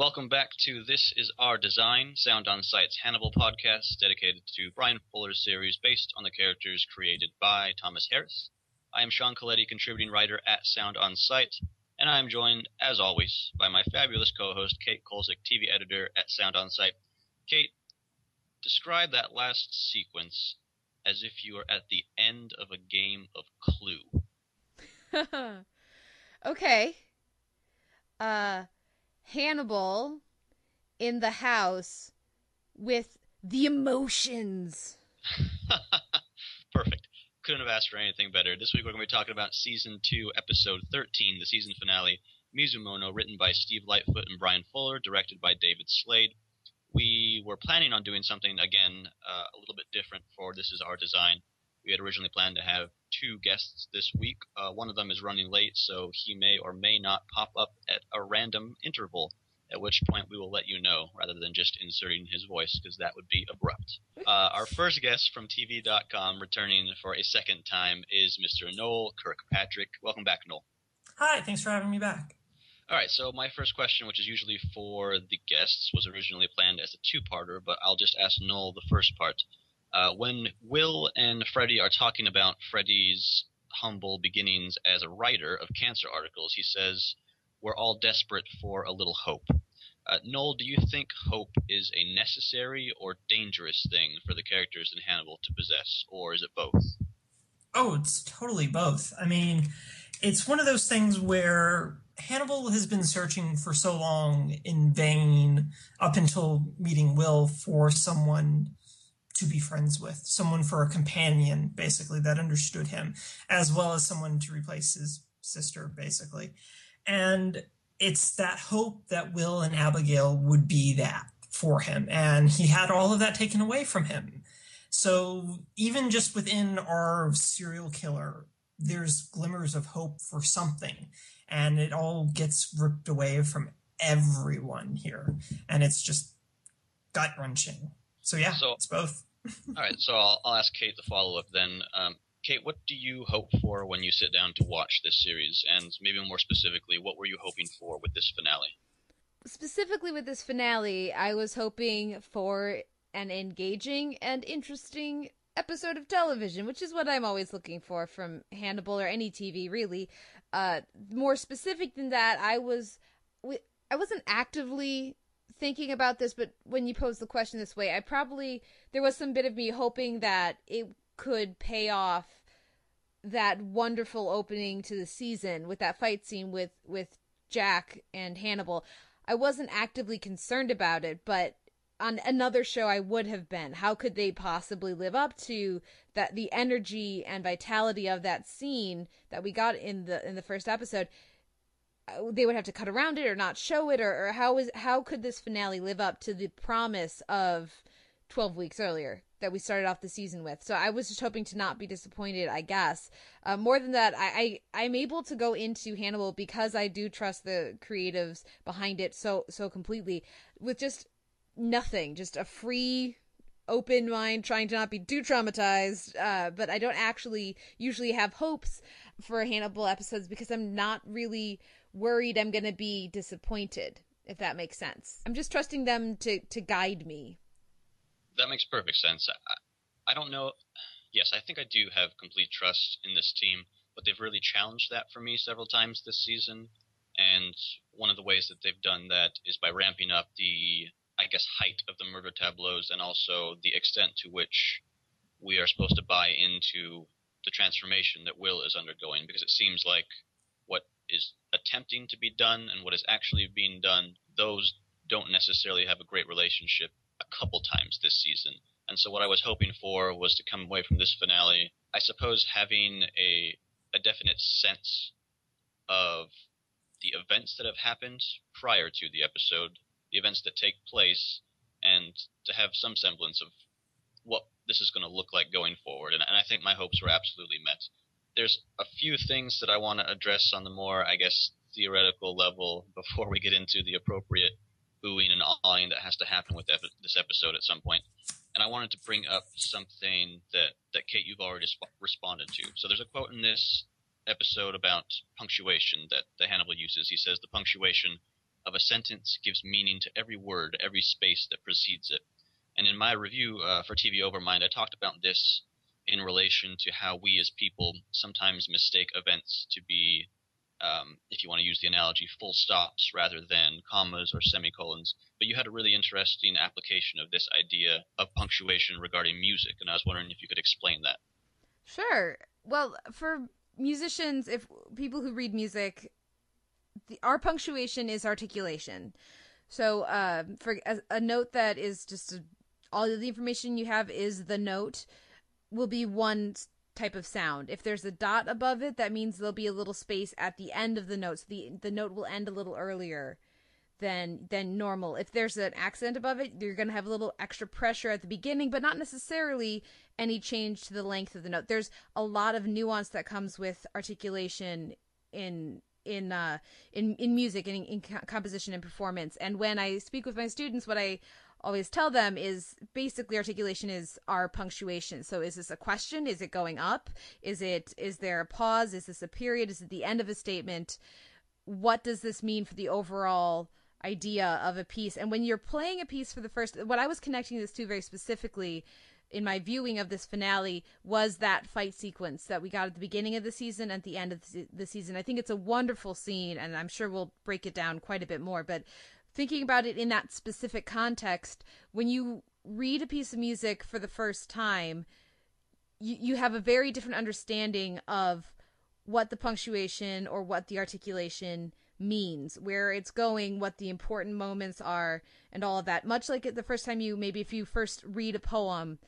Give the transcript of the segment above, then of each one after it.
welcome back to This Is Our Design, Sound on Sight's Hannibal podcast dedicated to Bryan Fuller's series based on the characters created by Thomas Harris. I am Sean Colletti, contributing writer at Sound on Sight, and I am joined, as always, by my fabulous co-host, Kate Kulzick, TV editor at Sound on Sight. Kate, describe that last sequence as if you were at the end of a game of Clue. okay. Uh Hannibal in the house with the emotions. Perfect. Couldn't have asked for anything better. This week we're going to be talking about season 2, episode 13, the season finale, Mizumono, written by Steve Lightfoot and Bryan Fuller, directed by David Slade. We were planning on doing something, again, uh, a little bit different for This Is Our Design. We had originally planned to have two guests this week. Uh, one of them is running late, so he may or may not pop up at a random interval, at which point we will let you know rather than just inserting his voice, because that would be abrupt. Uh, our first guest from TV.com, returning for a second time, is Mr. Noel Kirkpatrick. Welcome back, Noel. Hi, thanks for having me back. All right, so my first question, which is usually for the guests, was originally planned as a two-parter, but I'll just ask Noel the first part. Uh, when Will and Freddie are talking about Freddie's humble beginnings as a writer of cancer articles, he says, We're all desperate for a little hope. Uh, Noel, do you think hope is a necessary or dangerous thing for the characters in Hannibal to possess, or is it both? Oh, it's totally both. I mean, it's one of those things where Hannibal has been searching for so long in vain up until meeting Will for someone to be friends with, someone for a companion, basically, that understood him, as well as someone to replace his sister, basically. And it's that hope that Will and Abigail would be that for him. And he had all of that taken away from him. So even just within our serial killer, there's glimmers of hope for something. And it all gets ripped away from everyone here. And it's just gut wrenching. So yeah, so, it's both. All right, so I'll, I'll, ask Kate the follow up then. Um, Kate, what do you hope for when you sit down to watch this series? And maybe more specifically, what were you hoping for with this finale? Specifically, with this finale, I was hoping for an engaging and interesting episode of television, which is what I'm always looking for from Hannibal or any TV, really. Uh, more specific than that, I was I wasn't actively thinking about this, but when you pose the question this way, I probably there was some bit of me hoping that it could pay off that wonderful opening to the season with that fight scene with with Jack and Hannibal. I wasn't actively concerned about it, but on another show I would have been. How could they possibly live up to that the energy and vitality of that scene that we got in the in the first episode? Uh, they would have to cut around it or not show it or, or how is how could this finale live up to the promise of 12 weeks earlier that we started off the season with? So i was just hoping to not be disappointed i guess. Uh, more than that I, I i'm able to go into hannibal because i do trust the creatives behind it so so completely with just nothing just a free open mind trying to not be too traumatized uh, but i don't actually usually have hopes for hannibal episodes because i'm not really worried I'm going to be disappointed, if that makes sense. I'm just trusting them to, to guide me. That makes perfect sense. I, I don't know. Yes, I think I do have complete trust in this team, but they've really challenged that for me several times this season. And one of the ways that they've done that is by ramping up the, I guess, height of the murder tableaus and also the extent to which we are supposed to buy into the transformation that Will is undergoing because it seems like what is attempting to be done and what is actually being done, those don't necessarily have a great relationship a couple times this season. And so what I was hoping for was to come away from this finale, I suppose having a a definite sense of the events that have happened prior to the episode, the events that take place, and to have some semblance of what this is going to look like going forward. And, and I think my hopes were absolutely met there's a few things that I want to address on the more, I guess, theoretical level before we get into the appropriate booing and awing that has to happen with this episode at some point. And I wanted to bring up something that, that Kate, you've already sp- responded to. So there's a quote in this episode about punctuation that, that Hannibal uses. He says, The punctuation of a sentence gives meaning to every word, every space that precedes it. And in my review uh, for TV Overmind, I talked about this in relation to how we as people sometimes mistake events to be, um, if you want to use the analogy, full stops rather than commas or semicolons. But you had a really interesting application of this idea of punctuation regarding music, and I was wondering if you could explain that. Sure. Well, for musicians, if people who read music, the, our punctuation is articulation. So, uh, for a, a, note that is just a, all the information you have is the note will be one type of sound. If there's a dot above it, that means there'll be a little space at the end of the note. So the the note will end a little earlier than than normal. If there's an accent above it, you're going to have a little extra pressure at the beginning, but not necessarily any change to the length of the note. There's a lot of nuance that comes with articulation in in uh in in music and in, in composition and performance. And when I speak with my students, what I always tell them is basically articulation is our punctuation. So is this a question? Is it going up? Is it is there a pause? Is this a period? Is it the end of a statement? What does this mean for the overall idea of a piece. And when you're playing a piece for the first, what I was connecting this to very specifically in my viewing of this finale was that fight sequence that we got at the beginning of the season at the end of the season. I think it's a wonderful scene, and I'm sure we'll break it down quite a bit more. But thinking about it in that specific context, when you read a piece of music for the first time, you, you have a very different understanding of what the punctuation or what the articulation means, where it's going, what the important moments are, and all of that. Much like the first time you maybe if you first read a poem,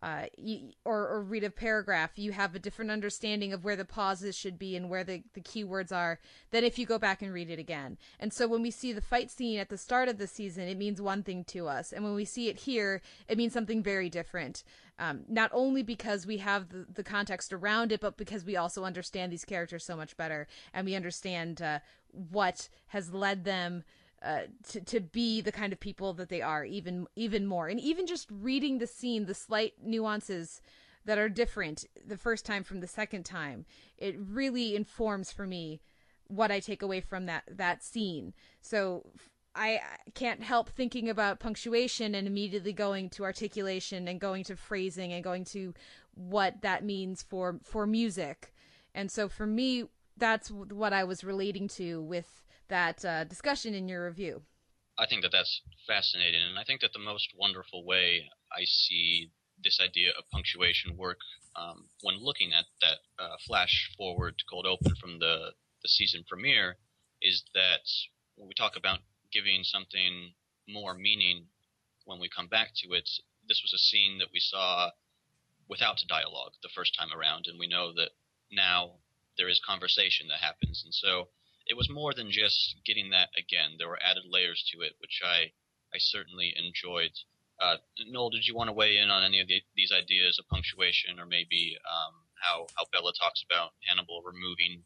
uh, you, or, or read a paragraph, you have a different understanding of where the pauses should be and where the, the keywords are than if you go back and read it again. And so when we see the fight scene at the start of the season, it means one thing to us. And when we see it here, it means something very different. Um, not only because we have the, the context around it, but because we also understand these characters so much better and we understand uh, what has led them uh, to to be the kind of people that they are even even more. And even just reading the scene the slight nuances that are different the first time from the second time it really informs for me what I take away from that that scene. So I can't help thinking about punctuation and immediately going to articulation and going to phrasing and going to what that means for for music. And so for me that's what I was relating to with that uh, discussion in your review. I think that that's fascinating, and I think that the most wonderful way I see this idea of punctuation work um, when looking at that uh, flash forward to cold open from the the season premiere is that when we talk about giving something more meaning when we come back to it, this was a scene that we saw without dialogue the first time around, and we know that now there is conversation that happens. And so it was more than just getting that again. There were added layers to it, which I, I certainly enjoyed. Uh, Noel, did you want to weigh in on any of the, these ideas of punctuation or maybe um, how, how Bella talks about Hannibal removing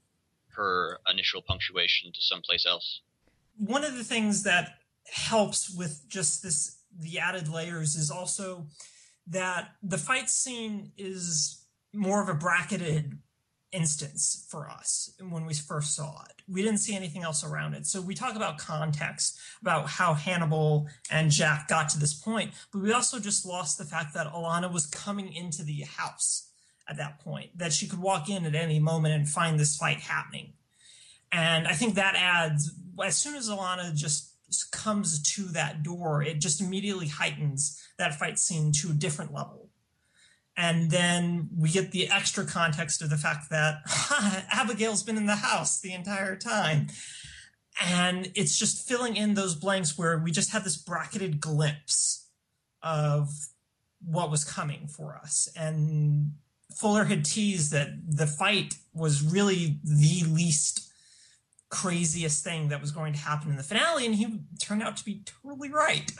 her initial punctuation to someplace else? One of the things that helps with just this the added layers is also that the fight scene is more of a bracketed instance for us when we first saw it. We didn't see anything else around it. So we talk about context, about how Hannibal and Jack got to this point, but we also just lost the fact that Alana was coming into the house at that point, that she could walk in at any moment and find this fight happening. And I think that adds, as soon as Alana just comes to that door, it just immediately heightens that fight scene to a different level and then we get the extra context of the fact that Abigail's been in the house the entire time. And it's just filling in those blanks where we just had this bracketed glimpse of what was coming for us. And Fuller had teased that the fight was really the least craziest thing that was going to happen in the finale, and he turned out to be totally right.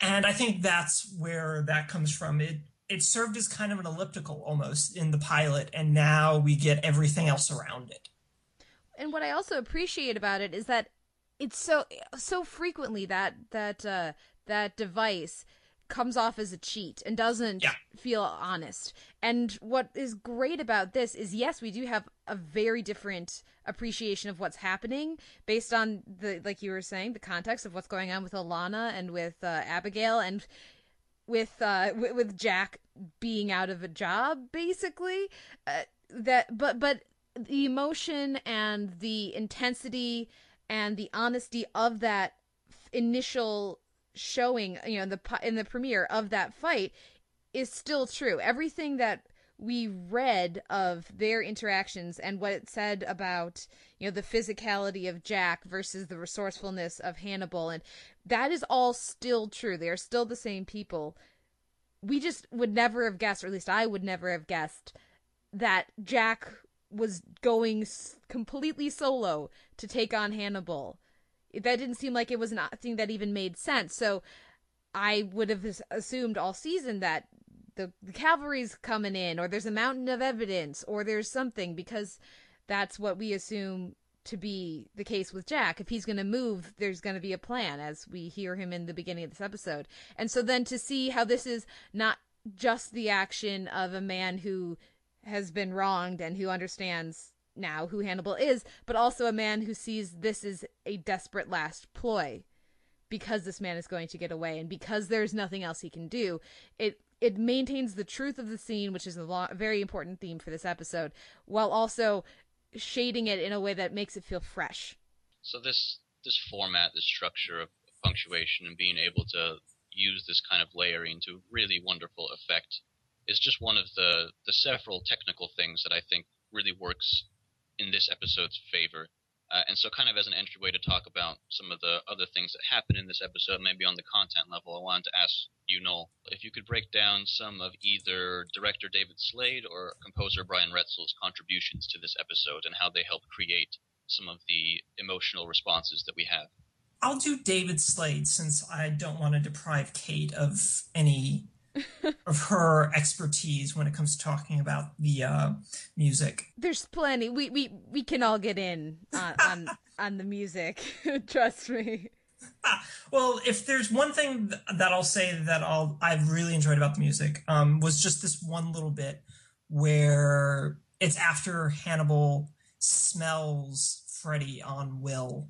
And I think that's where that comes from. It it served as kind of an elliptical almost in the pilot, and now we get everything else around it. And what I also appreciate about it is that it's so so frequently that that uh, that device comes off as a cheat and doesn't yeah. feel honest. And what is great about this is yes, we do have a very different appreciation of what's happening based on the like you were saying, the context of what's going on with Alana and with uh, Abigail and with uh with Jack being out of a job basically. Uh, that but but the emotion and the intensity and the honesty of that initial showing, you know, the in the premiere of that fight is still true. Everything that we read of their interactions and what it said about, you know, the physicality of Jack versus the resourcefulness of Hannibal and that is all still true. They are still the same people. We just would never have guessed, or at least I would never have guessed that Jack was going completely solo to take on Hannibal that didn't seem like it was thing that even made sense. So I would have assumed all season that the, the cavalry's coming in, or there's a mountain of evidence, or there's something, because that's what we assume to be the case with Jack. If he's going to move, there's going to be a plan, as we hear him in the beginning of this episode. And so then to see how this is not just the action of a man who has been wronged and who understands now who Hannibal is, but also a man who sees this is a desperate last ploy because this man is going to get away and because there's nothing else he can do. It it maintains the truth of the scene, which is a lo- very important theme for this episode, while also shading it in a way that makes it feel fresh. So this this format, this structure of punctuation, and being able to use this kind of layering to really wonderful effect is just one of the the several technical things that I think really works in this episode's favor. Uh, and so, kind of as an entryway to talk about some of the other things that happen in this episode, maybe on the content level, I wanted to ask you, Noel, if you could break down some of either director David Slade or composer Brian Reitzell's contributions to this episode and how they help create some of the emotional responses that we have. I'll do David Slade since I don't want to deprive Kate of any of her expertise when it comes to talking about the uh, music. There's plenty. We we we can all get in on on, on the music. Trust me. Ah, well, if there's one thing that I'll say that I'll I've really enjoyed about the music um, was just this one little bit where it's after Hannibal smells Freddy on Will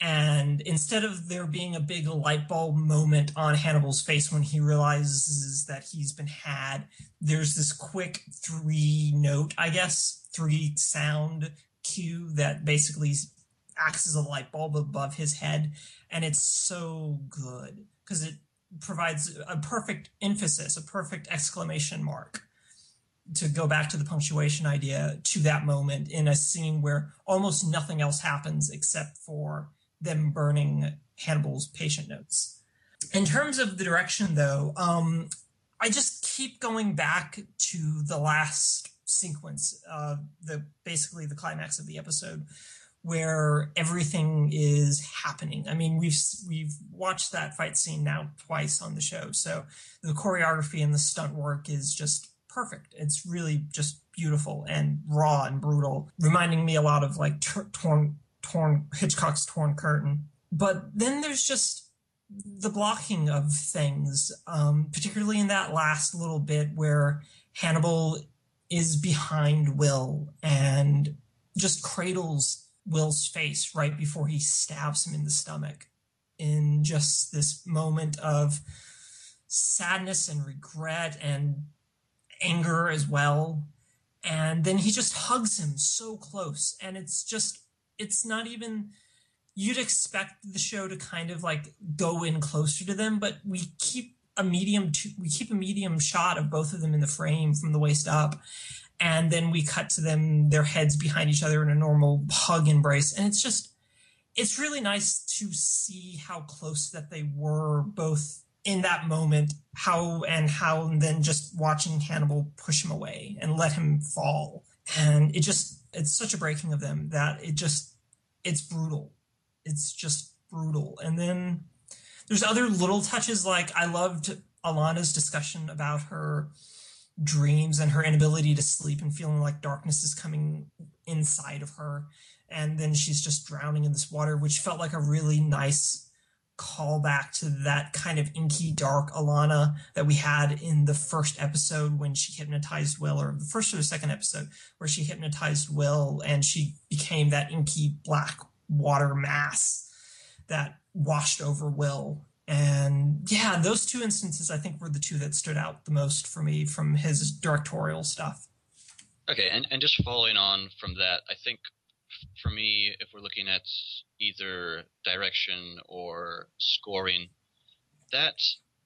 and instead of there being a big light bulb moment on Hannibal's face when he realizes that he's been had, there's this quick three note, I guess, three sound cue that basically acts as a light bulb above his head. And it's so good because it provides a perfect emphasis, a perfect exclamation mark to go back to the punctuation idea to that moment in a scene where almost nothing else happens except for them burning Hannibal's patient notes. In terms of the direction, though, um, I just keep going back to the last sequence, uh, the basically the climax of the episode, where everything is happening. I mean, we've we've watched that fight scene now twice on the show, so the choreography and the stunt work is just perfect. It's really just beautiful and raw and brutal, reminding me a lot of like torn torn Hitchcock's torn curtain. But then there's just the blocking of things, um, particularly in that last little bit where Hannibal is behind Will and just cradles Will's face right before he stabs him in the stomach in just this moment of sadness and regret and anger as well. And then he just hugs him so close. And it's just it's not even you'd expect the show to kind of like go in closer to them, but we keep a medium to, we keep a medium shot of both of them in the frame from the waist up. And then we cut to them, their heads behind each other in a normal hug embrace. And it's just, it's really nice to see how close that they were both in that moment, how and how, and then just watching Hannibal push him away and let him fall. And it just, it's such a breaking of them that it just it's brutal. It's just brutal. And then there's other little touches like I loved Alana's discussion about her dreams and her inability to sleep and feeling like darkness is coming inside of her and then she's just drowning in this water which felt like a really nice call back to that kind of inky, dark Alana that we had in the first episode when she hypnotized Will, or the first or the second episode where she hypnotized Will and she became that inky black water mass that washed over Will. And yeah, those two instances I think were the two that stood out the most for me from his directorial stuff. Okay, and, and just following on from that, I think for me, if we're looking at either direction or scoring, that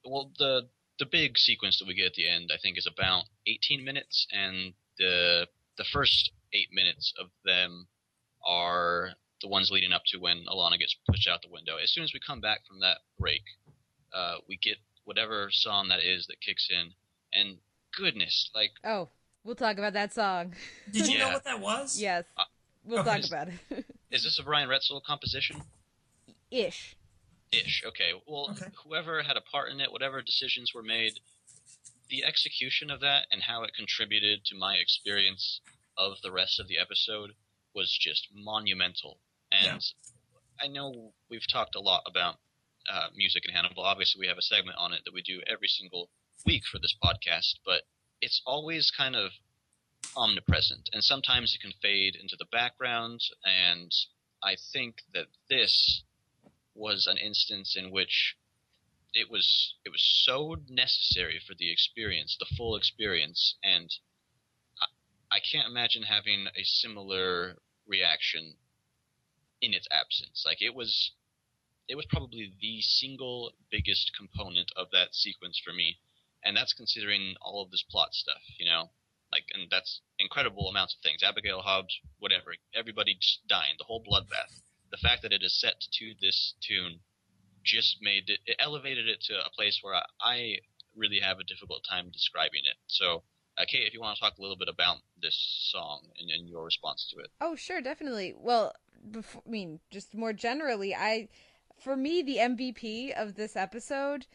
well the the big sequence that we get at the end, I think, is about 18 minutes, and the the first eight minutes of them are the ones leading up to when Alana gets pushed out the window. As soon as we come back from that break, uh, we get whatever song that is that kicks in, and goodness, like oh, we'll talk about that song. Did you yeah. know what that was? Yes. We'll okay. talk about it. is this a Brian Reitzell composition? Ish. Ish. Okay. Well, okay. whoever had a part in it, whatever decisions were made, the execution of that and how it contributed to my experience of the rest of the episode was just monumental. And yeah. I know we've talked a lot about uh, music in Hannibal. Obviously, we have a segment on it that we do every single week for this podcast, but it's always kind of omnipresent, and sometimes it can fade into the background. And I think that this was an instance in which it was it was so necessary for the experience, the full experience, and I, I can't imagine having a similar reaction in its absence. Like it was it was probably the single biggest component of that sequence for me, and that's considering all of this plot stuff, you know. Like, and that's incredible amounts of things. Abigail Hobbs, whatever, everybody just dying, the whole bloodbath. The fact that it is set to this tune just made it, it elevated it to a place where I, I really have a difficult time describing it. So, uh, Kate, if you want to talk a little bit about this song and, and your response to it. Oh, sure, definitely. Well, before, I mean, just more generally, I, for me, the MVP of this episode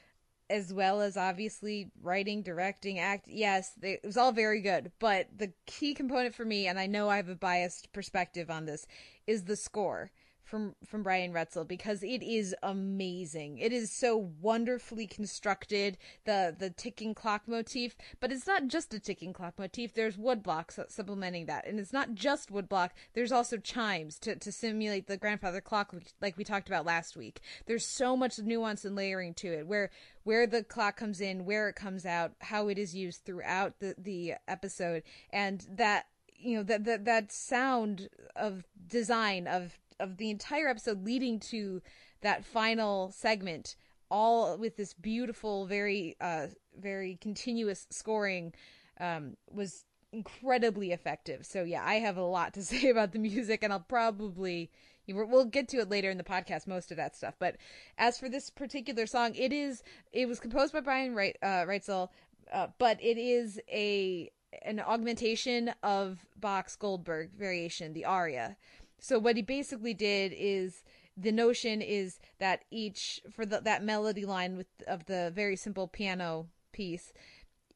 as well as obviously writing, directing, act. Yes, they, it was all very good, but the key component for me, and I know I have a biased perspective on this, is the score from from Brian Reitzell because it is amazing. It is so wonderfully constructed. The the ticking clock motif, but it's not just a ticking clock motif. There's wood blocks supplementing that, and it's not just wood block. There's also chimes to to simulate the grandfather clock, like we talked about last week. There's so much nuance and layering to it, where where the clock comes in, where it comes out, how it is used throughout the the episode, and that you know that that that sound of design of of the entire episode leading to that final segment all with this beautiful very uh very continuous scoring um was incredibly effective. So yeah i have a lot to say about the music and i'll probably we'll get to it later in the podcast most of that stuff. But as for this particular song it is it was composed by brian Wright, uh, Reitzell, uh, but it is a an augmentation of bach's goldberg variation the aria so what he basically did is the notion is that each for the, that melody line with of the very simple piano piece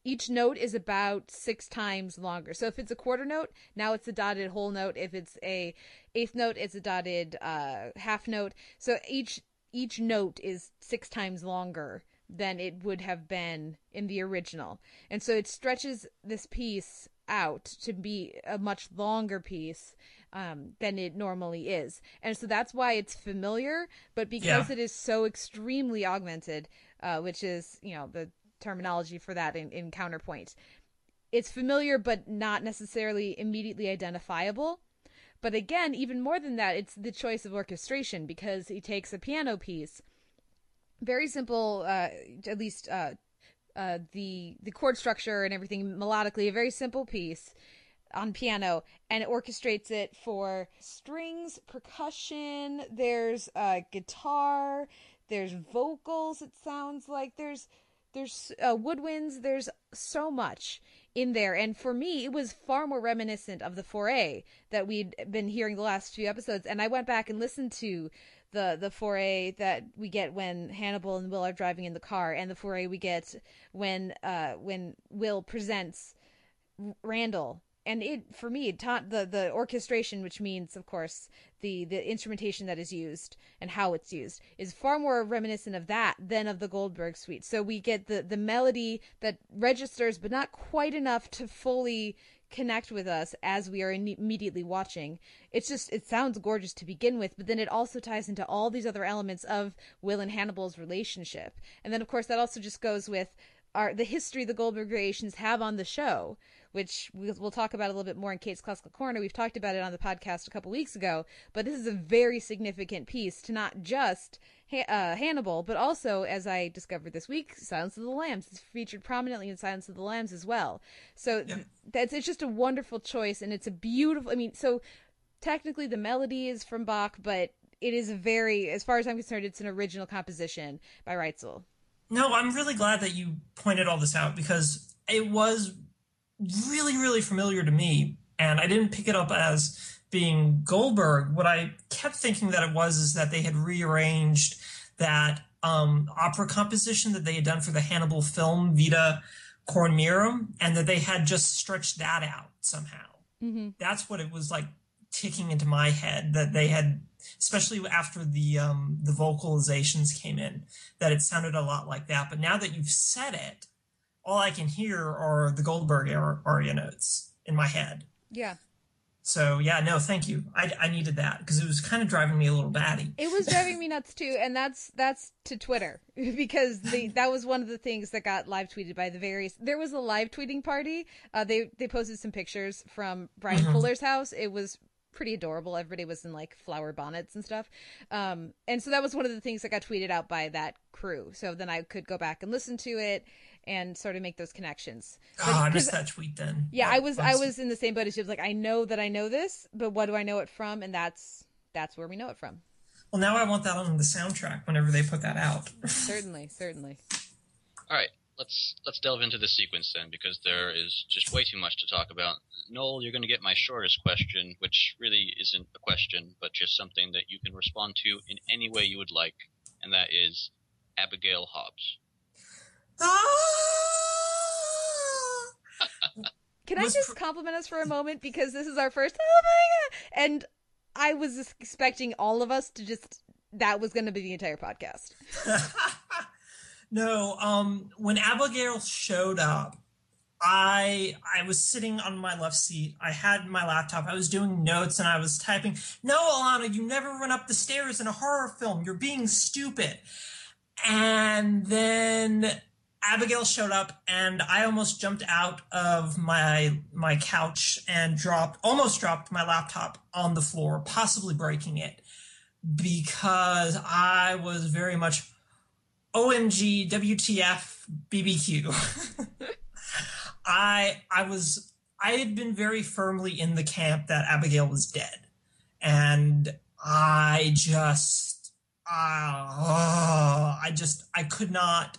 each note is about six times longer. So if it's a quarter note now it's a dotted whole note. If it's a eighth note it's a dotted uh, half note. So each each note is six times longer than it would have been in the original. And so it stretches this piece out to be a much longer piece um, than it normally is. And so that's why it's familiar, but because yeah. it is so extremely augmented, uh, which is, you know, the terminology for that in, in Counterpoint, it's familiar but not necessarily immediately identifiable. But again, even more than that, it's the choice of orchestration because he takes a piano piece, very simple, uh, at least uh, uh, the the chord structure and everything melodically, a very simple piece, on piano and orchestrates it for strings, percussion, there's uh, guitar, there's vocals, it sounds like there's there's uh, woodwinds, there's so much in there. And for me, it was far more reminiscent of the foray that we'd been hearing the last few episodes. And I went back and listened to the the foray that we get when Hannibal and Will are driving in the car, and the foray we get when uh when Will presents Randall and it for me taught the the orchestration which means of course the the instrumentation that is used and how it's used is far more reminiscent of that than of the Goldberg suite so we get the the melody that registers but not quite enough to fully connect with us as we are immediately watching. It's just it sounds gorgeous to begin with, but then it also ties into all these other elements of Will and Hannibal's relationship. And then of course that also just goes with our the history the Goldberg creations have on the show which we'll talk about a little bit more in Kate's Classical Corner. We've talked about it on the podcast a couple weeks ago, but this is a very significant piece to not just uh, Hannibal, but also, as I discovered this week, Silence of the Lambs. It's featured prominently in Silence of the Lambs as well. So yeah. that's it's just a wonderful choice, and it's a beautiful. I mean, so technically the melody is from Bach, but it is a very, as far as I'm concerned, it's an original composition by Reitzell. No, I'm really glad that you pointed all this out because it was really, really familiar to me, and I didn't pick it up as being Goldberg. What I kept thinking that it was is that they had rearranged that um, opera composition that they had done for the Hannibal film Vide Cor Meum, and that they had just stretched that out somehow. Mm-hmm. That's what it was like ticking into my head that they had, especially after the um, the vocalizations came in, that it sounded a lot like that. But now that you've said it, all I can hear are the Goldberg aria notes in my head. Yeah. So yeah, no, thank you. I, I needed that because it was kind of driving me a little batty. It was driving me nuts too, and that's that's to Twitter because the that was one of the things that got live tweeted by the various. There was a live tweeting party. Uh, they they posted some pictures from Bryan mm-hmm. Fuller's house. It was pretty adorable. Everybody was in like flower bonnets and stuff. Um, and so that was one of the things that got tweeted out by that crew. So then I could go back and listen to it and sort of make those connections. Oh, but, I missed that tweet then. Yeah, I was I was in the same boat as you. Like I know that I know this, but what do I know it from? And that's that's where we know it from. Well, now I want that on the soundtrack whenever they put that out. certainly, certainly. All right, let's let's delve into the sequence then, because there is just way too much to talk about. Noel, you're going to get my shortest question, which really isn't a question, but just something that you can respond to in any way you would like, and that is Abigail Hobbs. Can I just compliment us for a moment because this is our first oh my god and I was expecting all of us to just that was going to be the entire podcast. no, um when Abigail showed up I I was sitting on my left seat. I had my laptop. I was doing notes and I was typing, "No, Alana, you never run up the stairs in a horror film. You're being stupid." And then Abigail showed up and I almost jumped out of my my couch and dropped almost dropped my laptop on the floor, possibly breaking it because I was very much OMG WTF BBQ. I I was I had been very firmly in the camp that Abigail was dead. And I just uh, I just I could not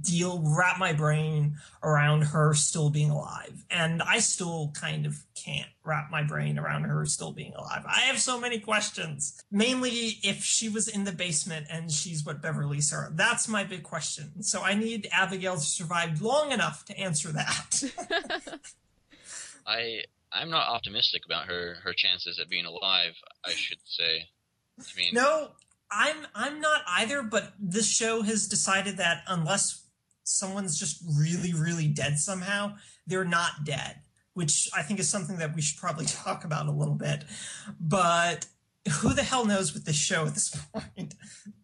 deal wrap my brain around her still being alive. And i still kind of can't wrap my brain around her still being alive. I have so many questions. Mainly if she was in the basement and she's what beverly saw that's my big question. So i need abigail to survive long enough to answer that. I i'm not optimistic about her her chances at being alive i should say. I mean no I'm I'm not either, but this show has decided that unless someone's just really really dead somehow, they're not dead, which I think is something that we should probably talk about a little bit. But who the hell knows with this show at this point?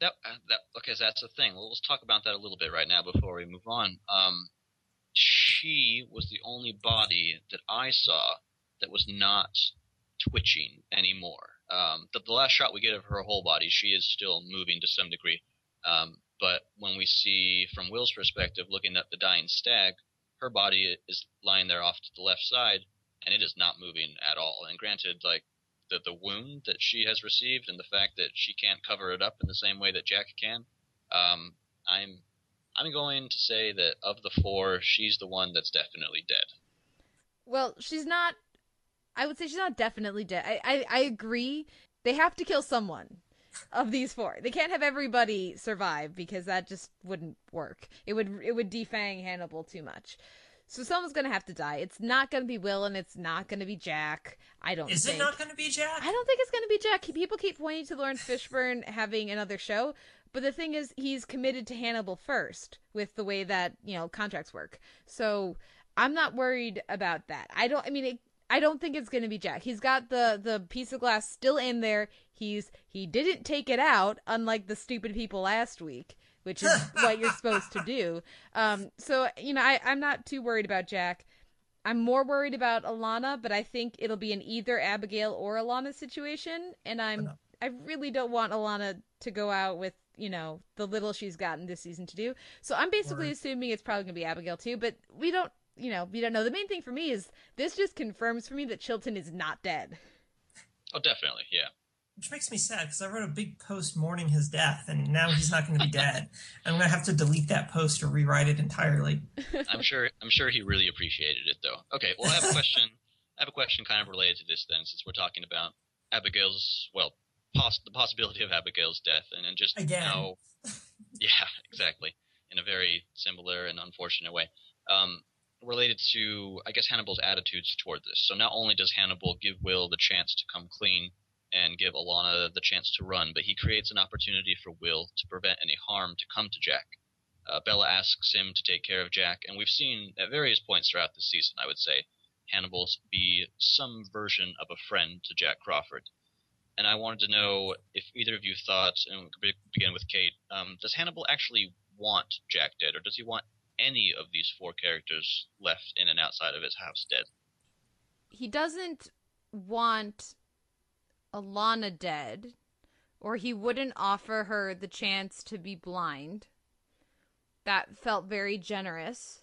That, uh, that okay, so that's the thing. Well, let's talk about that a little bit right now before we move on. Um, she was the only body that I saw that was not twitching anymore. Um, the, the, last shot we get of her whole body, she is still moving to some degree. Um, but when we see from Will's perspective, looking at the dying stag, her body is lying there off to the left side, and it is not moving at all. And granted, like the the wound that she has received, and the fact that she can't cover it up in the same way that Jack can, um, I'm I'm going to say that of the four, she's the one that's definitely dead. Well, she's not I would say she's not definitely dead. I, I, I agree. They have to kill someone of these four. They can't have everybody survive because that just wouldn't work. It would it would defang Hannibal too much. So someone's gonna have to die. It's not gonna be Will, and it's not gonna be Jack. I don't. Is think. it not going to be Jack? I don't think it's gonna be Jack. People keep pointing to Laurence Fishburne having another show, but the thing is, he's committed to Hannibal first with the way that you know contracts work. So I'm not worried about that. I don't. I mean, it, I don't think it's gonna be Jack. He's got the the piece of glass still in there. He's he didn't take it out, unlike the stupid people last week which is what you're supposed to do. Um, so you know, I, I'm not too worried about Jack. I'm more worried about Alana, but I think it'll be an either Abigail or Alana situation, and I'm I really don't want Alana to go out with you know the little she's gotten this season to do. So I'm basically Right. assuming it's probably gonna be Abigail too, but we don't you know you don't know. The main thing for me is this just confirms for me that Chilton is not dead. Oh, definitely, yeah. Which makes me sad because I wrote a big post mourning his death, and now he's not going to be dead. I'm going to have to delete that post or rewrite it entirely. I'm sure. I'm sure he really appreciated it, though. Okay, well, I have a question. I have a question, kind of related to this, then, since we're talking about Abigail's, well, poss- the possibility of Abigail's death, and, and just Again. how, yeah, exactly, in a very similar and unfortunate way. Um, related to, I guess, Hannibal's attitudes toward this. So not only does Hannibal give Will the chance to come clean and give Alana the chance to run, but he creates an opportunity for Will to prevent any harm to come to Jack. Uh, Bella asks him to take care of Jack, and we've seen at various points throughout the season, I would say, Hannibal be some version of a friend to Jack Crawford. And I wanted to know if either of you thought, and we could begin with Kate, um, does Hannibal actually want Jack dead, or does he want any of these four characters left in and outside of his house dead? he doesn't want Alana dead, or he wouldn't offer her the chance to be blind. That felt very generous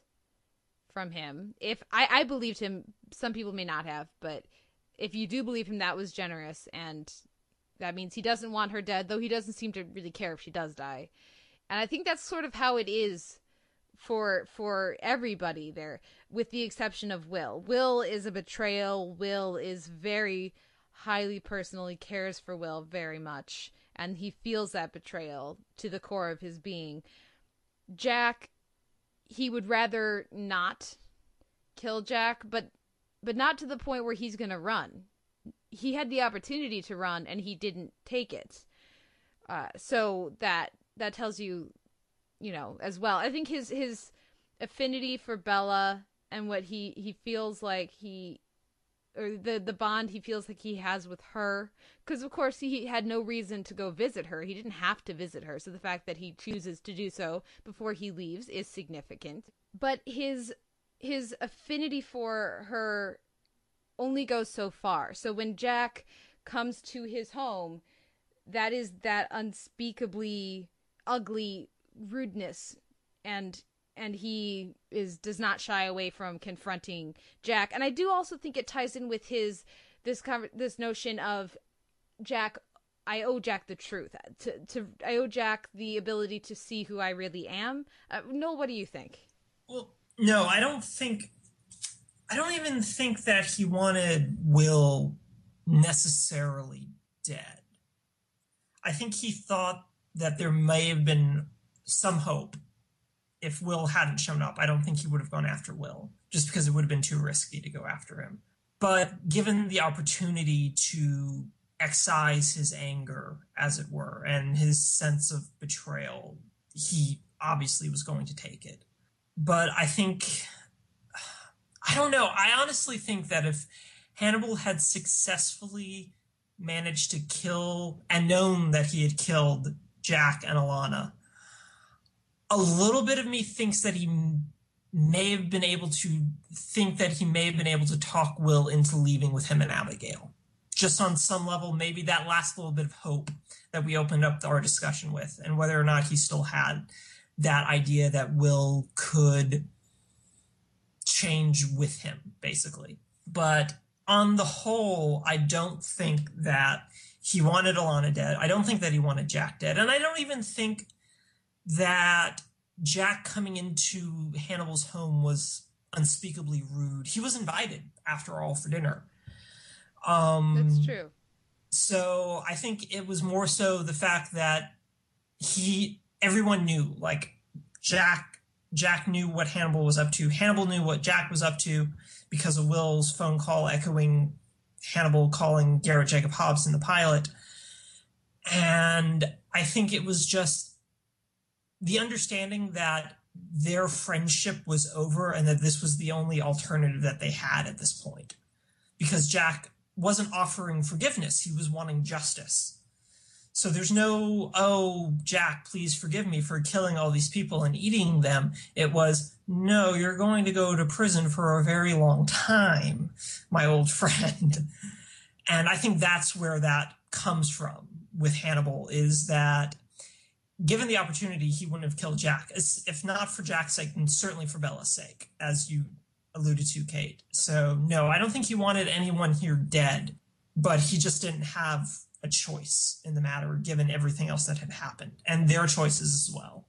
from him. If I, I believed him, some people may not have, but if you do believe him, that was generous, and that means he doesn't want her dead, though he doesn't seem to really care if she does die. And I think that's sort of how it is for for everybody there with the exception of Will. Will is a betrayal. Will is very highly personal. He cares for Will very much and he feels that betrayal to the core of his being. Jack he would rather not kill Jack, but but not to the point where he's going to run. He had the opportunity to run and he didn't take it. Uh, so that that tells you you know as well. I think his his affinity for bella and what he he feels like he or the the bond he feels like he has with her because of course he had no reason to go visit her. He didn't have to visit her. So the fact that he chooses to do so before he leaves is significant. But his his affinity for her only goes so far. So when jack comes to his home that is that unspeakably ugly rudeness and and he is does not shy away from confronting Jack and I do also think it ties in with his this this notion of Jack I owe Jack the truth to to I owe Jack the ability to see who I really am uh, Noel what do you think Well, no, I don't think. I don't even think that he wanted Will necessarily dead. I think he thought that there may have been some hope if Will hadn't shown up. I don't think he would have gone after Will just because it would have been too risky to go after him. But given the opportunity to excise his anger, as it were, and his sense of betrayal, he obviously was going to take it but I think I don't know. I honestly think that if Hannibal had successfully managed to kill and known that he had killed Jack and Alana, a little bit of me thinks that he may have been able to think that he may have been able to talk Will into leaving with him and Abigail. Just on some level, maybe that last little bit of hope that we opened up our discussion with, and whether or not he still had that idea that Will could change with him, basically. But on the whole, I don't think that he wanted Alana dead. I don't think that he wanted Jack dead. And I don't even think that Jack coming into Hannibal's home was unspeakably rude. He was invited, after all, for dinner. Um, that's true so I think it was more so the fact that he everyone knew like Jack Jack knew what Hannibal was up to. Hannibal knew what Jack was up to because of Will's phone call echoing Hannibal calling Garrett Jacob Hobbs in the pilot. And I think it was just the understanding that their friendship was over and that this was the only alternative that they had at this point. Because Jack wasn't offering forgiveness, he was wanting justice. So there's no, oh, Jack, please forgive me for killing all these people and eating them. It was, no, you're going to go to prison for a very long time, my old friend. And I think that's where that comes from with Hannibal is that given the opportunity, he wouldn't have killed Jack, if not for Jack's sake, and certainly for Bella's sake, as you alluded to, Kate. So, no, I don't think he wanted anyone here dead, but he just didn't have a choice in the matter given everything else that had happened and their choices as well.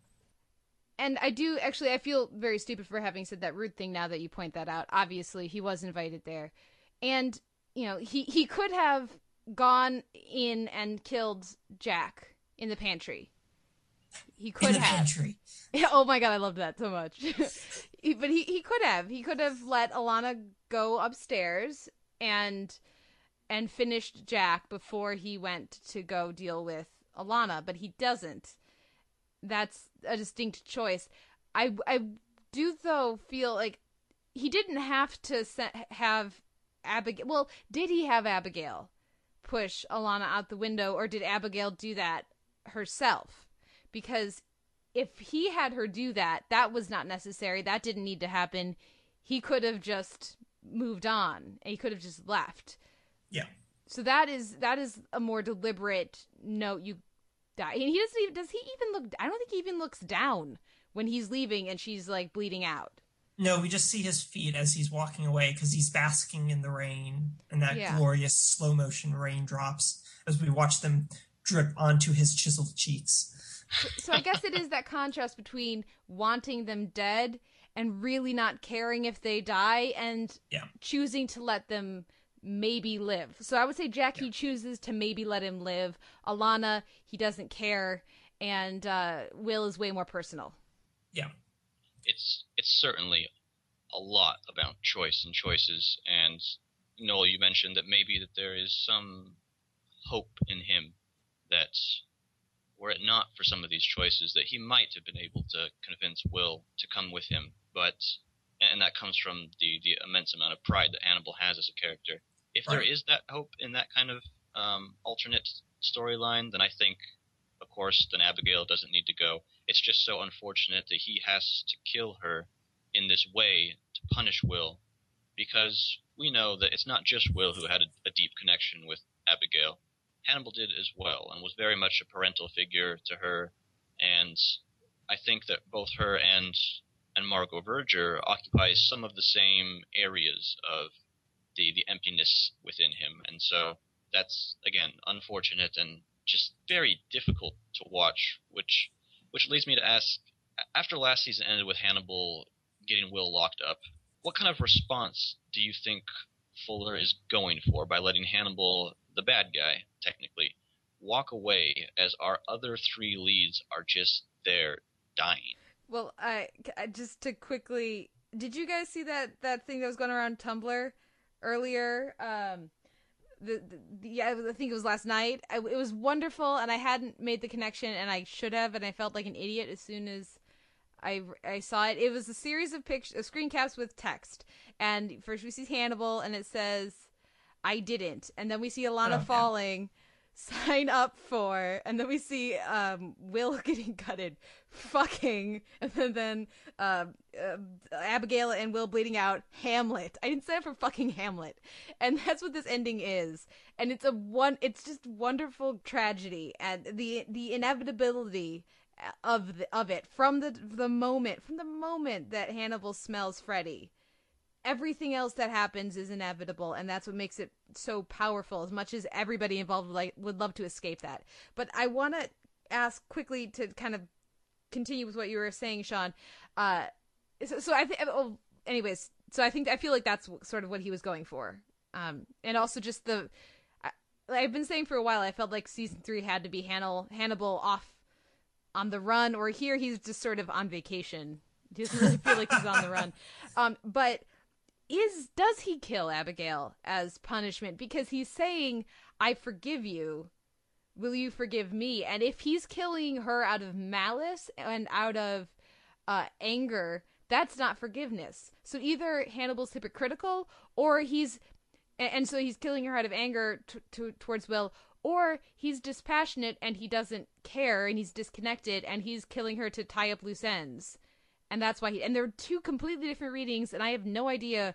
And I do actually, I feel very stupid for having said that rude thing now that you point that out. Obviously, he was invited there. And, you know, he, he could have gone in and killed Jack in the pantry. He could have. Pantry. Oh my god, I loved that so much. but he, he could have. He could have let Alana go upstairs and and finished Jack before he went to go deal with Alana, but he doesn't. That's a distinct choice. I I do though feel like he didn't have to have Abigail. Well, did he have Abigail push Alana out the window, or did Abigail do that herself? Because if he had her do that, that was not necessary. That didn't need to happen. He could have just moved on. He could have just left. Yeah. So that is that is a more deliberate note. You die, and he doesn't even. Does he even look? I don't think he even looks down when he's leaving, and she's like bleeding out. No, we just see his feet as he's walking away because he's basking in the rain and that yeah. glorious slow motion raindrops as we watch them drip onto his chiseled cheeks. So I guess it is that contrast between wanting them dead and really not caring if they die and yeah. choosing to let them maybe live. So I would say Jackie yeah. chooses to maybe let him live. Alana, he doesn't care, and uh, Will is way more personal. Yeah, it's it's certainly a lot about choice and choices. And Noel, you mentioned that maybe that there is some hope in him that were it not for some of these choices, that he might have been able to convince Will to come with him. But and that comes from the the immense amount of pride that Hannibal has as a character if right. there is that hope in that kind of um, alternate storyline, then I think, of course, then Abigail doesn't need to go. It's just so unfortunate that he has to kill her in this way to punish Will, because we know that it's not just Will who had a, a deep connection with Abigail. Hannibal did as well, and was very much a parental figure to her. And I think that both her and and Margot Verger occupy some of the same areas of the the emptiness within him, and so that's again unfortunate and just very difficult to watch. Which which leads me to ask: after last season ended with Hannibal getting Will locked up, what kind of response do you think Fuller is going for by letting Hannibal, the bad guy, technically, walk away as our other three leads are just there dying? Well, I, I just to quickly, did you guys see that that thing that was going around Tumblr earlier. Um, the, the, yeah, I think it was last night. I, it was wonderful, and I hadn't made the connection, and I should have, and I felt like an idiot as soon as I I saw it. It was a series of pictures, screen caps with text, and first we see Hannibal, and it says, "I didn't," and then we see Alana oh, falling. sign up for. And then we see um will getting gutted. Fucking. And then, then uh, uh, abigail and will bleeding out. Hamlet. I didn't sign up for fucking hamlet. And that's what this ending is. And it's a one it's just wonderful tragedy and the the inevitability of the, of it from the the moment from the moment that hannibal smells freddie everything else that happens is inevitable and that's what makes it so powerful as much as everybody involved would like would love to escape that. But i want to ask quickly to kind of continue with what you were saying sean. Uh so, so i think oh, anyways so i think i feel like that's sort of what he was going for. Um and also just the I, i've been saying for a while i felt like season three had to be hannibal hannibal off on the run or here he's just sort of on vacation. He doesn't really feel like he's on the run. Um, but is does he kill Abigail as punishment because he's saying, "I forgive you." Will you forgive me? And if he's killing her out of malice and out of uh, anger, that's not forgiveness. So either Hannibal's hypocritical, or he's, and so he's killing her out of anger t- t- towards Will, or he's dispassionate and he doesn't care and he's disconnected and he's killing her to tie up loose ends. And that's why he and they're two completely different readings and I have no idea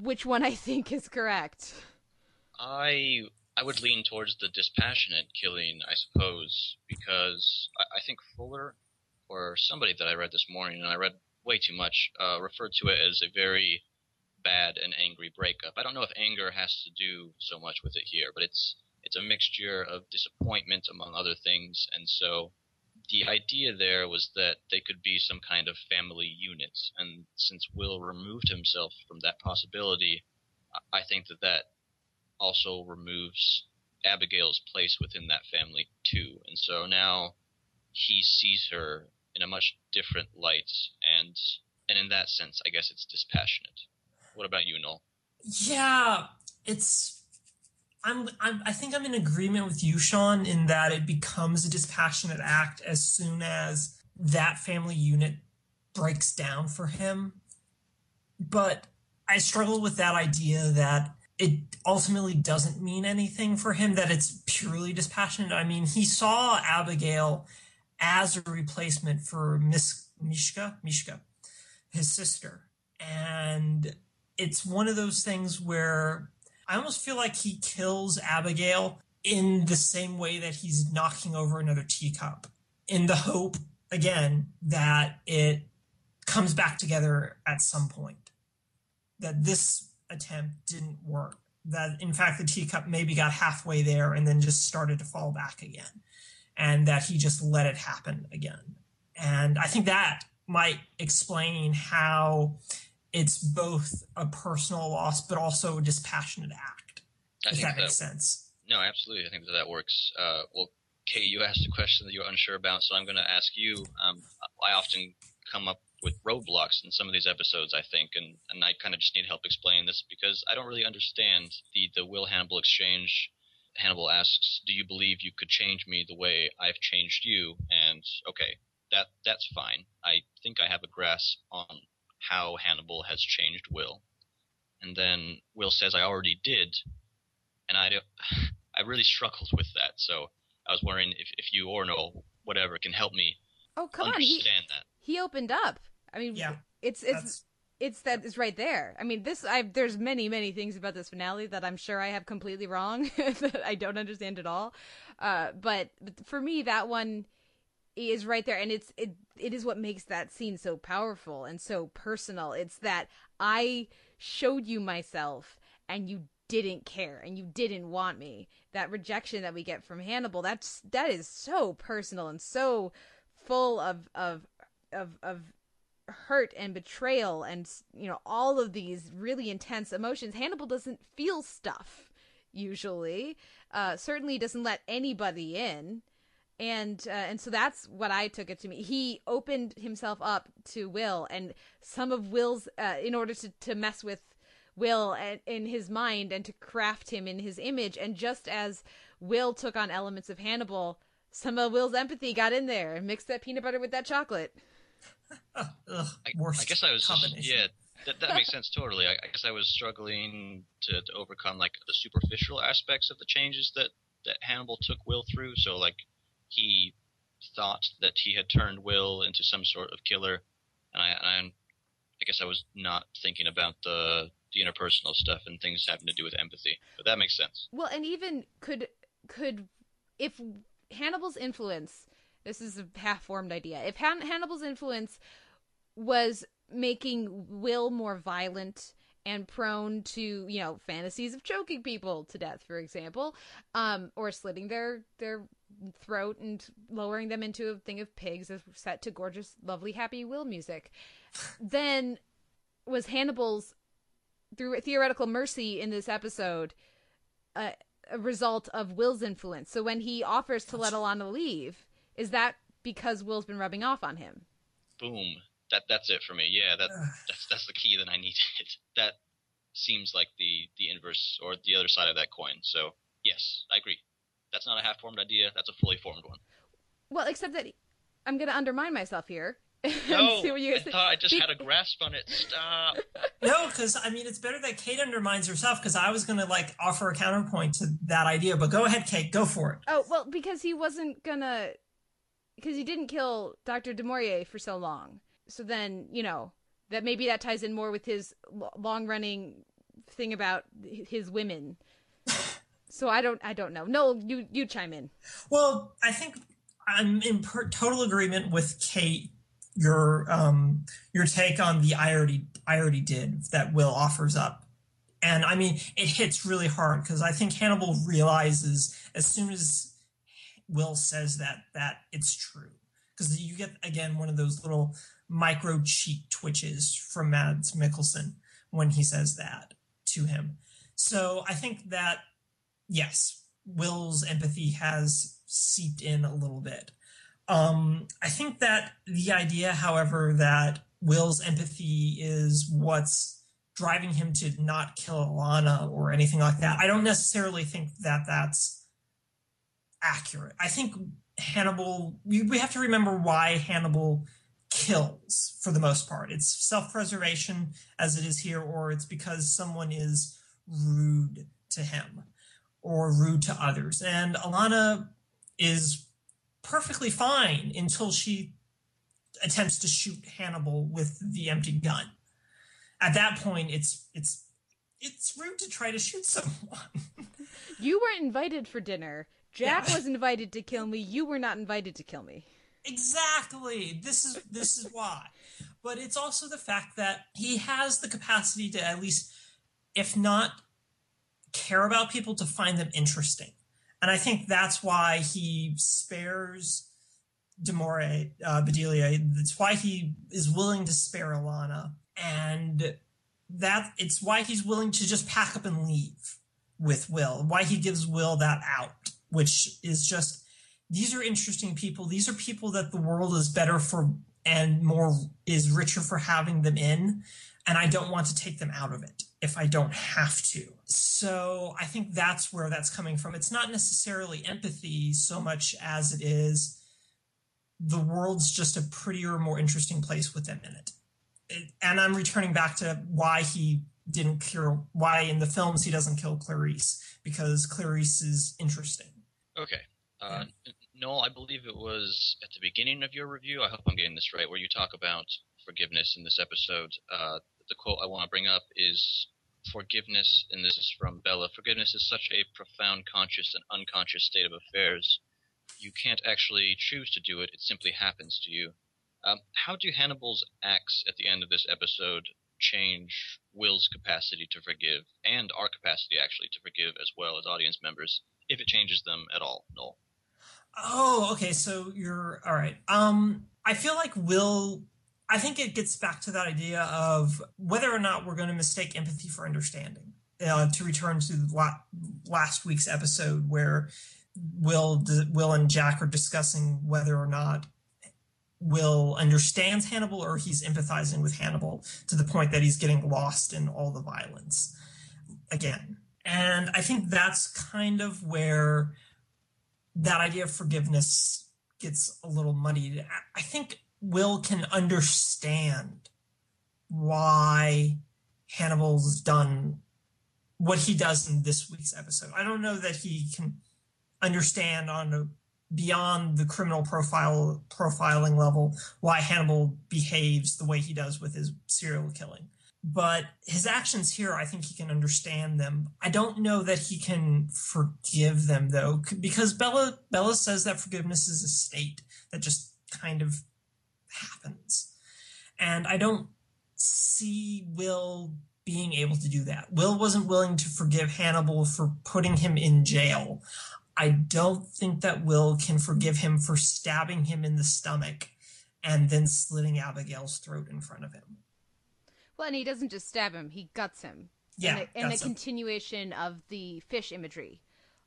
which one I think is correct. I I would lean towards the dispassionate killing, I suppose, because I, I think Fuller or somebody that I read this morning, and I read way too much, uh, referred to it as a very bad and angry breakup. I don't know if anger has to do so much with it here, but it's it's a mixture of disappointment among other things, and so the idea there was that they could be some kind of family unit, and since Will removed himself from that possibility, I think that that also removes Abigail's place within that family too, and so now he sees her in a much different light, and and in that sense, I guess it's dispassionate. What about you, Noel? Yeah, it's I'm, I'm I think I'm in agreement with you, Sean, in that it becomes a dispassionate act as soon as that family unit breaks down for him. But I struggle with that idea that it ultimately doesn't mean anything for him, that it's purely dispassionate. I mean, he saw Abigail as a replacement for Miss Mischa, Mischa, his sister. And it's one of those things where I almost feel like he kills Abigail in the same way that he's knocking over another teacup, in the hope, again, that it comes back together at some point. That this attempt didn't work. That, in fact, the teacup maybe got halfway there and then just started to fall back again. And that he just let it happen again. And I think that might explain how it's both a personal loss but also a dispassionate act. I if that, that makes sense. No, absolutely. I think that that works. Uh, well, Kate, you asked a question that you were unsure about, so I'm going to ask you. Um, I often come up with roadblocks in some of these episodes, I think, and, and I kind of just need help explaining this because I don't really understand the, the Will Hannibal exchange. Hannibal asks, "Do you believe you could change me the way I've changed you?" And okay, that that's fine. I think I have a grasp on how Hannibal has changed Will. And then Will says, I already did. And I, I really struggled with that. So I was wondering if, if you or no, whatever, can help me oh, come understand on. He, that. He opened up. I mean, yeah, it's, it's, that's... it's that is right there. I mean, this, I, there's many, many things about this finale that I'm sure I have completely wrong, that I don't understand at all. Uh, but for me, that one, is right there and it's it it is what makes that scene so powerful and so personal. It's that i showed you myself and you didn't care and you didn't want me. That rejection that we get from hannibal that's that is so personal and so full of of of of hurt and betrayal and you know all of these really intense emotions. Hannibal doesn't feel stuff usually. Uh certainly doesn't let anybody in and uh, and so that's what I took it to me. He opened himself up to Will, and some of Will's uh, in order to to mess with Will and, in his mind and to craft him in his image. And just as Will took on elements of Hannibal, some of Will's empathy got in there and mixed that peanut butter with that chocolate. Ugh, I, I, guess I was yeah. That, that makes sense totally. I, I guess I was struggling to, to overcome like the superficial aspects of the changes that that Hannibal took Will through. So like he thought that he had turned Will into some sort of killer, and I, I, guess I was not thinking about the the interpersonal stuff and things having to do with empathy. But that makes sense. Well, and even could could if Hannibal's influence, this is a half-formed idea. If Han- Hannibal's influence was making Will more violent and prone to you know fantasies of choking people to death for example um or slitting their their throat and lowering them into a thing of pigs as set to gorgeous lovely happy will music. Then was hannibal's through theoretical mercy in this episode a result of will's influence. So when he offers to let alana leave is that because will's been rubbing off on him? Boom that that's it for me. Yeah, that that's that's the key that I needed. That seems like the the inverse or the other side of that coin. So yes, I agree. That's not a half formed idea. That's a fully formed one. Well, except that I'm going to undermine myself here. No, I thought I just had a grasp on it. Stop. no, because I mean, it's better that Kate undermines herself. Because I was going to like offer a counterpoint to that idea, but go ahead, Kate, go for it. Oh well, because he wasn't gonna, because he didn't kill Doctor Du Maurier for so long. So then, you know, that maybe that ties in more with his long running thing about his women. so I don't, I don't know. No, you you chime in. Well, I think I'm in per- total agreement with Kate. Your um your take on the I already I already did that Will offers up, and I mean it hits really hard because I think Hannibal realizes as soon as Will says that that it's true because you get again one of those little micro cheek twitches from Mads Mikkelsen when he says that to him. So I think that yes, Will's empathy has seeped in a little bit. Um, I think that the idea, however, that Will's empathy is what's driving him to not kill Alana or anything like that, I don't necessarily think that that's accurate. I think Hannibal, we have to remember why Hannibal kills for the most part. It's self preservation as it is here, or it's because someone is rude to him or rude to others. And Alana is perfectly fine until she attempts to shoot Hannibal with the empty gun. At that point, it's it's it's rude to try to shoot someone. you weren't invited for dinner. Jack yeah. was invited to kill me. You were not invited to kill me. Exactly. This is this is why. But it's also the fact that he has the capacity to at least, if not care about people, to find them interesting. And I think that's why he spares Maurier, uh, Bedelia. That's why he is willing to spare Alana, And that it's why he's willing to just pack up and leave with Will. Why he gives Will that out, which is just these are interesting people. These are people that the world is better for and more is richer for having them in. And I don't want to take them out of it if I don't have to. So I think that's where that's coming from. It's not necessarily empathy so much as it is the world's just a prettier, more interesting place with them in it. it and I'm returning back to why he didn't kill, why in the films he doesn't kill Clarice, because Clarice is interesting. Okay. Uh, Noel, I believe it was at the beginning of your review. I hope I'm getting this right, where you talk about forgiveness in this episode. Uh, the quote I want to bring up is forgiveness, and this is from Bella. Forgiveness is such a profound conscious and unconscious state of affairs. You can't actually choose to do it; it simply happens to you. Um, how do Hannibal's acts at the end of this episode change Will's capacity to forgive, and our capacity actually to forgive as well as audience members, if it changes them at all, Noel? Oh, okay. So you're all right. Um, I feel like Will. I think it gets back to that idea of whether or not we're going to mistake empathy for understanding. Uh, to return to la- last week's episode where Will, Will and Jack are discussing whether or not Will understands Hannibal or he's empathizing with Hannibal to the point that he's getting lost in all the violence again. And I think that's kind of where that idea of forgiveness gets a little muddied. I think Will can understand why Hannibal's done what he does in this week's episode. I don't know that he can understand on a beyond the criminal profile profiling level why Hannibal behaves the way he does with his serial killing but his actions here i think he can understand them. I don't know that he can forgive them though because bella bella says that forgiveness is a state that just kind of happens. And i don't see will being able to do that. Will wasn't willing to forgive hannibal for putting him in jail. I don't think that will can forgive him for stabbing him in the stomach and then slitting abigail's throat in front of him well, and he doesn't just stab him; he guts him. Yeah, and a, continuation of the fish imagery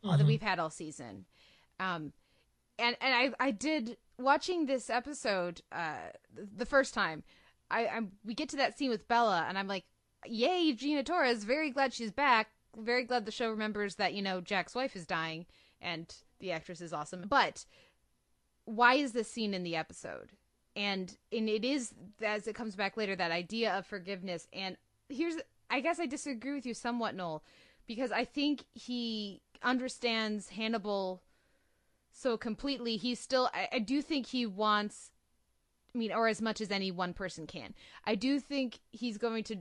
mm-hmm. that we've had all season. Um, and and I I did watching this episode uh the first time. I, I'm we get to that scene with Bella, and I'm like, yay, Gina Torres! Very glad she's back. Very glad the show remembers that you know Jack's wife is dying, and the actress is awesome. But why is this scene in the episode? And and it is as it comes back later that idea of forgiveness. And here's I guess I disagree with you somewhat, Noel, because I think he understands Hannibal so completely. He's still I, I do think he wants I mean, or as much as any one person can. I do think he's going to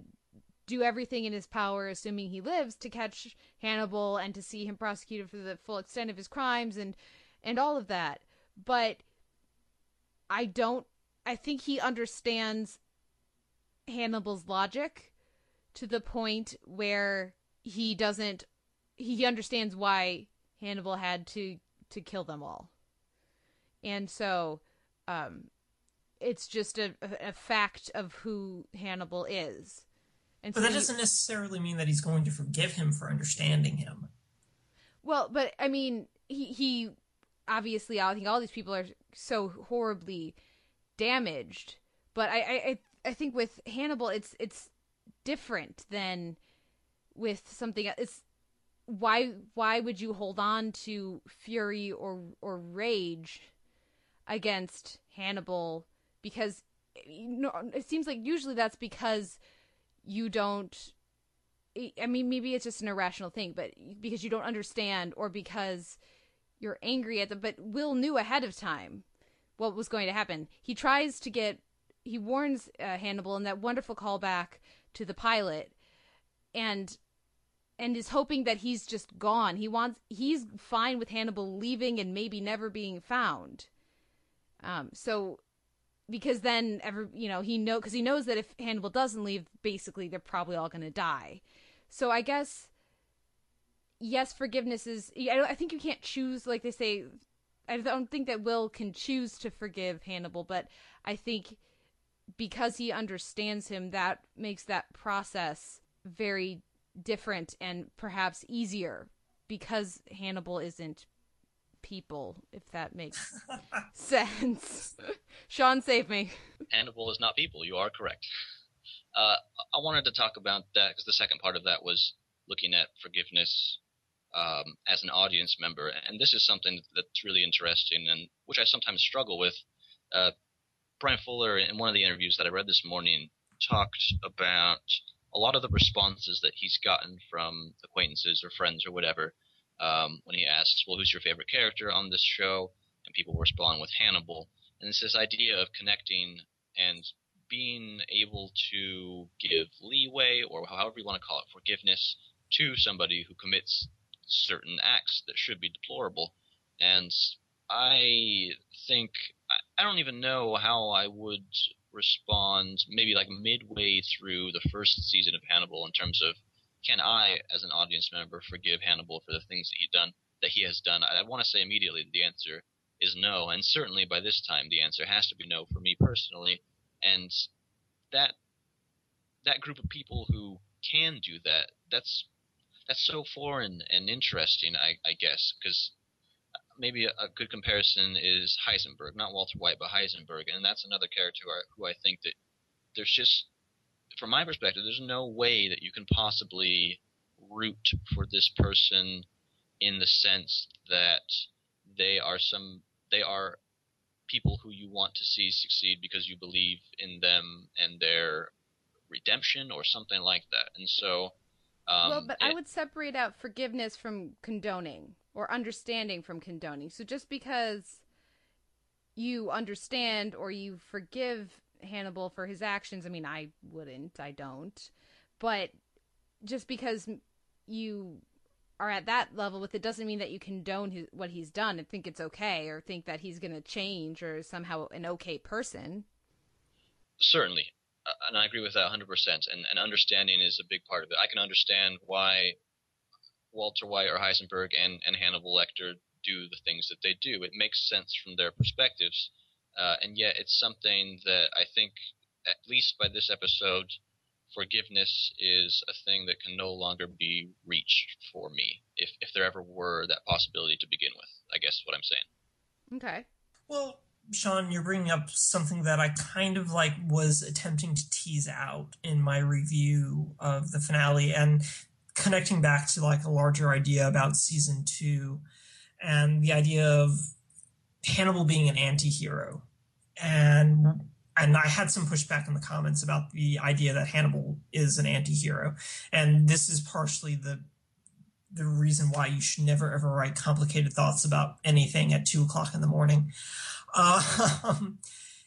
do everything in his power, assuming he lives, to catch Hannibal and to see him prosecuted for the full extent of his crimes and and all of that. But I don't. I think he understands Hannibal's logic to the point where he doesn't. He understands why Hannibal had to to kill them all, and so um, it's just a, a fact of who Hannibal is. And but so that doesn't necessarily mean that he's going to forgive him for understanding him. Well, but I mean, he he obviously I think all these people are so horribly damaged, but I I I think with Hannibal it's it's different than with something it's why why would you hold on to fury or or rage against Hannibal? Because it seems like usually that's because you don't I mean maybe it's just an irrational thing, but because you don't understand or because you're angry at them, but Will knew ahead of time what was going to happen. He tries to get he warns uh, Hannibal in that wonderful callback to the pilot and and is hoping that he's just gone. He wants he's fine with Hannibal leaving and maybe never being found. Um so because then ever you know he know because he knows that if Hannibal doesn't leave, basically they're probably all going to die. So I guess yes, forgiveness is. I, I think you can't choose like they say. I don't think that Will can choose to forgive Hannibal, but I think because he understands him, that makes that process very different and perhaps easier because Hannibal isn't people, if that makes sense. Sean, save me. Hannibal is not people. You are correct. Uh, I wanted to talk about that because the second part of that was looking at forgiveness um, as an audience member, and this is something that's really interesting and which I sometimes struggle with. Uh, Bryan Fuller, in one of the interviews that I read this morning, talked about a lot of the responses that he's gotten from acquaintances or friends or whatever um, when he asks, "Well, who's your favorite character on this show?" and people respond with Hannibal, and it's this idea of connecting and being able to give leeway or however you want to call it, forgiveness to somebody who commits certain acts that should be deplorable. And I think I don't even know how I would respond maybe like midway through the first season of Hannibal in terms of can I, as an audience member, forgive Hannibal for the things that he done that he has done? I, I want to say immediately the answer is no, and certainly by this time the answer has to be no for me personally. And that that group of people who can do that, that's that's so foreign and interesting, I, I guess, because maybe a, a, good comparison is Heisenberg, not Walter White, but Heisenberg, and that's another character who I, who I think that there's just from my perspective, there's no way that you can possibly root for this person in the sense that they are some they are people who you want to see succeed because you believe in them and their redemption or something like that. And so um, well, but I would separate out forgiveness from condoning or understanding from condoning. So just because you understand or you forgive Hannibal for his actions. I mean, I wouldn't, I don't. But just because you are at that level with it doesn't mean that you condone his, what he's done and think it's okay or think that he's going to change or somehow an okay person. Certainly. Uh, and I agree with that 100%. And, and understanding is a big part of it. I can understand why Walter White or Heisenberg and, and Hannibal Lecter do the things that they do. It makes sense from their perspectives uh, and yet it's something that I think, at least by this episode, forgiveness is a thing that can no longer be reached for me, if if there ever were that possibility to begin with. I guess is what I'm saying. Okay. Well, Sean, you're bringing up something that I kind of like was attempting to tease out in my review of the finale and connecting back to like a larger idea about season two and the idea of Hannibal being an anti-hero. And and I had some pushback in the comments about the idea that Hannibal is an anti-hero. And this is partially the the reason why you should never ever write complicated thoughts about anything at two o'clock in the morning um,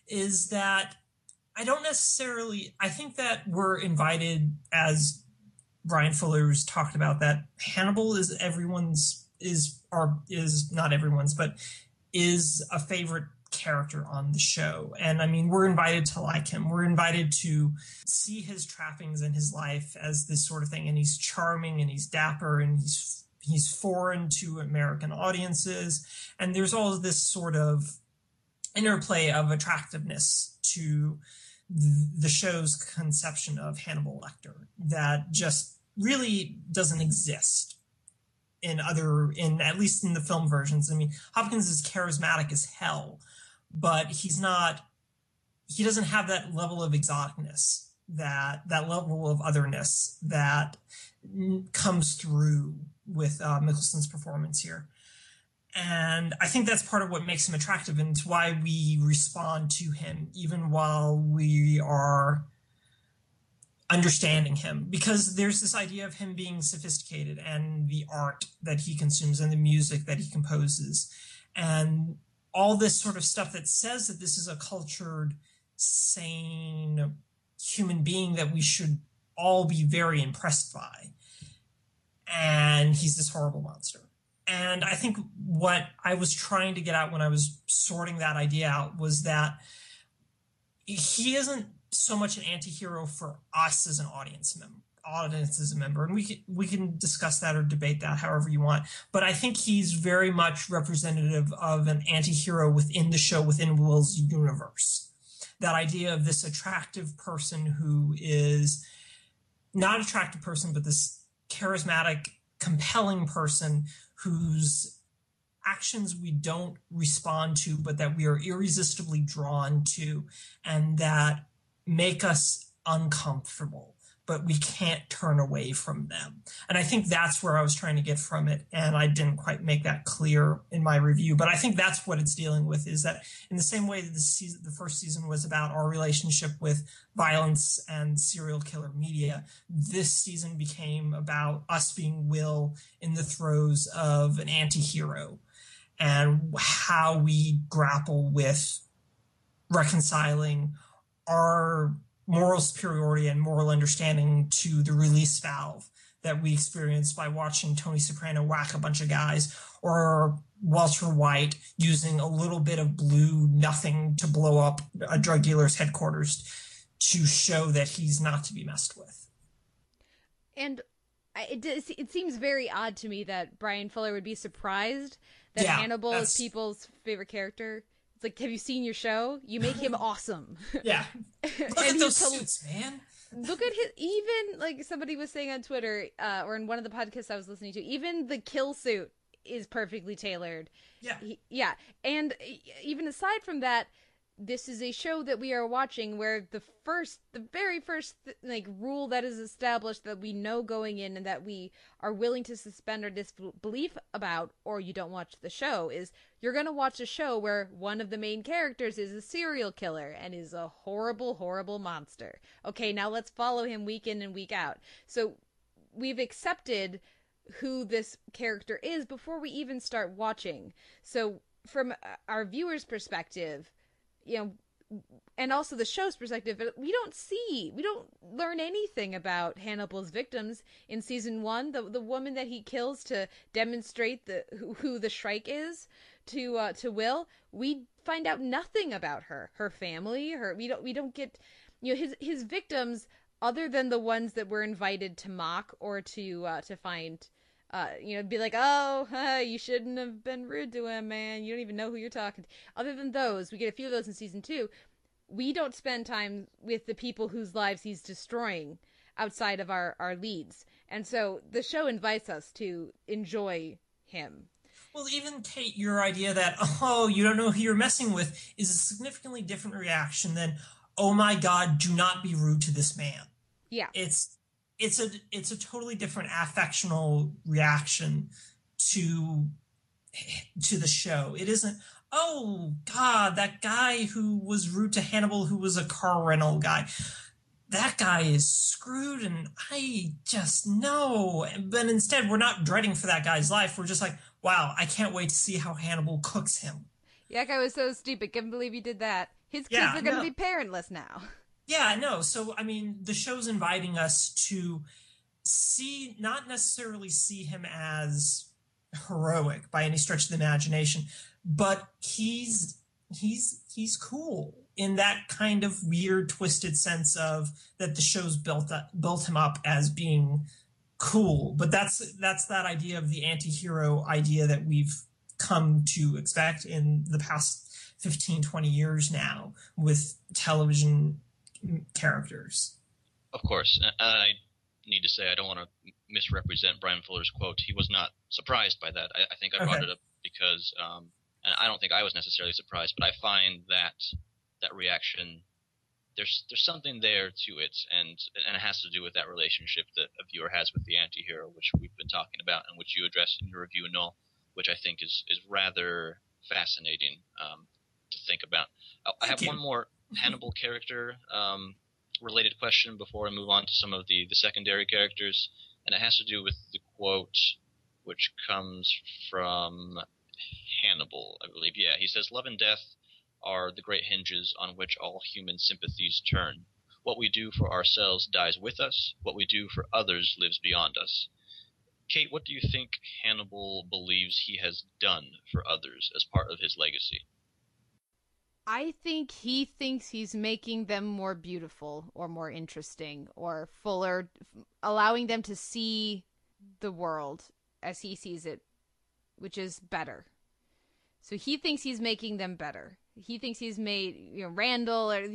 is that I don't necessarily. I think that we're invited, as Bryan Fuller's talked about, that Hannibal is everyone's is our is not everyone's, but is a favorite character on the show. And I mean, we're invited to like him. We're invited to see his trappings in his life as this sort of thing. And he's charming and he's dapper and he's he's foreign to American audiences. And there's all this sort of interplay of attractiveness to the show's conception of Hannibal Lecter that just really doesn't exist in other in at least in the film versions. I mean, Hopkins is charismatic as hell, but he's not he doesn't have that level of exoticness that that level of otherness that comes through with uh, Mikkelsen's performance here. And I think that's part of what makes him attractive and it's why we respond to him even while we are understanding him. Because there's this idea of him being sophisticated and the art that he consumes and the music that he composes. And all this sort of stuff that says that this is a cultured sane human being that we should all be very impressed by. And he's this horrible monster and I think what I was trying to get at when I was sorting that idea out was that he isn't so much an anti-hero for us as an audience member audience as a member. And we can, we can discuss that or debate that however you want. But i think he's very much representative of an anti-hero within the show within will's universe. That idea of this attractive person who is not attractive person but this charismatic compelling person whose actions we don't respond to, but that we are irresistibly drawn to and that make us uncomfortable but we can't turn away from them. And I think that's where I was trying to get from it. And I didn't quite make that clear in my review, but I think that's what it's dealing with is that in the same way that the season, the first season was about our relationship with violence and serial killer media, this season became about us being Will in the throes of an anti-hero and how we grapple with reconciling our moral superiority and moral understanding to the release valve that we experience by watching Tony Soprano whack a bunch of guys or Walter White using a little bit of blue nothing to blow up a drug dealer's headquarters to show that he's not to be messed with. And it, it seems very odd to me that Bryan Fuller would be surprised that yeah, Hannibal is people's favorite character like, have you seen your show? You make him awesome. Yeah. Look at those suits, man. Look at his even like somebody was saying on Twitter uh, or in one of the podcasts I was listening to. Even the kill suit is perfectly tailored. Yeah. He, yeah, and even aside from that, this is a show that we are watching where the first the very first like rule that is established that we know going in and that we are willing to suspend our disbelief about or you don't watch the show is you're going to watch a show where one of the main characters is a serial killer and is a horrible horrible monster. Okay now let's follow him week in and week out. So we've accepted who this character is before we even start watching. So from uh, our viewers perspective you know and also the show's perspective we don't see we don't learn anything about hannibal's victims in season one. The the woman that he kills to demonstrate the who, who the shrike is to uh, to will we find out nothing about her her family her we don't we don't get you know his his victims other than the ones that we're invited to mock or to uh, to find uh, you know, be like, oh, uh, you shouldn't have been rude to him, man. You don't even know who you're talking to. Other than those, we get a few of those in season two. We don't spend time with the people whose lives he's destroying outside of our, our leads. And so the show invites us to enjoy him. Well, even Kate, your idea that oh, you don't know who you're messing with is a significantly different reaction than oh my god, do not be rude to this man. Yeah. It's it's a it's a totally different affectional reaction to to the show. It isn't oh god, that guy who was rude to Hannibal who was a car rental guy. That guy is screwed and I just know. But instead we're not dreading for that guy's life. We're just like, wow, I can't wait to see how Hannibal cooks him. Yeah, that guy was so stupid. Can't believe he did that. His kids Yeah, are going to no. be parentless now. Yeah, no. So I mean, the show's inviting us to see, not necessarily see him as heroic by any stretch of the imagination, but he's he's he's cool in that kind of weird, twisted sense of that the show's built up, built him up as being cool. But that's that's that idea of the anti-hero idea that we've come to expect in the past 15 20 years now with television characters. Of course, and I need to say I don't want to misrepresent Bryan Fuller's quote. He was not surprised by that. I, I think I brought Okay. it up because, um, and I don't think I was necessarily surprised, but I find that that reaction there's there's something there to it, and and it has to do with that relationship that a viewer has with the anti-hero, which we've been talking about and which you addressed in your review and all, which I think is is rather fascinating um, to think about. I, I have you. one more Hannibal character um, related question before I move on to some of the the secondary characters, and it has to do with the quote, which comes from Hannibal, I believe. Yeah, he says, "Love and death are the great hinges on which all human sympathies turn. What we do for ourselves dies with us. What we do for others lives beyond us." Kate, what do you think Hannibal believes he has done for others as part of his legacy? I think he thinks he's making them more beautiful or more interesting or fuller, allowing them to see the world as he sees it, which is better. So he thinks he's making them better. He thinks he's made, you know, Randall, or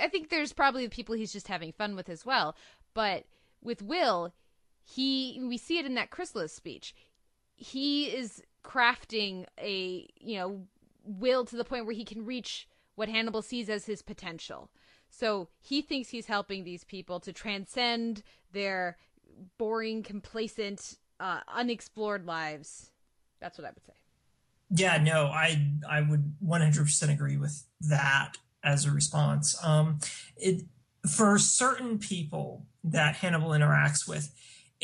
I think there's probably people he's just having fun with as well. But with Will, he, we see it in that chrysalis speech. He is crafting a, you know, will to the point where he can reach what Hannibal sees as his potential. So he thinks he's helping these people to transcend their boring, complacent, uh, unexplored lives. That's what I would say. Yeah, no, I I would 100% agree with that as a response. Um, it for certain people that Hannibal interacts with,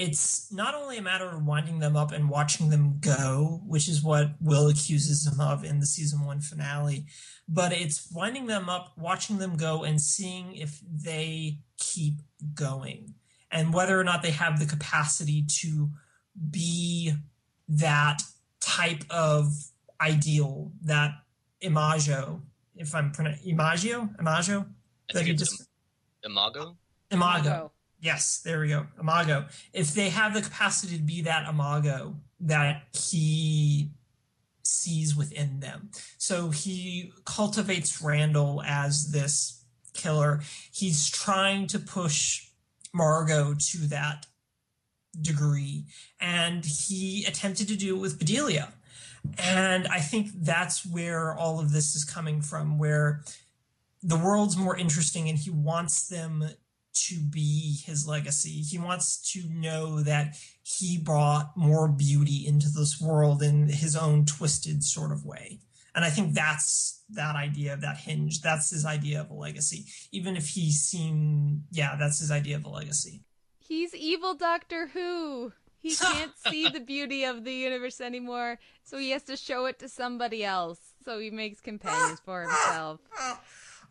it's not only a matter of winding them up and watching them go, which is what Will accuses him of in the season one finale, but it's winding them up, watching them go, and seeing if they keep going and whether or not they have the capacity to be that type of ideal, that imago, if I'm pronouncing imago, imago, I that think he it's just Imago. imago. Yes, there we go. Imago. If they have the capacity to be that imago that he sees within them. So he cultivates Randall as this killer. He's trying to push Margot to that degree. And he attempted to do it with Bedelia. And I think that's where all of this is coming from, where the world's more interesting and he wants them to be his legacy. He wants to know that he brought more beauty into this world in his own twisted sort of way. And I think that's that idea of that hinge. That's his idea of a legacy. Even if he seemed, yeah, that's his idea of a legacy. He's evil Doctor Who. He can't see the beauty of the universe anymore, so he has to show it to somebody else. So he makes companions for himself.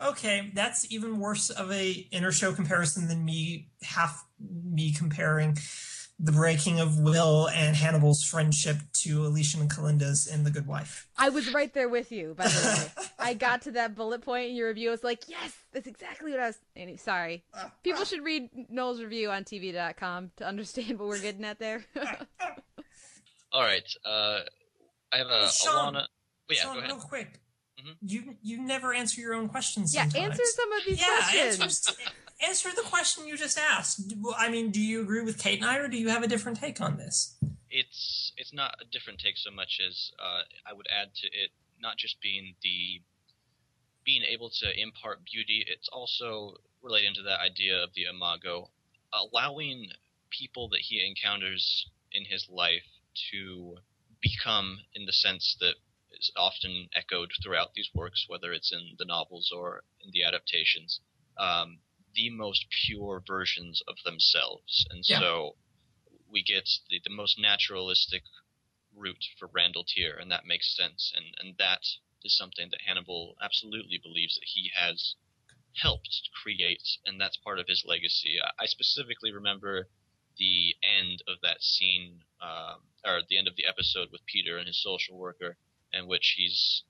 Okay, that's even worse of a inter-show comparison than me half me comparing the breaking of Will and Hannibal's friendship to Alicia and Kalinda's in The Good Wife. I was right there with you, by the way. I got to that bullet point in your review. I was like, yes, that's exactly what I was. Anyway, sorry. People should read Noel's review on TV.com to understand what we're getting at there. All right. Uh, I have a Sean, Alana. But yeah, Sean, go ahead. real quick. Mhm. You you never answer your own questions. yeah, sometimes. answer some of these Yeah, questions. answer, answer the question you just asked. I mean, do you agree with Kate and I, or do you have a different take on this? It's it's not a different take so much as uh, I would add to it not just being the being able to impart beauty. It's also relating to that idea of the imago, allowing people that he encounters in his life to become, in the sense that is often echoed throughout these works, whether it's in the novels or in the adaptations, um, the most pure versions of themselves. And yeah. so we get the, the most naturalistic route for Randall Tier, and that makes sense. And, and that is something that Hannibal absolutely believes that he has helped create, and that's part of his legacy. I specifically remember the end of that scene, um, or the end of the episode with Peter and his social worker, in which he's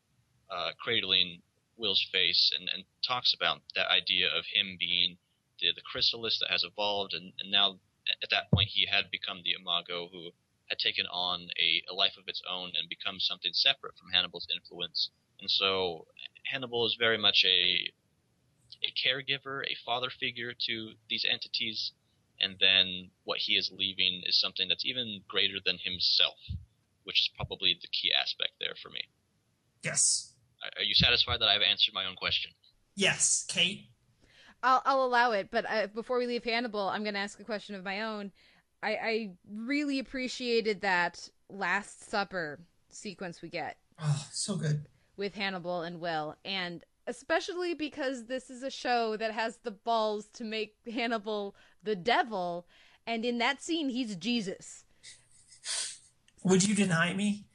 uh, cradling Will's face and, and talks about that idea of him being the, the chrysalis that has evolved, and, and now at that point he had become the imago who had taken on a, a life of its own and become something separate from Hannibal's influence. And so Hannibal is very much a a caregiver, a father figure to these entities, and then what he is leaving is something that's even greater than himself, which is probably the key aspect there for me. Yes. Are you satisfied that I've answered my own question? Yes, Kate. I'll I'll allow it, but uh, before we leave Hannibal, I'm going to ask a question of my own. I, I really appreciated that Last Supper sequence we get. Oh, so good with Hannibal and Will, and especially because this is a show that has the balls to make Hannibal the devil, and in that scene, he's Jesus. Would you deny me?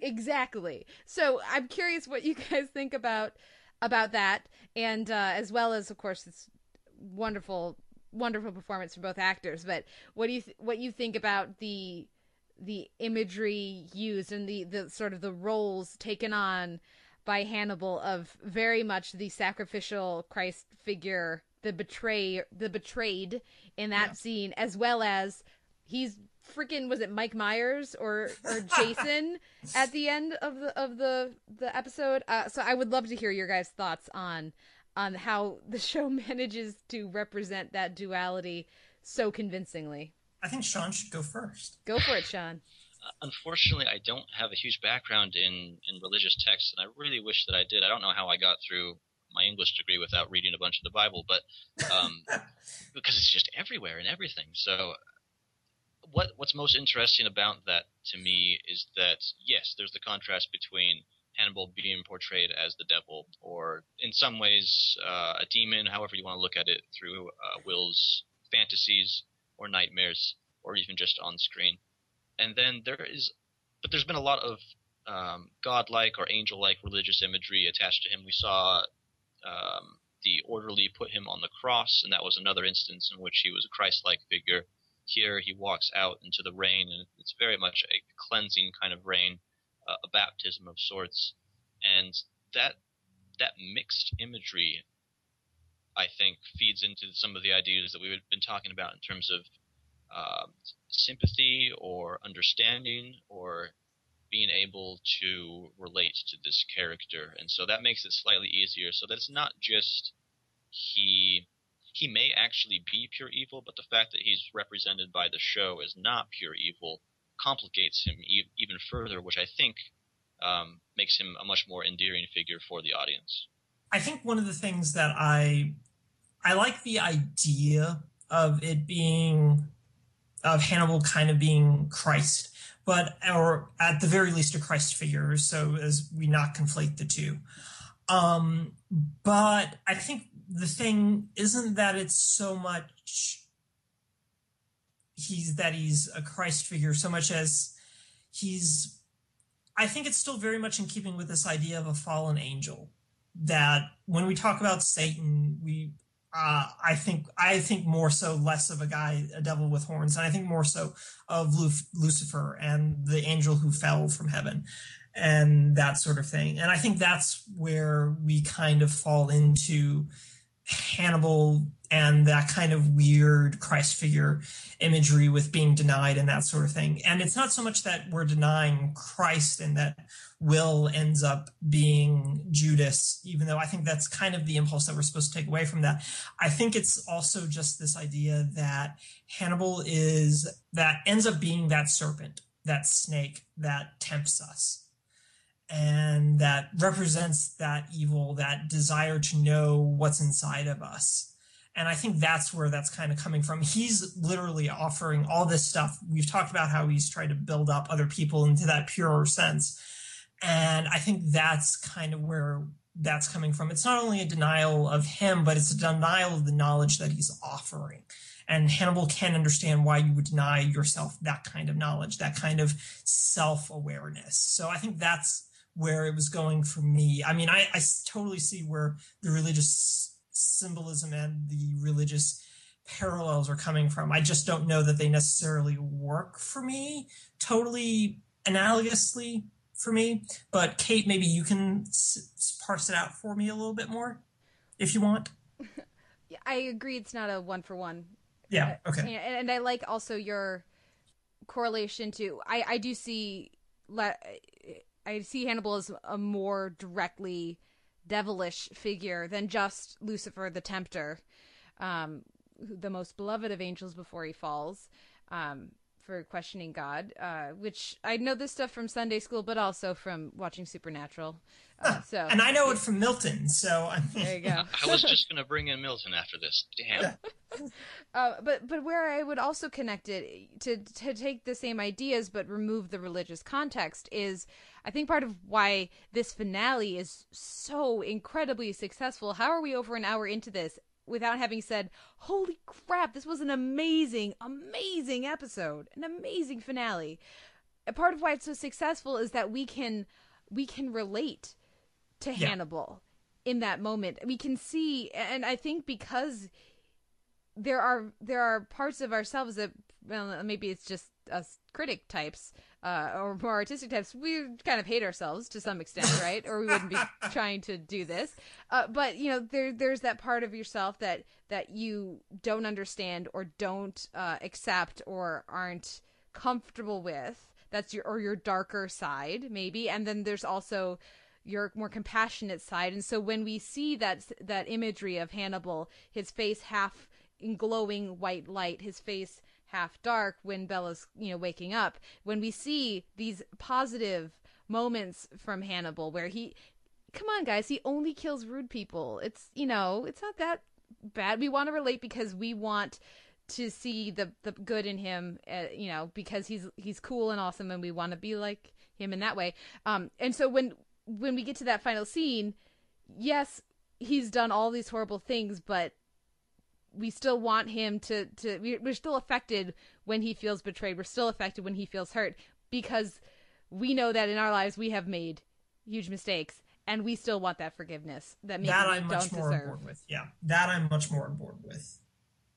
exactly. So I'm curious what you guys think about about that, and uh, as well as, of course, this wonderful, wonderful performance from both actors. But what do you th- what you think about the the imagery used and the the sort of the roles taken on by Hannibal of very much the sacrificial Christ figure, the betray, the betrayed in that yeah. scene, as well as he's freaking was it Mike Myers or or Jason at the end of the of the the episode. Uh, so I would love to hear your guys' thoughts on on how the show manages to represent that duality so convincingly. I think Sean should go first. Go for it, Sean. Uh, unfortunately, I don't have a huge background in, in religious texts, and I really wish that I did. I don't know how I got through my English degree without reading a bunch of the Bible, but um, because it's just everywhere and everything. So, what what's most interesting about that to me is that yes, there's the contrast between Hannibal being portrayed as the devil, or in some ways uh, a demon, however you want to look at it, through uh, Will's fantasies or nightmares, or even just on screen and then there is, but there's been a lot of um, godlike or angel-like religious imagery attached to him. We saw um, the orderly put him on the cross, and that was another instance in which he was a Christ-like figure. Here he walks out into the rain, and it's very much a cleansing kind of rain, uh, a baptism of sorts, and that that mixed imagery, I think, feeds into some of the ideas that we've been talking about in terms of uh, sympathy or understanding or being able to relate to this character. And so that makes it slightly easier so that it's not just he he may actually be pure evil, but the fact that he's represented by the show as not pure evil complicates him e- even further, which I think um, makes him a much more endearing figure for the audience. I think one of the things that I I like the idea of it being of Hannibal kind of being Christ, but or at the very least a Christ figure, so as we not conflate the two. Um, but I think the thing isn't that it's so much he's that he's a Christ figure so much as he's I think it's still very much in keeping with this idea of a fallen angel that when we talk about Satan, we uh, I think I think more so less of a guy, a devil with horns, and I think more so of Lucifer and the angel who fell from heaven, and that sort of thing. And I think that's where we kind of fall into Hannibal and that kind of weird Christ figure imagery with being denied and that sort of thing. And it's not so much that we're denying Christ and that Will ends up being Judas, even though I think that's kind of the impulse that we're supposed to take away from that. I think it's also just this idea that Hannibal is that ends up being that serpent that snake that tempts us and that represents that evil, that desire to know what's inside of us. And I think that's where that's kind of coming from. He's literally offering all this stuff. We've talked about how he's tried to build up other people into that purer sense. And I think that's kind of where that's coming from. It's not only a denial of him, but it's a denial of the knowledge that he's offering. And Hannibal can understand why you would deny yourself that kind of knowledge, that kind of self awareness. So I think that's where it was going for me. I mean, I, I totally see where the religious symbolism and the religious parallels are coming from. I just don't know that they necessarily work for me totally analogously for me. But Kate, maybe you can s- parse it out for me a little bit more if you want. I agree. It's not a one for one. Yeah. Uh, okay. And, and I like also your correlation to. I I do see. I see Hannibal as a more directly devilish figure than just Lucifer the Tempter, um, the most beloved of angels before he falls, um, for questioning God. Uh, which I know this stuff from Sunday school, but also from watching Supernatural. Uh, so, and I know it from Milton, so I there you go. I was just gonna bring in Milton after this. Damn. uh, but but where I would also connect it to to take the same ideas but remove the religious context is I think part of why this finale is so incredibly successful. How are we over an hour into this without having said, "Holy crap, this was an amazing, amazing episode, an amazing finale." A part of why it's so successful is that we can we can relate to yeah. Hannibal in that moment. We can see and I think because there are there are parts of ourselves that well maybe it's just us critic types uh, or more artistic types, we kind of hate ourselves to some extent, right? or we wouldn't be trying to do this. Uh, but you know, there there's that part of yourself that that you don't understand or don't uh, accept or aren't comfortable with. That's your or your darker side, maybe. And then there's also your more compassionate side. And so when we see that that imagery of Hannibal, his face half in glowing white light, his face half dark when Bella's, you know, waking up. When we see these positive moments from Hannibal where he come on guys, he only kills rude people. It's, you know, it's not that bad. We want to relate because we want to see the the good in him, uh, you know, because he's he's cool and awesome and we want to be like him in that way. Um and so when when we get to that final scene, yes, he's done all these horrible things, but we still want him to to we're still affected when he feels betrayed we're still affected when he feels hurt because we know that in our lives we have made huge mistakes and we still want that forgiveness that maybe that I'm we much don't more deserve. on board with. Yeah, that I'm much more on board with.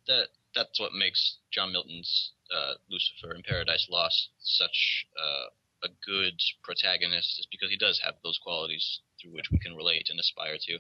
That that's what makes John Milton's uh, Lucifer in Paradise Lost such uh, a good protagonist, is because he does have those qualities through which we can relate and aspire to.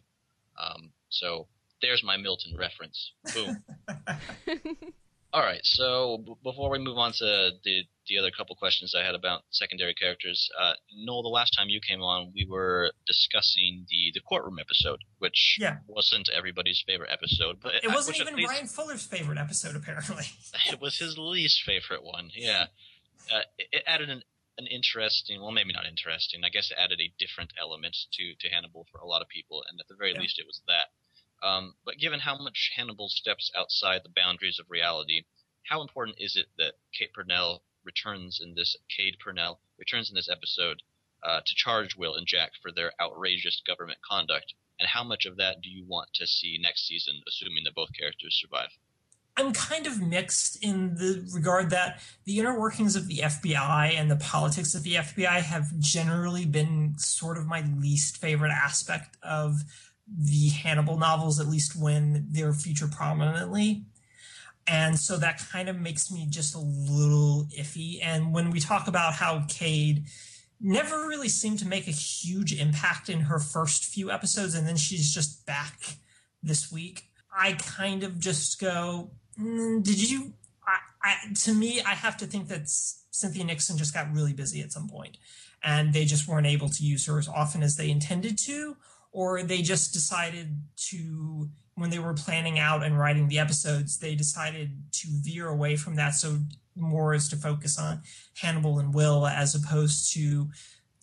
Um, so there's my Milton reference. Boom. All right. So b- before we move on to the the other couple questions I had about secondary characters, uh, Noel, the last time you came on, we were discussing the the courtroom episode, which yeah. wasn't everybody's favorite episode, but it wasn't even least, Bryan Fuller's favorite episode. Apparently, it was his least favorite one. Yeah, uh, it, it added an an interesting, well, maybe not interesting. I guess it added a different element to to Hannibal for a lot of people, and at the very yeah. least, it was that. Um, but given how much Hannibal steps outside the boundaries of reality, how important is it that Kate Purnell returns in this Kade Purnell returns in this episode uh, to charge Will and Jack for their outrageous government conduct? And how much of that do you want to see next season, assuming that both characters survive? I'm kind of mixed in the regard that the inner workings of the FBI and the politics of the FBI have generally been sort of my least favorite aspect of the Hannibal novels, at least when they're featured prominently. And so that kind of makes me just a little iffy. And when we talk about how Kade never really seemed to make a huge impact in her first few episodes, and then she's just back this week, I kind of just go, mm, did you? I, I, to me, I have to think that Cynthia Nixon just got really busy at some point, and they just weren't able to use her as often as they intended to, or they just decided to when they were planning out and writing the episodes they decided to veer away from that so more is to focus on Hannibal and Will as opposed to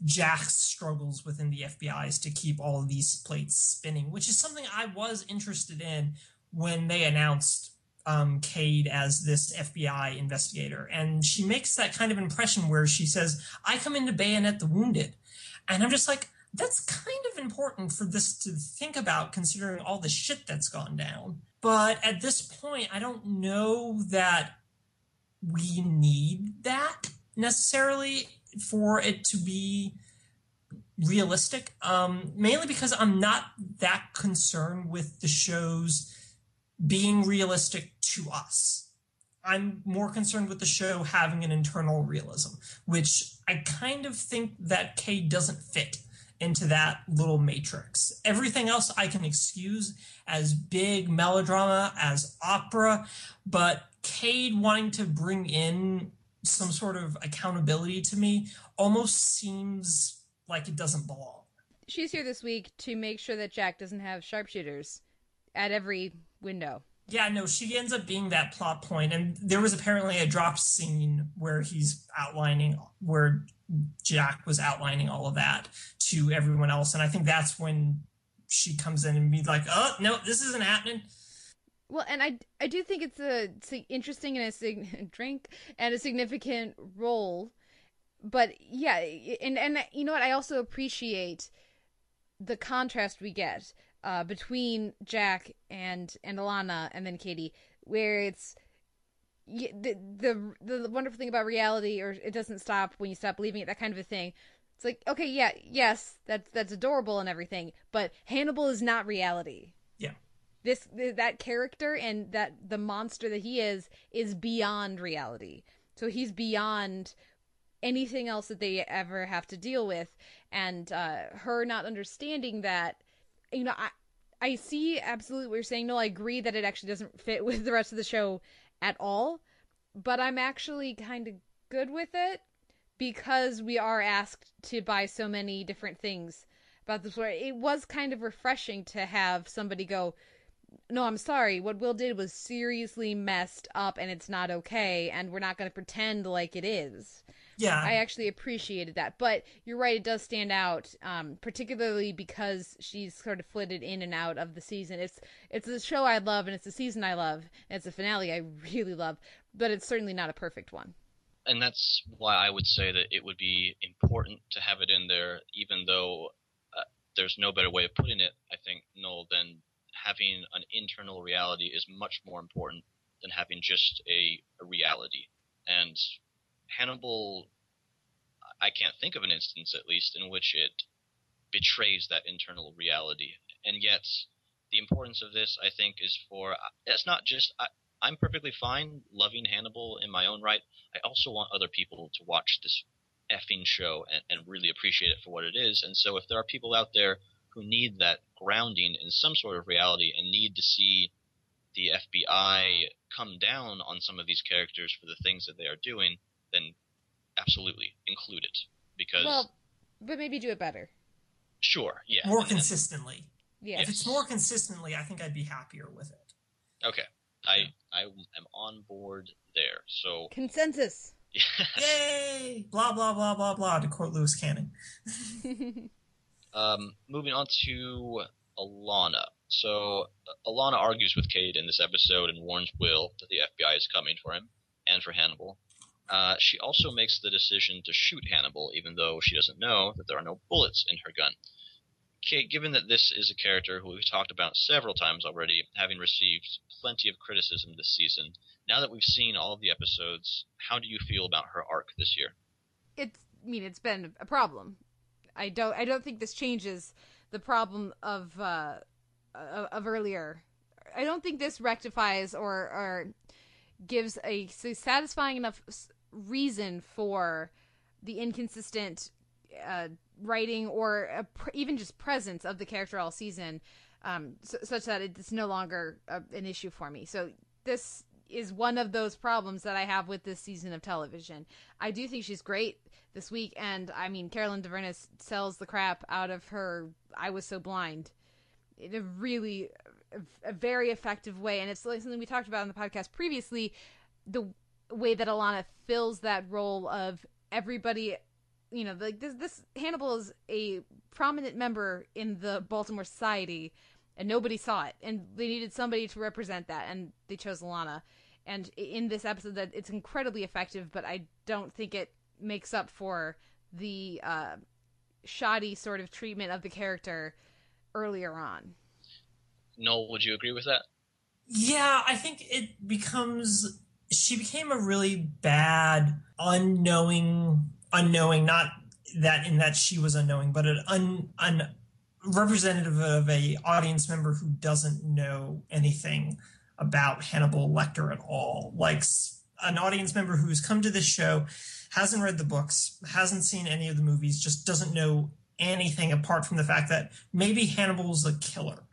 Jack's struggles within the FBI to keep all of these plates spinning, which is something I was interested in when they announced um, Kade as this FBI investigator. And she makes that kind of impression where she says, I come in to bayonet the wounded. And I'm just like, that's kind of important for this to think about considering all the shit that's gone down. But at this point, I don't know that we need that necessarily for it to be realistic. Um, mainly because I'm not that concerned with the shows being realistic to us. I'm more concerned with the show having an internal realism, which I kind of think that K doesn't fit into that little matrix. Everything else I can excuse as big melodrama, as opera, but Kade wanting to bring in some sort of accountability to me almost seems like it doesn't belong. She's here this week to make sure that Jack doesn't have sharpshooters at every window. Yeah, no, she ends up being that plot point, and there was apparently a dropped scene where he's outlining where Jack was outlining all of that to everyone else, and I think that's when she comes in and be like, "Oh no, this isn't happening." Well, and I I do think it's a, it's interesting and a drink and a significant role, but yeah, and and you know what? I also appreciate the contrast we get uh, between Jack and and Alana, and then Katie, where it's the, the the wonderful thing about reality, or it doesn't stop when you stop believing it, that kind of a thing. It's like, okay, yeah, yes, that's that's adorable and everything, but Hannibal is not reality. Yeah. This that character and that the monster that he is is beyond reality. So he's beyond anything else that they ever have to deal with, and uh, her not understanding that you know, I I see absolutely what you're saying. No, I agree that it actually doesn't fit with the rest of the show at all, but I'm actually kind of good with it because we are asked to buy so many different things about this story. It was kind of refreshing to have somebody go, "No, I'm sorry. What Will did was seriously messed up and it's not okay and we're not going to pretend like it is." Yeah. I actually appreciated that. But you're right, it does stand out, um, particularly because she's sort of flitted in and out of the season. It's it's a show I love and it's a season I love and it's a finale I really love, but it's certainly not a perfect one. And that's why I would say that it would be important to have it in there, even though uh, there's no better way of putting it, I think, Noel, than having an internal reality is much more important than having just a, a reality. And Hannibal, I can't think of an instance at least in which it betrays that internal reality. And yet, the importance of this, I think, is for it's not just I, I'm perfectly fine loving Hannibal in my own right. I also want other people to watch this effing show and, and really appreciate it for what it is. And so, if there are people out there who need that grounding in some sort of reality and need to see the FBI come down on some of these characters for the things that they are doing, then absolutely include it because well, but maybe do it better. Sure, yeah, more consistently. Yeah, if it's more consistently, I think I'd be happier with it. Okay, I I am on board there. So consensus. Yay! Blah blah blah blah blah. To quote Lewis Cannon. um, moving on to Alana. So Alana argues with Kade in this episode and warns Will that the FBI is coming for him and for Hannibal. Uh, she also makes the decision to shoot Hannibal, even though she doesn't know that there are no bullets in her gun. Kate, given that this is a character who we've talked about several times already, having received plenty of criticism this season, now that we've seen all of the episodes, how do you feel about her arc this year? It's, I mean, it's been a problem. I don't, I don't think this changes the problem of, uh, of earlier. I don't think this rectifies or, or gives a satisfying enough reason for the inconsistent uh, writing or pr- even just presence of the character all season, um, such that it's no longer a, an issue for me. So this is one of those problems that I have with this season of television. I do think she's great this week, and I mean Carolyn Dhavernas sells the crap out of her "I Was So Blind" in a really a, a very effective way, and it's like something we talked about in the podcast previously. The way that Alana fills that role of everybody you know like this this Hannibal is a prominent member in the Baltimore society and nobody saw it and they needed somebody to represent that and they chose Alana and in this episode that it's incredibly effective but I don't think it makes up for the uh, shoddy sort of treatment of the character earlier on. Noel, would you agree with that? Yeah, I think it becomes she became a really bad unknowing unknowing not that in that she was unknowing but an un, un representative of a audience member who doesn't know anything about Hannibal Lecter at all. Like an audience member who's come to this show hasn't read the books hasn't seen any of the movies just doesn't know anything apart from the fact that maybe Hannibal's a killer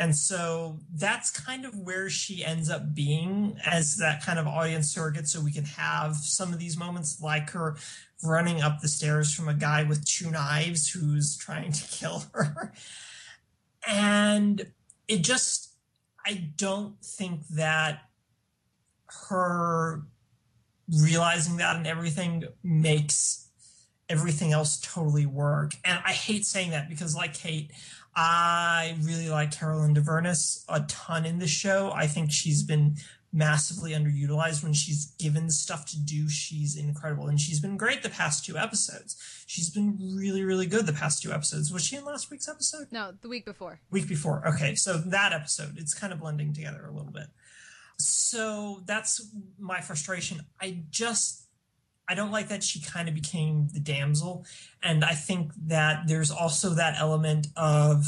and so that's kind of where she ends up being as that kind of audience surrogate. So we can have some of these moments like her running up the stairs from a guy with two knives who's trying to kill her. And it just, I don't think that her realizing that and everything makes everything else totally work. And I hate saying that because, like Kate, I really like Carolyn Dhavernas a ton in the show. I think she's been massively underutilized when she's given stuff to do. She's incredible. And she's been great the past two episodes. She's been really, really good the past two episodes. Was she in last week's episode? No, the week before. Week before. Okay. So that episode, it's kind of blending together a little bit. So that's my frustration. I just I don't like that she kind of became the damsel. And I think that there's also that element of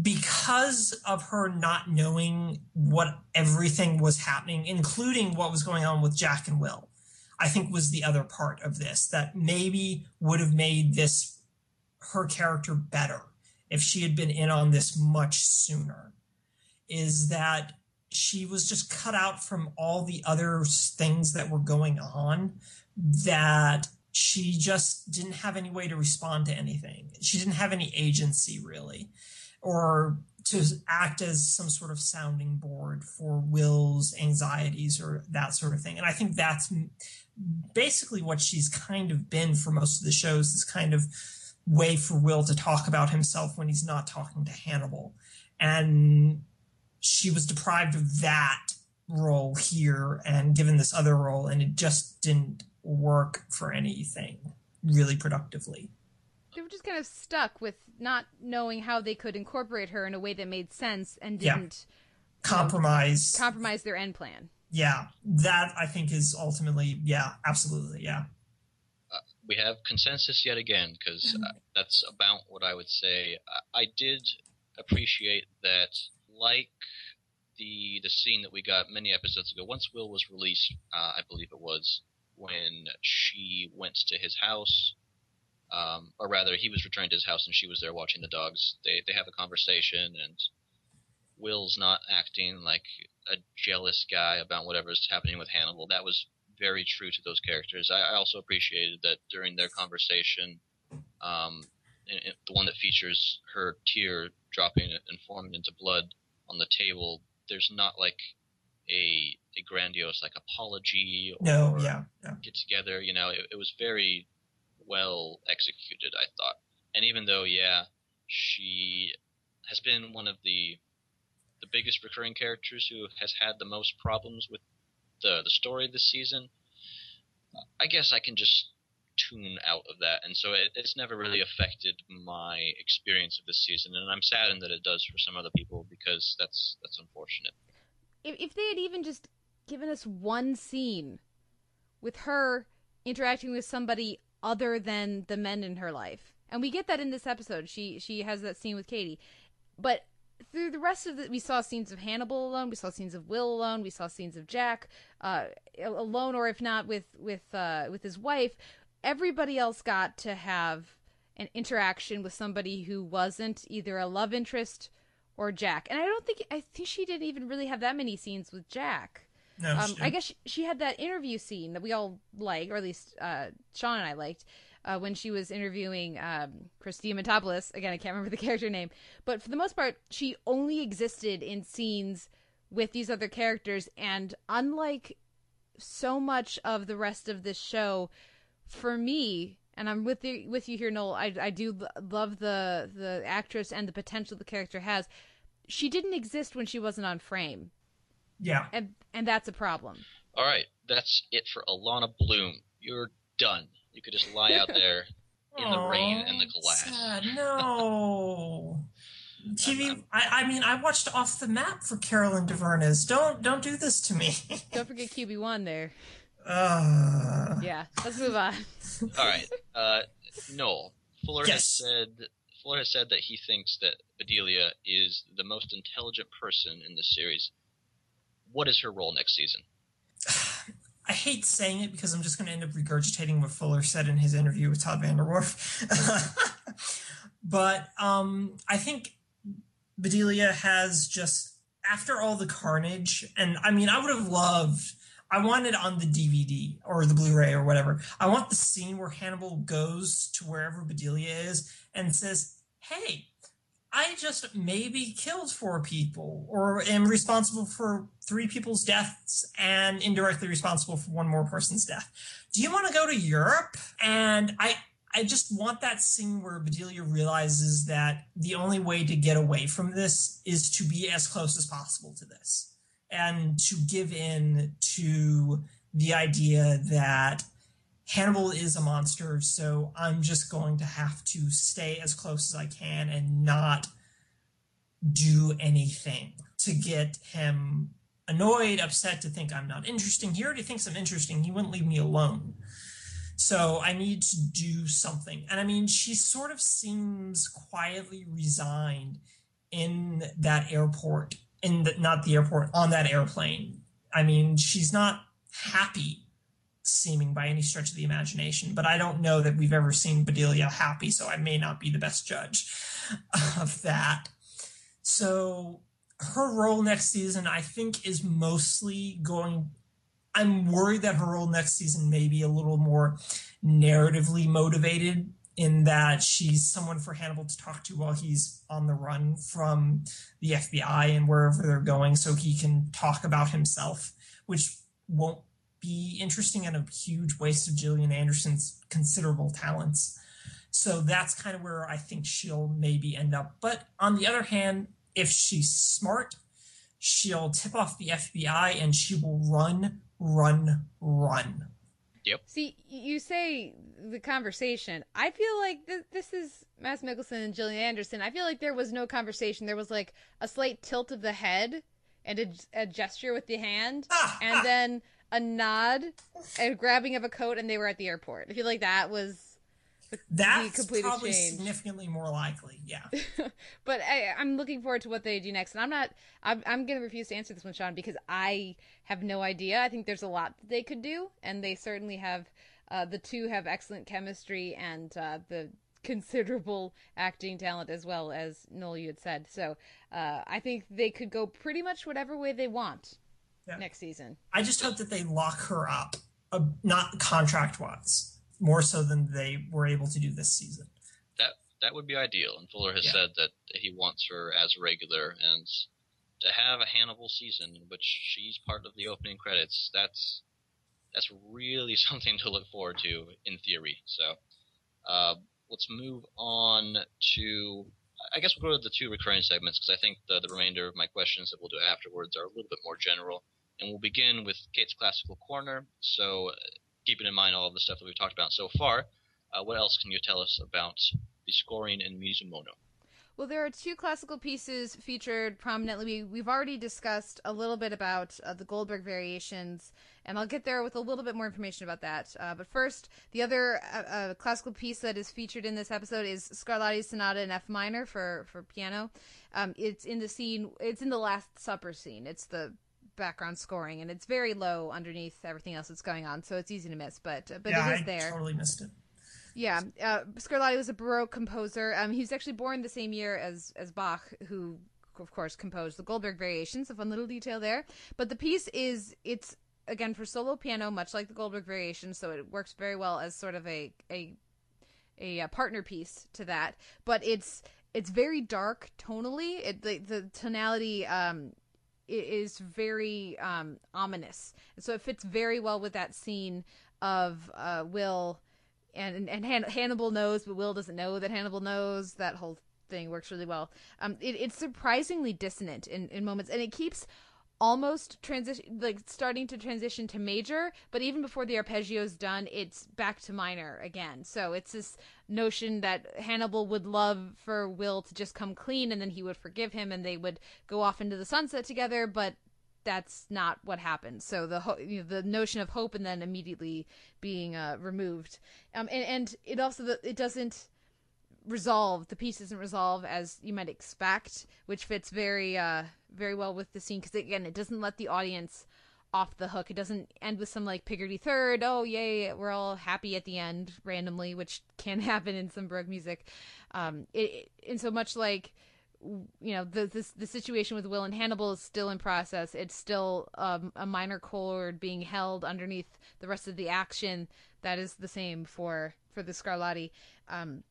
because of her not knowing what everything was happening, including what was going on with Jack and Will, I think was the other part of this that maybe would have made this her character better if she had been in on this much sooner. Is that she was just cut out from all the other things that were going on that she just didn't have any way to respond to anything. She didn't have any agency really, or to act as some sort of sounding board for Will's anxieties or that sort of thing. And I think that's basically what she's kind of been for most of the shows, this kind of way for Will to talk about himself when he's not talking to Hannibal. And she was deprived of that role here and given this other role, and it just didn't work for anything really productively. They were just kind of stuck with not knowing how they could incorporate her in a way that made sense and didn't yeah. compromise know, compromise their end plan. Yeah, that I think is ultimately yeah, absolutely yeah. Uh, we have consensus yet again because uh, that's about what I would say. I, I did appreciate that like the the scene that we got many episodes ago. Once Will was released, uh, I believe it was when she went to his house, um, or rather, he was returning to his house and she was there watching the dogs. They they have a conversation, and Will's not acting like a jealous guy about whatever's happening with Hannibal. That was very true to those characters. I, I also appreciated that during their conversation, um, in, in the one that features her tear dropping and forming into blood on the table, there's not like a a grandiose like apology or no, yeah, yeah. get together. You know, it, it was very well executed. I thought, and even though yeah, she has been one of the the biggest recurring characters who has had the most problems with the the story this season. I guess I can just tune out of that, and so it, it's never really affected my experience of this season, and I'm saddened that it does for some other people because that's that's unfortunate. If, if they had even just given us one scene with her interacting with somebody other than the men in her life, and we get that in this episode, she she has that scene with Katie, but through the rest of it, we saw scenes of Hannibal alone. We saw scenes of Will alone. We saw scenes of Jack uh, alone, or if not with with uh, with his wife everybody else got to have an interaction with somebody who wasn't either a love interest or Jack. And I don't think I think she didn't even really have that many scenes with Jack. No, um, I guess she, she, had that interview scene that we all like, or at least uh, Sean and I liked, uh, when she was interviewing um, Christina Metopoulos. Again, I can't remember the character name, but for the most part, she only existed in scenes with these other characters. And unlike so much of the rest of this show for me and I'm with you with you here Noel I I do love the the actress and the potential the character has she didn't exist when she wasn't on frame yeah and and that's a problem all right that's it for Alana Bloom you're done you could just lie out there in the rain and the glass sad. no TV. I, I mean, I watched Off the Map for Carolyn Dhavernas. Don't don't do this to me. don't forget QB one there. Uh, yeah, let's move on. All right, uh, Noel Fuller yes. has said Fuller has said that he thinks that Bedelia is the most intelligent person in the series. What is her role next season? I hate saying it because I'm just going to end up regurgitating what Fuller said in his interview with Todd VanDerWerff. but um, I think Bedelia has just after all the carnage, and I mean, I would have loved. I want it on the DVD or the Blu-ray or whatever. I want the scene where Hannibal goes to wherever Bedelia is and says, "Hey, I just maybe killed four people or am responsible for three people's deaths and indirectly responsible for one more person's death. Do you want to go to Europe?" And I I just want that scene where Bedelia realizes that the only way to get away from this is to be as close as possible to this and to give in to the idea that Hannibal is a monster, so I'm just going to have to stay as close as I can and not do anything to get him annoyed, upset, to think I'm not interesting. He already thinks I'm interesting. He wouldn't leave me alone. So I need to do something. And I mean, she sort of seems quietly resigned in that airport, in the, not the airport, on that airplane. I mean, she's not happy seeming by any stretch of the imagination, but I don't know that we've ever seen Bedelia happy, so I may not be the best judge of that. So her role next season, I think, is mostly going I'm worried that her role next season may be a little more narratively motivated in that she's someone for Hannibal to talk to while he's on the run from the FBI and wherever they're going so he can talk about himself, which won't be interesting and a huge waste of Gillian Anderson's considerable talents. So that's kind of where I think she'll maybe end up. But on the other hand, if she's smart, she'll tip off the FBI and she will run run, run. Yep. See, you say the conversation. I feel like th- this is Mads Mikkelsen and Gillian Anderson. I feel like there was no conversation. There was like a slight tilt of the head and a, a gesture with the hand, ah, and ah. then a nod and grabbing of a coat, and they were at the airport. I feel like that was that's probably change. significantly more likely. Yeah. but I, am looking forward to what they do next, and I'm not. I'm, I'm going to refuse to answer this one, Sean, because I have no idea. I think there's a lot that they could do, and they certainly have. Uh, the two have excellent chemistry and uh, the considerable acting talent as well as Noel you had said. So uh, I think they could go pretty much whatever way they want yeah. next season. I just hope that they lock her up, uh, not contract wise more so than they were able to do this season. That that would be ideal. And Fuller has yeah. said that he wants her as a regular and to have a Hannibal season in which she's part of the opening credits. That's that's really something to look forward to in theory. So uh, let's move on to. I guess we'll go to the two recurring segments because I think the, the remainder of my questions that we'll do afterwards are a little bit more general. And we'll begin with Kate's classical corner. So keeping in mind all of the stuff that we've talked about so far, uh, what else can you tell us about the scoring in Mizumono? Well, there are two classical pieces featured prominently. We, have already discussed a little bit about uh, the Goldberg variations, and I'll get there with a little bit more information about that. Uh, but first, the other uh, uh classical piece that is featured in this episode is Scarlatti's Sonata in F minor for for piano. Um, it's in the scene. It's in the Last Supper scene. It's the background scoring, and it's very low underneath everything else that's going on, so it's easy to miss. But uh, but yeah, it is I there. Totally missed it. Yeah, uh, Scarlatti was a Baroque composer. Um, he was actually born the same year as as Bach, who of course composed the Goldberg Variations. A fun little detail there. But the piece is it's again for solo piano, much like the Goldberg Variations, so it works very well as sort of a a a, a partner piece to that. But it's it's very dark tonally. It the, the tonality um is very um, ominous. And so it fits very well with that scene of uh, Will and and Han- Hannibal knows, but Will doesn't know that Hannibal knows. That whole thing works really well. Um, it, it's surprisingly dissonant in, in moments, and it keeps almost transition like starting to transition to major but even before the arpeggio's done it's back to minor again so it's this notion that hannibal would love for will to just come clean and then he would forgive him and they would go off into the sunset together but that's not what happened. So the ho- you know, the notion of hope and then immediately being uh, removed. Um, and, and it also it doesn't resolve the piece doesn't resolve as you might expect which fits very uh very well with the scene. Because again it doesn't let the audience off the hook. It doesn't end with some like Picardy third oh yay we're all happy at the end randomly which can happen in some baroque music. Um it, and so much like you know the this the situation with Will and Hannibal is still in process. It's still um, a minor chord being held underneath the rest of the action. That is the same for for the Scarlatti. Um,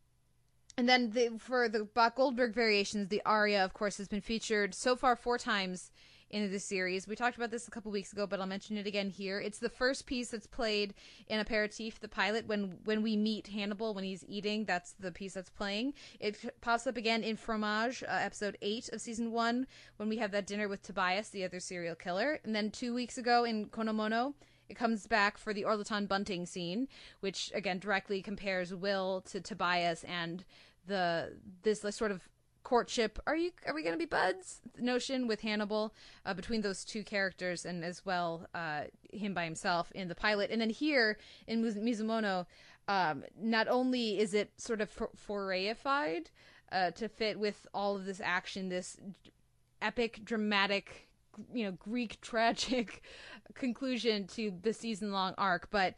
and then the, for the Bach Goldberg variations, the aria, of course, has been featured so far four times in the series. We talked about this a couple weeks ago, but I'll mention it again here. It's the first piece that's played in Aperitif, the pilot, when when we meet Hannibal when he's eating. That's the piece that's playing. It pops up again in Fromage, uh, episode eight of season one, when we have that dinner with Tobias, the other serial killer. And then two weeks ago in Ko No Mono, it comes back for the ortolan bunting scene, which again directly compares Will to Tobias and the this sort of courtship. Are you are we going to be buds? Notion with Hannibal uh, between those two characters, and as well uh, him by himself in the pilot, and then here in Mizumono, um, not only is it sort of for- forayified uh, to fit with all of this action, this epic, dramatic you know Greek tragic conclusion to the season long arc, but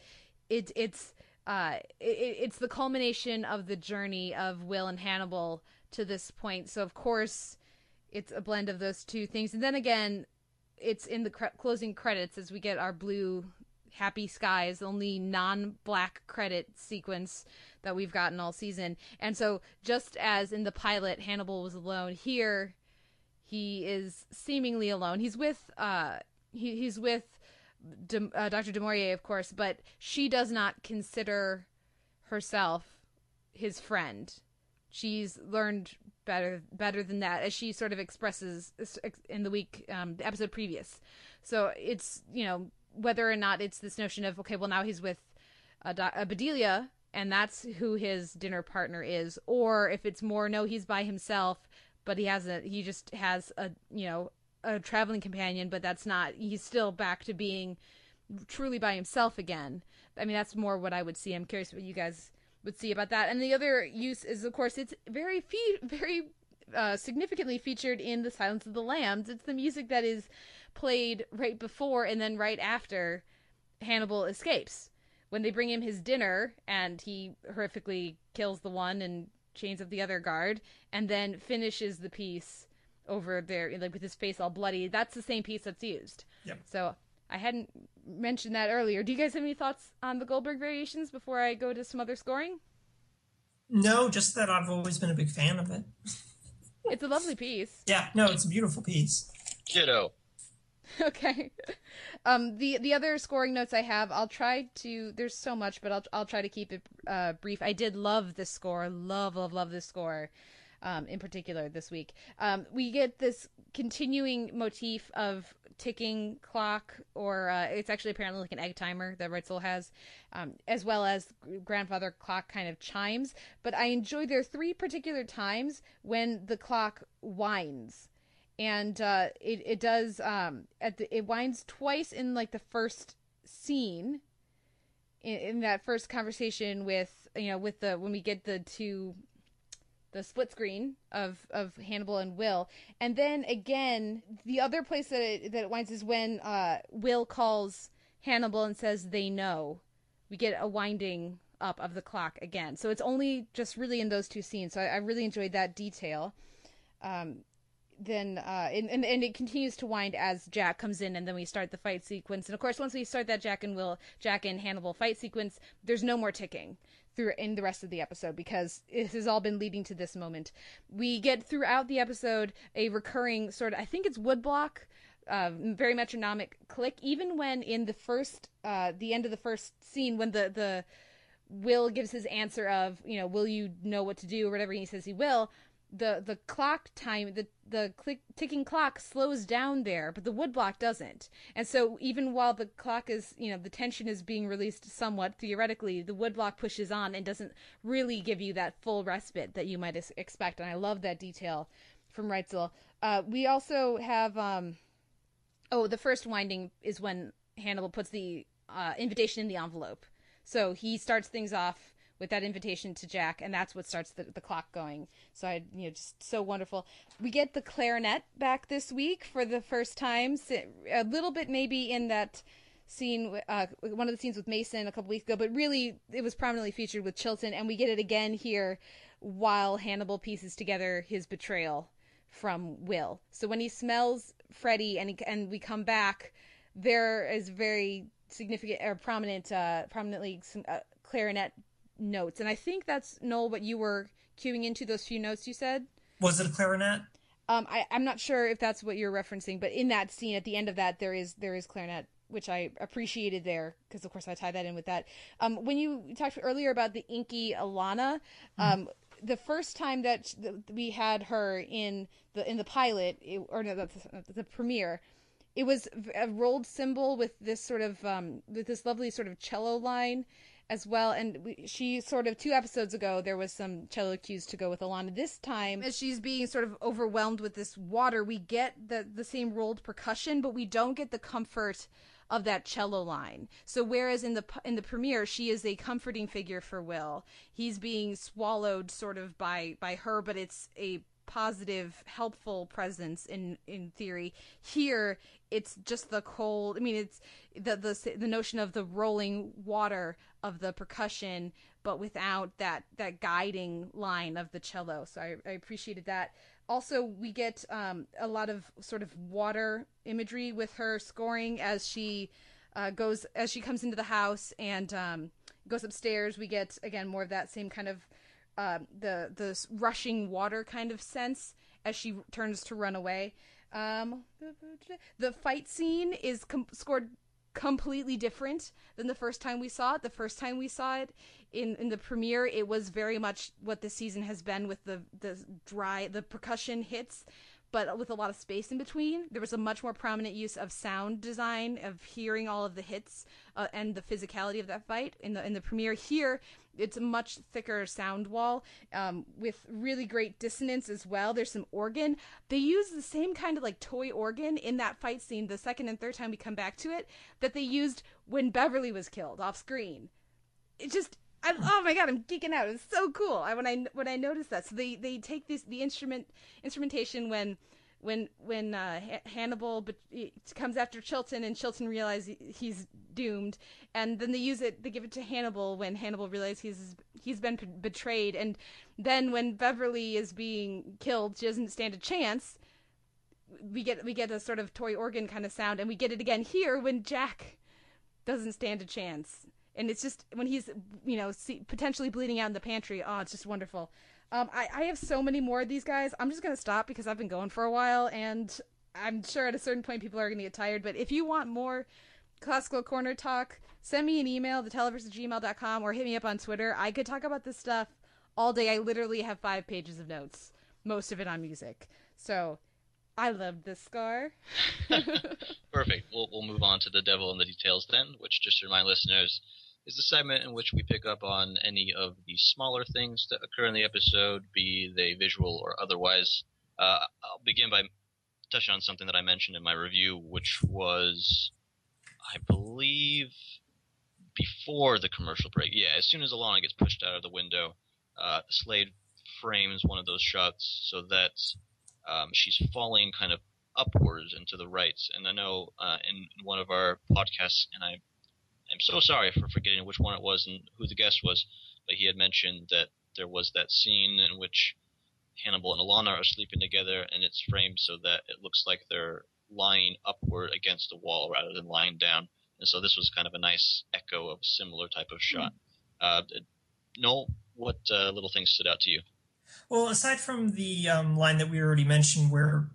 it it's uh it, it's the culmination of the journey of Will and Hannibal to this point. So of course it's a blend of those two things, and then again it's in the cre- closing credits as we get our blue happy skies only non-black credit sequence that we've gotten all season and so just as in the pilot hannibal was alone here he is seemingly alone. He's with uh he, he's with De, uh, Dr. Du Maurier, of course, but she does not consider herself his friend. She's learned better better than that, as she sort of expresses in the week um, the episode previous. So it's you know whether or not it's this notion of okay, well now he's with a, uh, Bedelia, and that's who his dinner partner is, or if it's more no, he's by himself, but he has a he just has a you know a traveling companion, but that's not he's still back to being truly by himself again. I mean, that's more what I would see. I'm curious what you guys would see about that. And the other use is, of course, it's very fe- very uh, significantly featured in the Silence of the Lambs. It's the music that is played right before and then right after Hannibal escapes. When they bring him his dinner and he horrifically kills the one and chains up the other guard, and then finishes the piece over there, like with his face all bloody. That's the same piece that's used. Yep. So I hadn't mentioned that earlier. Do you guys have any thoughts on the Goldberg variations before I go to some other scoring? No, just that I've always been a big fan of it. it's a lovely piece. Yeah, no, it's a beautiful piece. Ditto. okay. Um, the the other scoring notes I have, I'll try to. There's so much, but I'll I'll try to keep it uh, brief. I did love this score. Love love love this score. Um, in particular this week, um, we get this continuing motif of ticking clock, or uh, it's actually apparently like an egg timer that Reitzell has, um, as well as grandfather clock kind of chimes. But I enjoy there are three particular times when the clock winds and uh, it it does um at the, it winds twice in like the first scene in, in that first conversation with you know with the when we get the two the split screen of of Hannibal and Will, and then again the other place that it, that it winds is when uh, Will calls Hannibal and says they know. We get a winding up of the clock again, so it's only just really in those two scenes. So I, I really enjoyed that detail. Um, then uh, and, and, and it continues to wind as Jack comes in, and then we start the fight sequence. And of course, once we start that Jack and Will, Jack and Hannibal fight sequence, there's no more ticking through in the rest of the episode because it has all been leading to this moment. We get throughout the episode a recurring sort of I think it's woodblock uh, very metronomic click. Even when in the first, uh, the end of the first scene, when the the Will gives his answer of, you know, will you know what to do or whatever, he says he will. The the clock time, the the click, ticking clock slows down there, but the woodblock doesn't. And so even while the clock is, you know, the tension is being released somewhat theoretically, the woodblock pushes on and doesn't really give you that full respite that you might expect. And I love that detail from Reitzell Uh, we also have, um, oh, the first winding is when Hannibal puts the uh, invitation in the envelope. So he starts things off with that invitation to Jack, and that's what starts the, the clock going. So I, you know, just so wonderful. We get the clarinet back this week for the first time. A little bit maybe in that scene, uh, one of the scenes with Mason a couple weeks ago, but really it was prominently featured with Chilton, and we get it again here while Hannibal pieces together his betrayal from Will. So when he smells Freddie and he, and we come back, there is very significant or prominent, uh, prominently uh, clarinet notes, and I think that's Noel what you were queuing into those few notes you said. Was it a clarinet? Um, I, I'm not sure if that's what you're referencing, but in that scene at the end of that, there is there is clarinet, which I appreciated there because of course I tie that in with that. Um, when you talked earlier about the inky Alana, mm-hmm. um, the first time that we had her in the in the pilot it, or no, the, the premiere, it was a rolled cymbal with this sort of um, with this lovely sort of cello line as well. And we, she sort of two episodes ago there was some cello cues to go with Alana. This time, as she's being sort of overwhelmed with this water, we get the the same rolled percussion, but we don't get the comfort of that cello line. So whereas in the in the premiere she is a comforting figure for Will, he's being swallowed sort of by by her, but it's a positive, helpful presence in in theory. Here, it's just the cold. I mean, it's the the the notion of the rolling water of the percussion, but without that that guiding line of the cello. So I, I appreciated that. Also, we get um, a lot of sort of water imagery with her scoring as she uh, goes as she comes into the house and um, goes upstairs. We get again more of that same kind of uh, the the rushing water kind of sense as she turns to run away. Um, the fight scene is com- scored completely different than the first time we saw it. The first time we saw it in in the premiere, it was very much what the season has been with the the dry the percussion hits but with a lot of space in between. There was a much more prominent use of sound design, of hearing all of the hits uh, and the physicality of that fight in the in the premiere. Here, it's a much thicker sound wall um, with really great dissonance as well. There's some organ. They use the same kind of like toy organ in that fight scene. The second and third time we come back to it, that they used when Beverly was killed off screen. It just I'm, oh my god, I'm geeking out. It's so cool. I, when I when I noticed that, so they they take this the instrument instrumentation when when when uh, Hannibal be- comes after Chilton and Chilton realizes he's doomed, and then they use it. They give it to Hannibal when Hannibal realizes he's he's been p- betrayed, and then when Beverly is being killed, she doesn't stand a chance. We get we get a sort of toy organ kind of sound, and we get it again here when Jack doesn't stand a chance and it's just when he's you know see, potentially bleeding out in the pantry. Oh, it's just wonderful. Um, I, I have so many more of these guys. I'm just gonna stop because I've been going for a while, and I'm sure at a certain point people are gonna get tired. But if you want more classical corner talk, send me an email, theteleverse@gmail.com, or hit me up on Twitter. I could talk about this stuff all day. I literally have five pages of notes, most of it on music. So I love this scar. Perfect. We'll, we'll move on to the devil in the details then, which just to remind listeners is the segment in which we pick up on any of the smaller things that occur in the episode, be they visual or otherwise. Uh, I'll begin by touching on something that I mentioned in my review, which was, I believe, before the commercial break. Yeah, as soon as Alana gets pushed out of the window, uh, Slade frames one of those shots so that um, she's falling kind of upwards and to the right. And I know uh, in one of our podcasts, and I I'm so sorry for forgetting which one it was and who the guest was, but he had mentioned that there was that scene in which Hannibal and Alana are sleeping together, and it's framed so that it looks like they're lying upward against the wall rather than lying down. And so this was kind of a nice echo of a similar type of shot. Mm. Uh, Noel, what uh, little things stood out to you? Well, aside from the um, line that we already mentioned, where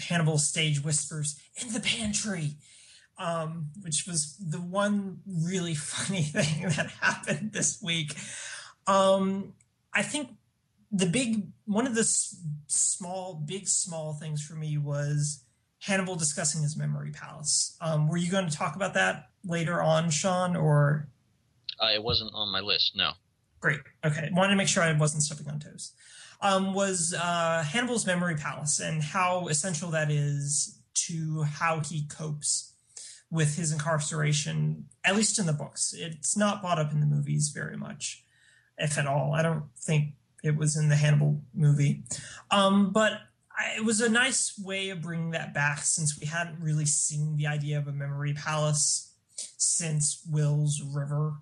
Hannibal stage whispers in the pantry, um, which was the one really funny thing that happened this week. Um, I think the big one of the small, big, small things for me was Hannibal discussing his memory palace. Um, were you going to talk about that later on, Sean, or? Uh, it wasn't on my list. No. Great. Okay. Wanted to make sure I wasn't stepping on toes. Um, was uh, Hannibal's memory palace and how essential that is to how he copes with his incarceration, at least in the books. It's not brought up in the movies very much, if at all. I don't think it was in the Hannibal movie. Um, but I, it was a nice way of bringing that back since we hadn't really seen the idea of a memory palace since Will's River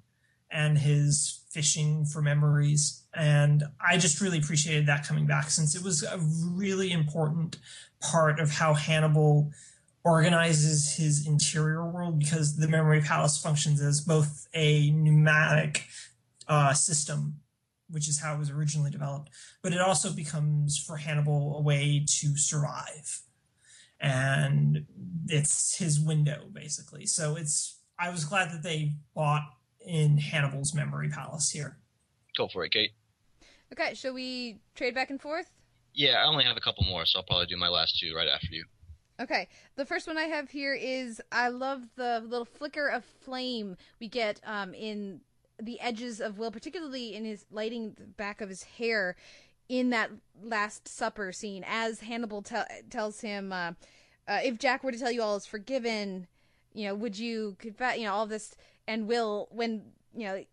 and his fishing for memories. And I just really appreciated that coming back since it was a really important part of how Hannibal organizes his interior world because the memory palace functions as both a mnemonic uh, system which is how it was originally developed. But it also becomes for Hannibal a way to survive. And it's his window, basically. So it's I was glad that they bought in Hannibal's memory palace here. Go for it, Kate. Okay, shall we trade back and forth? Yeah, I only have a couple more, so I'll probably do my last two right after you. Okay, the first one I have here is I love the little flicker of flame we get um, in the edges of Will, particularly in his lighting the back of his hair in that Last Supper scene, as Hannibal te- tells him, uh, uh, "If Jack were to tell you all is forgiven, you know, would you confess? You know, all this." And Will, when you know,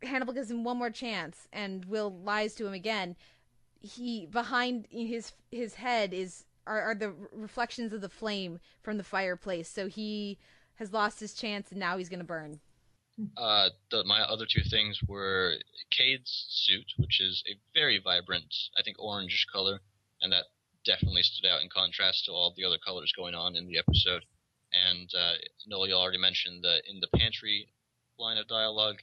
Hannibal gives him one more chance, and Will lies to him again. He behind his his head is are, are the reflections of the flame from the fireplace. So he has lost his chance, and now he's going to burn. Uh, the, my other two things were Kade's suit, which is a very vibrant, I think, orange color, and that definitely stood out in contrast to all the other colors going on in the episode. And uh, Noel, you already mentioned that in the pantry line of dialogue.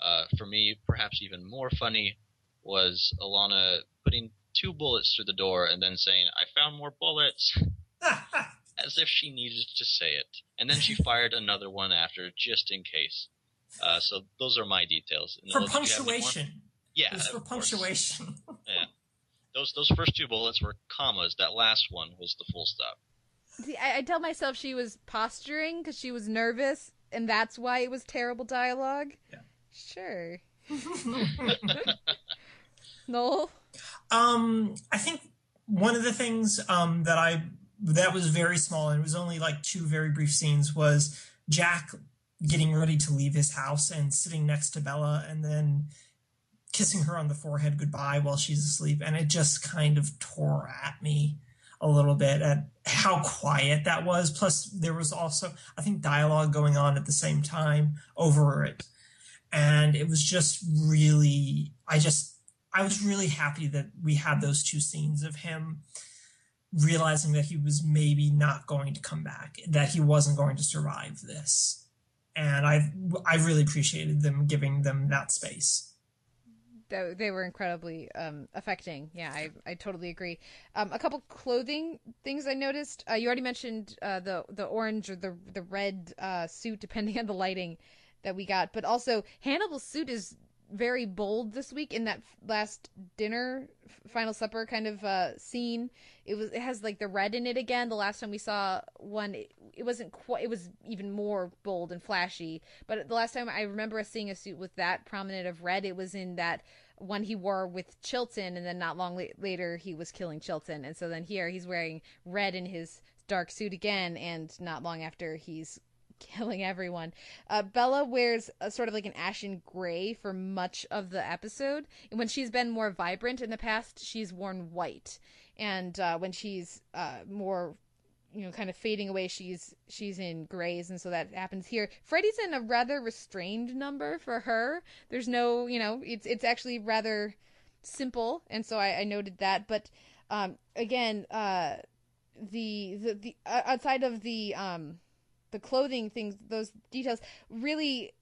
Uh, for me, perhaps even more funny was Alana putting two bullets through the door and then saying, "I found more bullets." as if she needed to say it. And then she fired another one after, just in case. Uh, so those are my details. And for punctuation. Yeah, it for punctuation. yeah, those those first two bullets were commas. That last one was the full stop. See, I, I tell myself she was posturing because she was nervous, and that's why it was terrible dialogue. Yeah. Sure. Noel. Um, I think one of the things um, that I that was very small and it was only like two very brief scenes was Jack getting ready to leave his house and sitting next to Bella and then kissing her on the forehead goodbye while she's asleep. And it just kind of tore at me a little bit at how quiet that was. Plus, there was also, I think, dialogue going on at the same time over it. And it was just really, I just, I was really happy that we had those two scenes of him realizing that he was maybe not going to come back, that he wasn't going to survive this and I I really appreciated them giving them that space. They were incredibly um, affecting. Yeah, I, I totally agree. Um, a couple clothing things I noticed. Uh, you already mentioned uh, the the orange or the the red uh, suit, depending on the lighting that we got. But also Hannibal's suit is very bold this week in that last dinner final supper kind of uh scene. It was it has like the red in it again. The last time we saw one it, it wasn't quite it was even more bold and flashy. But the last time i remember us seeing a suit with that prominent of red it was in that one he wore with chilton and then not long la- later he was killing chilton. And so then here he's wearing red in his dark suit again and not long after he's killing everyone. Uh, Bella wears a sort of like an ashen gray for much of the episode. And when she's been more vibrant in the past, she's worn white. And uh, when she's uh, more, you know, kind of fading away, she's she's in grays, and so that happens here. Freddie's in a rather restrained number for her. There's no, you know, it's it's actually rather simple, and so I, I noted that. But um, again, uh, the the the uh, outside of the um the clothing things, those details really.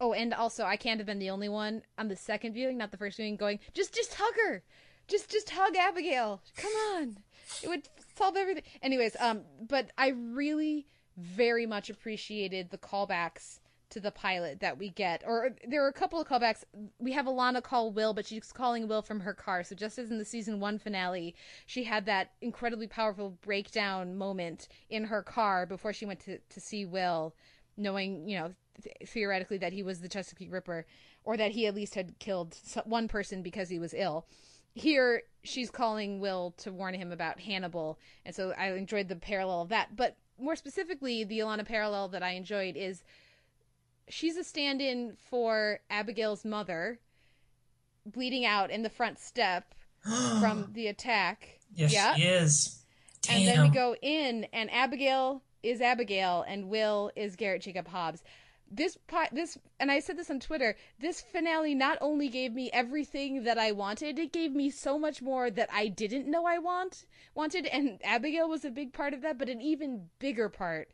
Oh, and also I can't have been the only one on the second viewing, not the first viewing, going just just hug her, just just hug Abigail. Come on. it would solve everything. Anyways, um, but I really very much appreciated the callbacks to the pilot that we get. Or there are a couple of callbacks. We have Alana call Will, but she's calling Will from her car. So just as in the season one finale, she had that incredibly powerful breakdown moment in her car before she went to, to see Will, knowing, you know, th- theoretically that he was the Chesapeake Ripper, or that he at least had killed one person because he was ill. Here, she's calling Will to warn him about Hannibal, and so I enjoyed the parallel of that. But more specifically, the Alana parallel that I enjoyed is she's a stand-in for Abigail's mother, bleeding out in the front step from the attack. Yes, yeah. she is. Damn. And then we go in, and Abigail is Abigail, and Will is Garrett Jacob Hobbs. This this, and I said this on Twitter. This finale not only gave me everything that I wanted, it gave me so much more that I didn't know I want wanted. And Abigail was a big part of that, but an even bigger part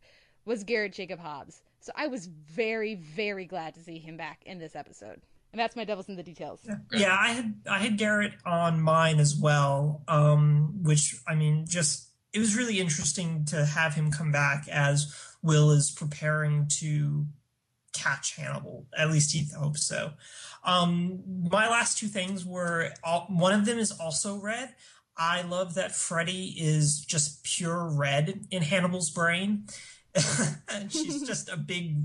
was Garrett Jacob Hobbs. So I was very, very glad to see him back in this episode. And that's my devil's in the details. Yeah, yeah I had I had Garrett on mine as well. Um, which I mean, just it was really interesting to have him come back as Will is preparing to catch Hannibal. At least he hopes so. Um, my last two things were all, one of them is also red. I love that Freddie is just pure red in Hannibal's brain. And she's just a big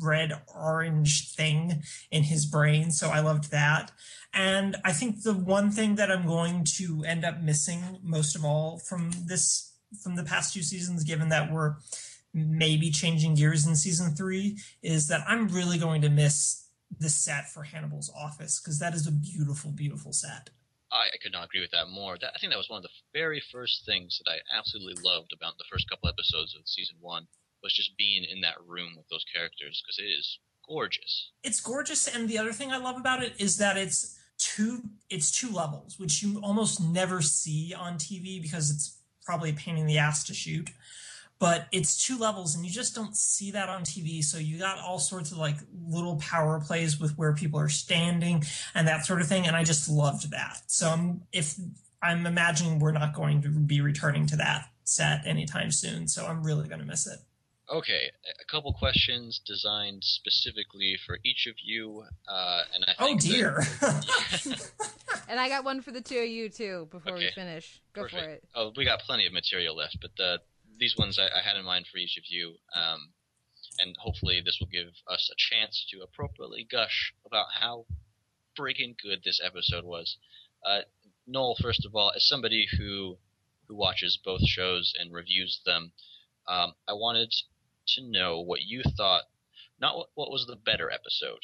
red orange thing in his brain. So I loved that. And I think the one thing that I'm going to end up missing most of all from this, from the past two seasons, given that we're maybe changing gears in season three, is that I'm really going to miss the set for Hannibal's office because that is a beautiful, beautiful set. I, I could not agree with that more. That, I think that was one of the very first things that I absolutely loved about the first couple episodes of season one was just being in that room with those characters because it is gorgeous. It's gorgeous, and the other thing I love about it is that it's two it's two levels, which you almost never see on TV because it's probably a pain in the ass to shoot but it's two levels and you just don't see that on TV. So you got all sorts of like little power plays with where people are standing and that sort of thing. And I just loved that. So I'm, if I'm imagining we're not going to be returning to that set anytime soon. So I'm really going to miss it. Okay, a couple questions designed specifically for each of you, uh, and I oh dear. That, and I got one for the two of you too. Before okay. we finish, go Perfect. for it. Oh, we got plenty of material left, but the these ones I, I, had in mind for each of you, um, and hopefully this will give us a chance to appropriately gush about how freaking good this episode was. Uh, Noel, first of all, as somebody who who watches both shows and reviews them, um, I wanted to know what you thought. Not what, what was the better episode,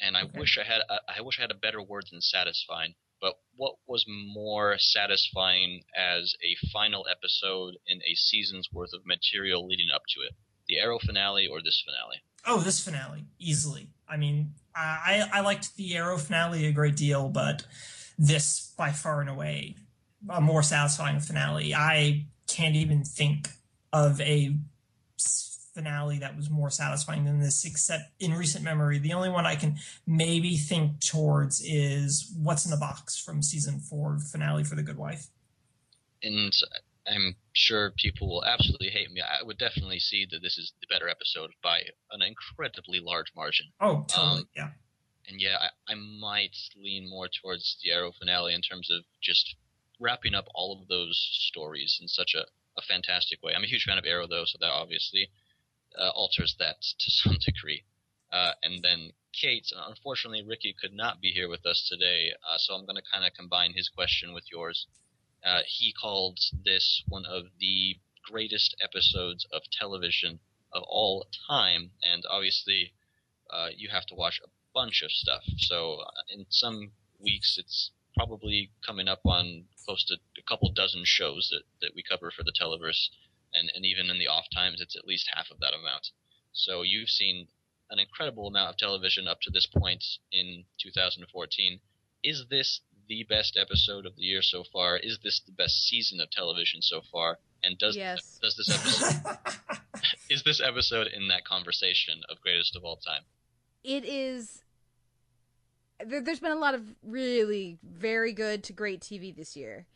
and I okay. wish I had a, I wish I had a better word than satisfying but what was more satisfying as a final episode in a season's worth of material leading up to it? The Arrow finale or this finale? Oh, this finale, easily. I mean, I, I liked the Arrow finale a great deal, but this by far and away a more satisfying finale. I can't even think of a finale that was more satisfying than this, except in recent memory. The only one I can maybe think towards is What's in the Box from season four finale for The Good Wife. And I'm sure people will absolutely hate me. I would definitely see that this is the better episode by an incredibly large margin. Oh, totally. Um, yeah. And yeah, I, I might lean more towards the Arrow finale in terms of just wrapping up all of those stories in such a, a fantastic way. I'm a huge fan of Arrow, though, so that obviously uh, alters that to some degree. Uh, and then Kate, unfortunately, Ricky could not be here with us today, uh, so I'm going to kind of combine his question with yours. Uh, he called this one of the greatest episodes of television of all time, and obviously, uh, you have to watch a bunch of stuff. So, uh, in some weeks, it's probably coming up on close to a couple dozen shows that, that we cover for the Televerse and, and even in the off times, it's at least half of that amount. So you've seen an incredible amount of television up to this point in 2014. Is this the best episode of the year so far? Is this the best season of television so far? And does yes. does this episode is this episode in that conversation of greatest of all time? It is. There, there's been a lot of really very good to great TV this year,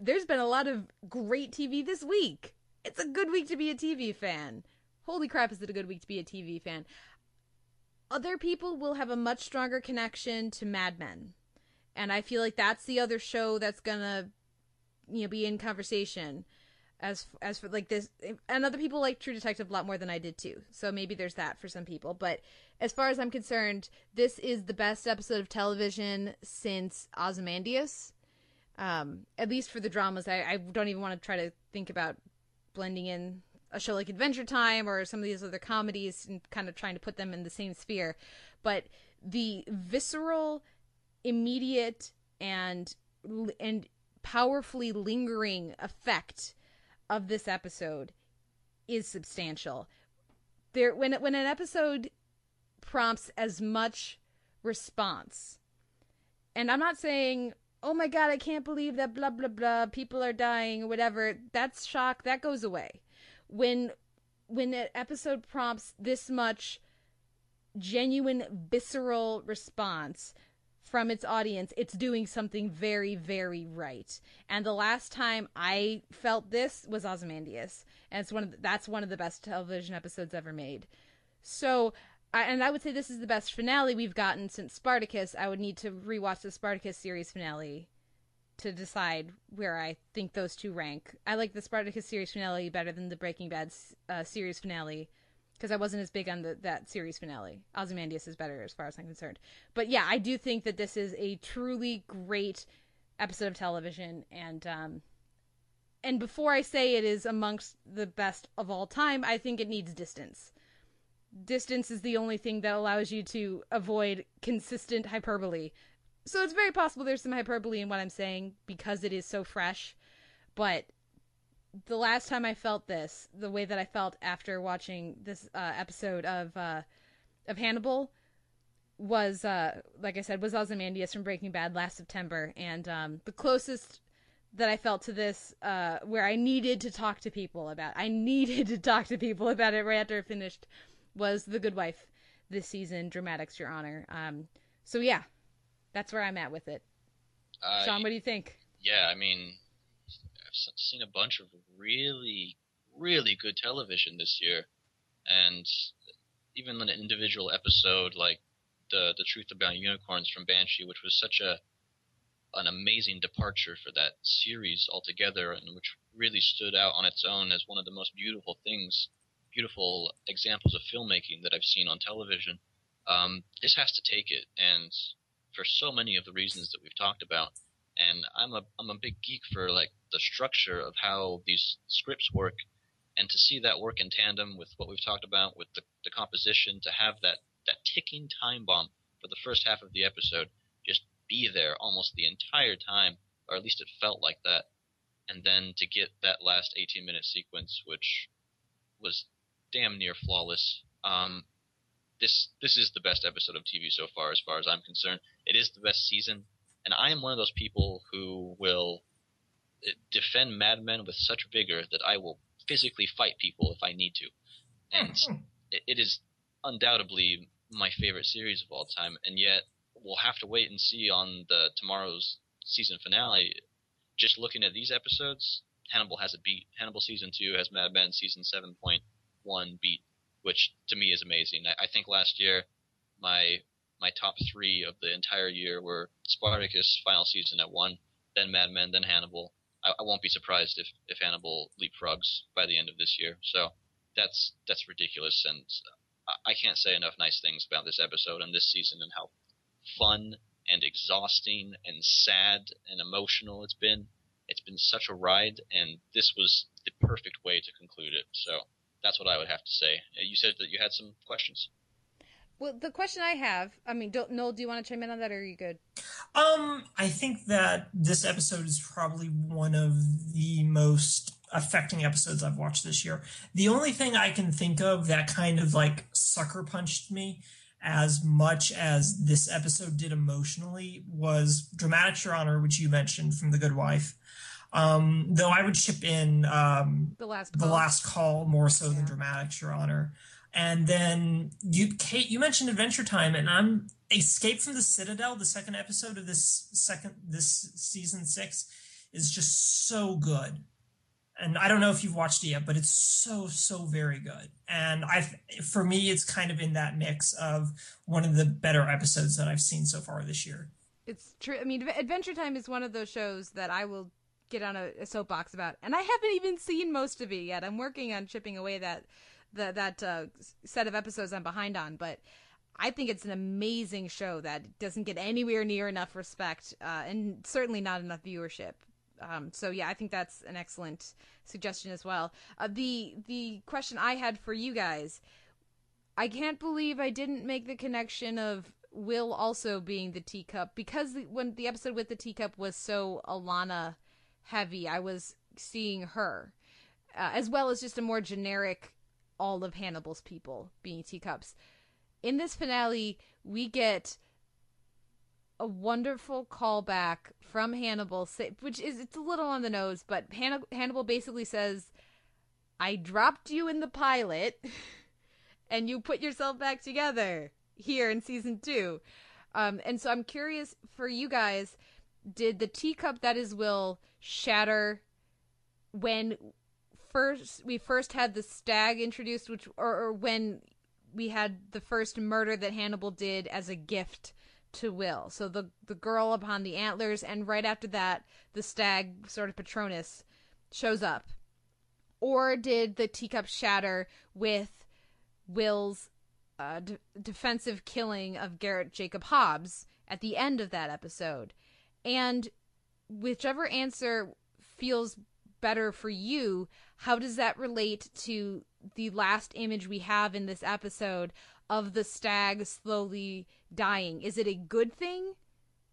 there's been a lot of great TV this week. It's a good week to be a TV fan. Holy crap, is it a good week to be a TV fan? Other people will have a much stronger connection to Mad Men. And I feel like that's the other show that's gonna, you know, be in conversation as as for like this and other people like true detective a lot more than i did too so maybe there's that for some people but as far as i'm concerned this is the best episode of television since ozymandias um, at least for the dramas I, I don't even want to try to think about blending in a show like adventure time or some of these other comedies and kind of trying to put them in the same sphere but the visceral immediate and and powerfully lingering effect of this episode is substantial. There when when an episode prompts as much response. And I'm not saying, "Oh my god, I can't believe that blah blah blah, people are dying whatever." That's shock, that goes away. When when an episode prompts this much genuine visceral response from its audience, it's doing something very, very right. And the last time I felt this was Ozymandias, and it's one of the, that's one of the best television episodes ever made. So, I, and I would say this is the best finale we've gotten since Spartacus. I would need to rewatch the Spartacus series finale to decide where I think those two rank. I like the Spartacus series finale better than the Breaking Bad uh, series finale because I wasn't as big on the, that series finale. Ozymandias is better as far as I'm concerned. But yeah, I do think that this is a truly great episode of television, and um, and before I say it is amongst the best of all time, I think it needs distance. Distance is the only thing that allows you to avoid consistent hyperbole. So it's very possible there's some hyperbole in what I'm saying because it is so fresh, but the last time I felt this, the way that I felt after watching this uh, episode of uh, of Hannibal, was uh, like I said, was Ozymandias from Breaking Bad last September, and um, the closest that I felt to this, uh, where I needed to talk to people about, I needed to talk to people about it right after I finished, was The Good Wife this season, Dramatics Your Honor. Um, so yeah, that's where I'm at with it. Uh, Sean, what do you think? Yeah, I mean, I've seen a bunch of really, really good television this year, and even an individual episode like the the Truth About Unicorns from Banshee, which was such a an amazing departure for that series altogether, and which really stood out on its own as one of the most beautiful things, beautiful examples of filmmaking that I've seen on television. Um, this has to take it, and for so many of the reasons that we've talked about and I'm a I'm a big geek for like the structure of how these scripts work, and to see that work in tandem with what we've talked about with the, the composition, to have that that ticking time bomb for the first half of the episode just be there almost the entire time, or at least it felt like that, and then to get that last 18 minute sequence, which was damn near flawless. Um, this this is the best episode of TV so far, as far as I'm concerned. It is the best season and I am one of those people who will eh, defend Mad Men with such vigor that I will physically fight people if I need to. And hmm. it, it is undoubtedly my favorite series of all time, and yet we'll have to wait and see on the tomorrow's season finale. Just looking at these episodes, Hannibal has a beat. Hannibal season two has Mad Men season seven point one beat, which to me is amazing. I, I think last year my my top three of the entire year were Spartacus final season at one, then Mad Men, then Hannibal. I, I won't be surprised if if Hannibal leapfrogs by the end of this year. So that's that's ridiculous, and I, I can't say enough nice things about this episode and this season and how fun and exhausting and sad and emotional it's been. It's been such a ride, and this was the perfect way to conclude it. So that's what I would have to say. You said that you had some questions. Well, the question I have, I mean, don't, Noel, do you want to chime in on that, or are you good? Um, I think that this episode is probably one of the most affecting episodes I've watched this year. The only thing I can think of that kind of like sucker punched me as much as this episode did emotionally was Dramatic Your Honor, which you mentioned from The Good Wife. Um, though I would chip in um, the last call. the last call more so yeah. than dramatics, Your Honor. And then you, Kate, you mentioned Adventure Time, and I'm Escape from the Citadel. The second episode of this second this season six is just so good. And I don't know if you've watched it yet, but it's so so very good. And I, for me, it's kind of in that mix of one of the better episodes that I've seen so far this year. It's true. I mean, Adventure Time is one of those shows that I will get on a, a soapbox about, and I haven't even seen most of it yet. I'm working on chipping away that that that uh, set of episodes I'm behind on, but I think it's an amazing show that doesn't get anywhere near enough respect, uh, and certainly not enough viewership. Um, so yeah, I think that's an excellent suggestion as well. Uh, the the question I had for you guys, I can't believe I didn't make the connection of Will also being the teacup because the, when the episode with the teacup was so Alana heavy, I was seeing her, uh, as well as just a more generic all of Hannibal's people being teacups. In this finale, we get a wonderful callback from Hannibal, which is it's a little on the nose, but Hannibal basically says, "I dropped you in the pilot, and you put yourself back together here in season two. Um, and so I'm curious for you guys, did the teacup that is Will shatter when first we first had the stag introduced, which or, or when we had the first murder that Hannibal did as a gift to Will. So the the girl upon the antlers, and right after that, the stag sort of Patronus shows up. Or did the teacup shatter with Will's uh, d- defensive killing of Garrett Jacob Hobbs at the end of that episode? And whichever answer feels better for you, how does that relate to the last image we have in this episode of the stag slowly dying? Is it a good thing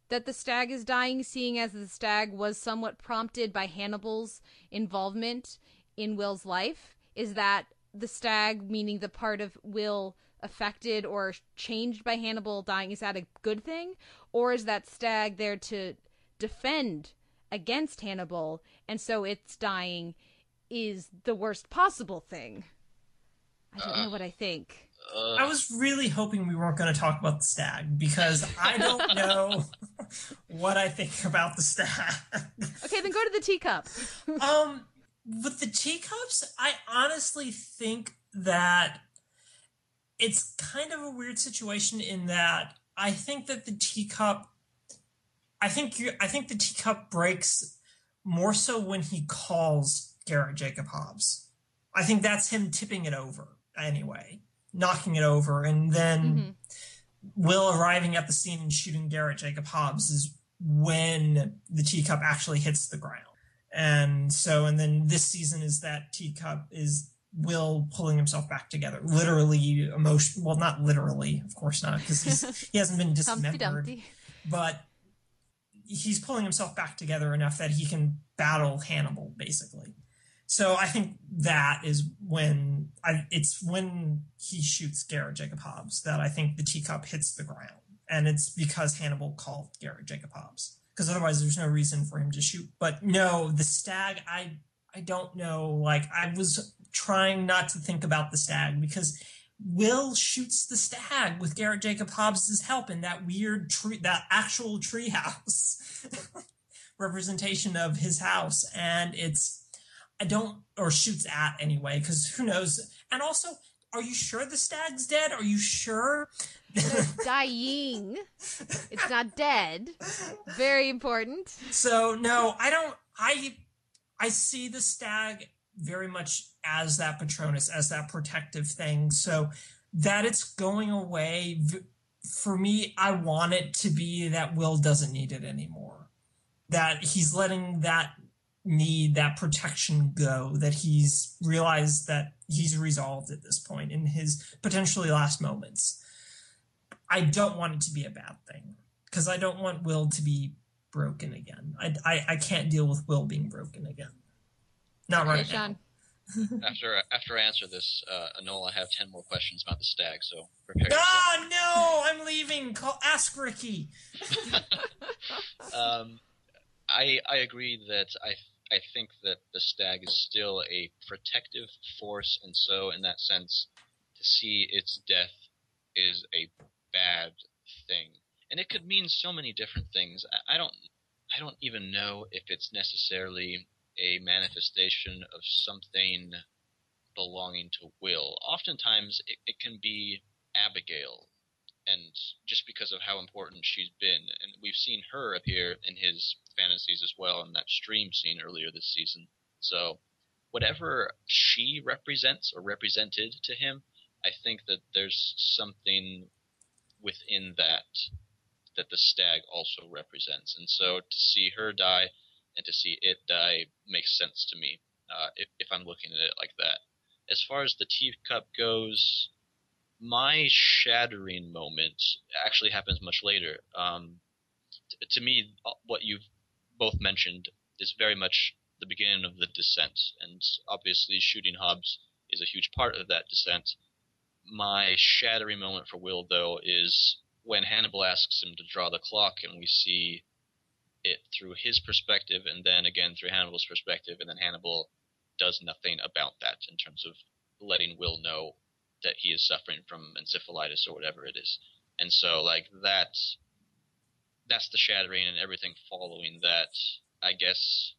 that the stag is dying, seeing as the stag was somewhat prompted by Hannibal's involvement in Will's life? Is that the stag, meaning the part of Will affected or changed by Hannibal dying, is that a good thing? Or is that stag there to defend against Hannibal, and so its dying is the worst possible thing? I don't uh, know what I think. Uh, I was really hoping we weren't going to talk about the stag because I don't know what I think about the stag. Okay, then go to the teacup. um, with the teacups, I honestly think that it's kind of a weird situation in that I think that the teacup, I think you, I think the teacup breaks more so when he calls Garrett Jacob Hobbs. I think that's him tipping it over anyway, knocking it over, and then mm-hmm. Will arriving at the scene and shooting Garrett Jacob Hobbs is when the teacup actually hits the ground. And so, and then this season is that teacup is Will pulling himself back together, literally emotion. Well, not literally, of course not, because he hasn't been dismembered, but he's pulling himself back together enough that he can battle Hannibal, basically. So I think that is when I, it's when he shoots Garrett Jacob Hobbs that I think the teacup hits the ground, and it's because Hannibal called Garrett Jacob Hobbs because otherwise there's no reason for him to shoot. But no, the stag, I I don't know. Like I was trying not to think about the stag because Will shoots the stag with Garrett Jacob Hobbs' help in that weird tree, that actual treehouse representation of his house, and it's I don't or shoots at anyway because who knows. And also, are you sure the stag's dead? Are you sure? It's dying. It's not dead. Very important. So no, I don't. I I see the stag very much as that Patronus, as that protective thing. So that it's going away, for me, I want it to be that Will doesn't need it anymore. That he's letting that need, that protection go, that he's realized that he's resolved at this point in his potentially last moments. I don't want it to be a bad thing because I don't want Will to be broken again. I, I, I can't deal with Will being broken again. Not right Sean. after after I answer this, uh, Anola, I have ten more questions about the stag. So prepare. Ah, no! I'm leaving. Call, ask Ricky. um, I I agree that I I think that the stag is still a protective force, and so in that sense, to see its death is a bad thing, and it could mean so many different things. I, I don't I don't even know if it's necessarily a manifestation of something belonging to Will. Oftentimes, it, it can be Abigail, and just because of how important she's been, and we've seen her appear in his fantasies as well in that stream scene earlier this season. So, whatever she represents or represented to him, I think that there's something within that that the stag also represents. And so to see her die and to see it die makes sense to me uh, if, if I'm looking at it like that. As far as the teacup goes, my shattering moment actually happens much later. Um, t- to me, uh, what you've both mentioned is very much the beginning of the descent, and obviously shooting Hobbs is a huge part of that descent. My shattering moment for Will, though, is when Hannibal asks him to draw the clock, and we see it through his perspective, and then again through Hannibal's perspective, and then Hannibal does nothing about that in terms of letting Will know that he is suffering from encephalitis or whatever it is. And so, like that, that's the shattering, and everything following that. I guess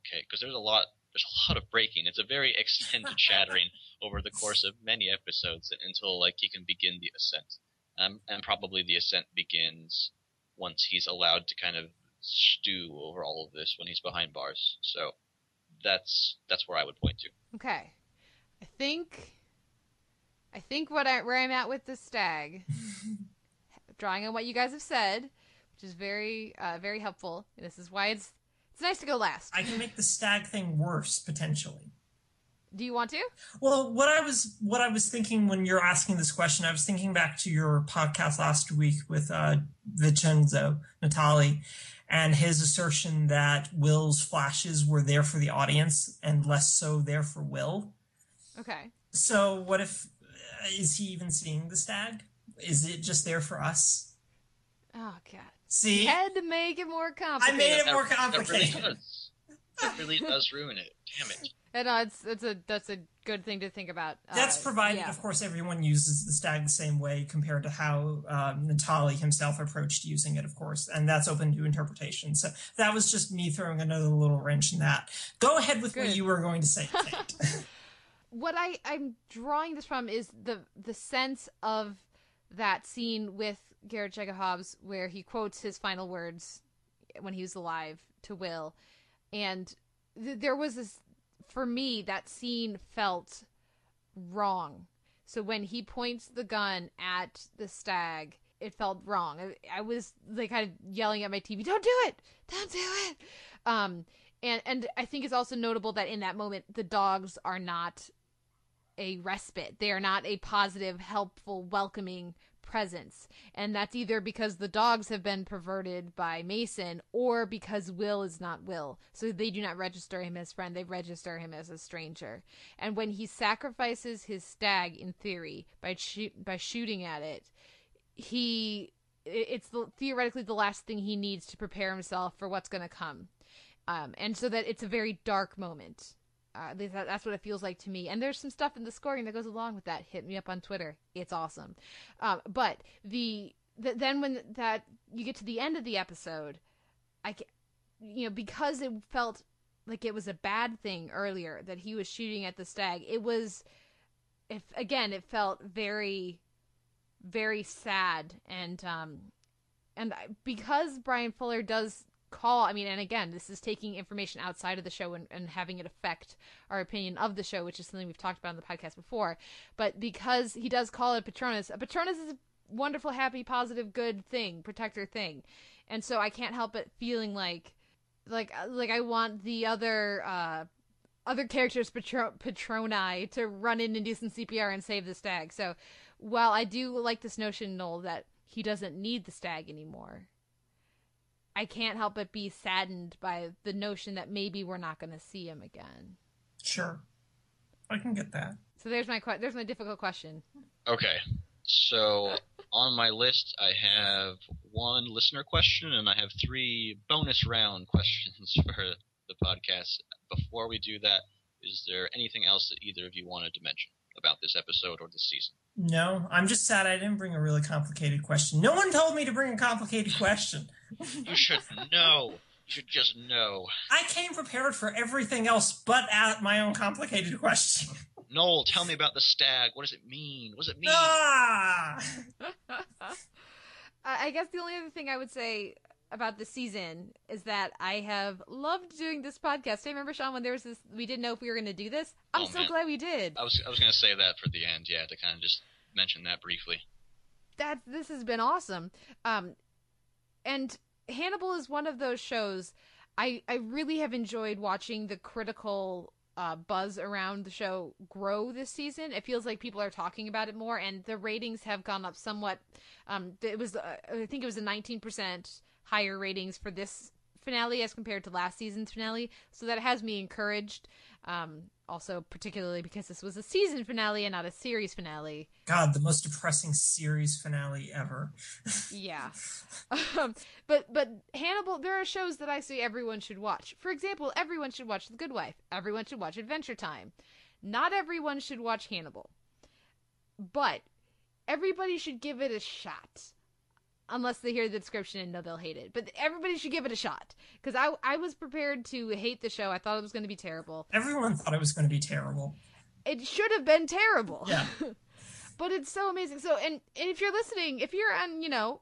okay, because there's a lot. There's a lot of breaking. It's a very extended shattering over the course of many episodes until like he can begin the ascent. Um, and probably the ascent begins once he's allowed to kind of stew over all of this when he's behind bars. So that's that's where I would point to. Okay, I think I think what I where I'm at with the stag, drawing on what you guys have said, which is very uh, very helpful. And this is why it's it's nice to go last. I can make the stag thing worse potentially. Do you want to? Well, what I was what I was thinking when you're asking this question, I was thinking back to your podcast last week with uh, Vincenzo Natali and his assertion that Will's flashes were there for the audience and less so there for Will. Okay. So, what if uh, is he even seeing the stag? Is it just there for us? Oh God. See, had to make it more complicated. I made it That- more that complicated. really does. That really does ruin it. Damn it. And uh, it's it's a that's a good thing to think about. That's Uh, provided, yeah. of course, everyone uses the stag the same way compared to how um, Natali himself approached using it, of course, and that's open to interpretation. So that was just me throwing another little wrench in that. Go ahead with what you were going to say, Kate. what I I'm drawing this from is the the sense of that scene with Garrett Jacob Hobbs where he quotes his final words when he was alive to Will, and th- there was this for me that scene felt wrong. So when he points the gun at the stag, it felt wrong. I, I was like kind of yelling at my TV, "Don't do it! Don't do it!" Um, and and I think it's also notable that in that moment the dogs are not a respite. They are not a positive, helpful, welcoming presence. And that's either because the dogs have been perverted by Mason or because Will is not Will. So they do not register him as friend, they register him as a stranger. And when he sacrifices his stag in theory by by shooting at it, he it's the, theoretically the last thing he needs to prepare himself for what's going to come. Um, and so that it's a very dark moment. Uh, that, that's what it feels like to me. And there's some stuff in the scoring that goes along with that. Hit me up on Twitter. It's awesome. Um, but the, the then when that you get to the end of the episode, I you know because it felt like it was a bad thing earlier that he was shooting at the stag. It was, if again, it felt very, very sad and um, and because Bryan Fuller does call i mean and again this is taking information outside of the show and, and having it affect our opinion of the show which is something we've talked about on the podcast before. But because he does call it patronus a patronus is a wonderful happy positive good thing protector thing. And so i can't help but feeling like like like i want the other uh other characters patro- patroni to run in and do some cpr and save the stag. So while i do like this notion noel that he doesn't need the stag anymore I can't help but be saddened by the notion that maybe we're not going to see him again. sure, I can get that. So there's my que- there's my difficult question. Okay. So on my list, I have one listener question and I have three bonus round questions for the podcast. Before we do that, is there anything else that either of you wanted to mention about this episode or this season? No, I'm just sad I didn't bring a really complicated question. No one told me to bring a complicated question. You should know. You should just know. I came prepared for everything else but at my own complicated question. Noel, tell me about the stag. What does it mean? What does it mean? Ah! I guess the only other thing I would say about the season is that I have loved doing this podcast. I remember Sean when there was this we didn't know if we were going to do this. I'm Oh, so man. glad we did. I was I was gonna say that for the end, yeah, to kind of just mention that briefly. that this has been awesome. Um, and Hannibal is one of those shows I I really have enjoyed watching the critical uh, buzz around the show grow this season. It feels like people are talking about it more, and the ratings have gone up somewhat. Um, it was uh, I think it was a 19% higher ratings for this finale as compared to last season's finale, so that has me encouraged. Um, also, particularly because this was a season finale and not a series finale. God, the most depressing series finale ever. Yeah. um, but but Hannibal, there are shows that I say everyone should watch. For example, everyone should watch The Good Wife. Everyone should watch Adventure Time. Not everyone should watch Hannibal. But everybody should give it a shot. Unless they hear the description and know they'll hate it. But everybody should give it a shot. Because I, I was prepared to hate the show. I thought it was going to be terrible. Everyone thought it was going to be terrible. It should have been terrible. Yeah. but it's so amazing. So, and, and if you're listening, if you're on, you know,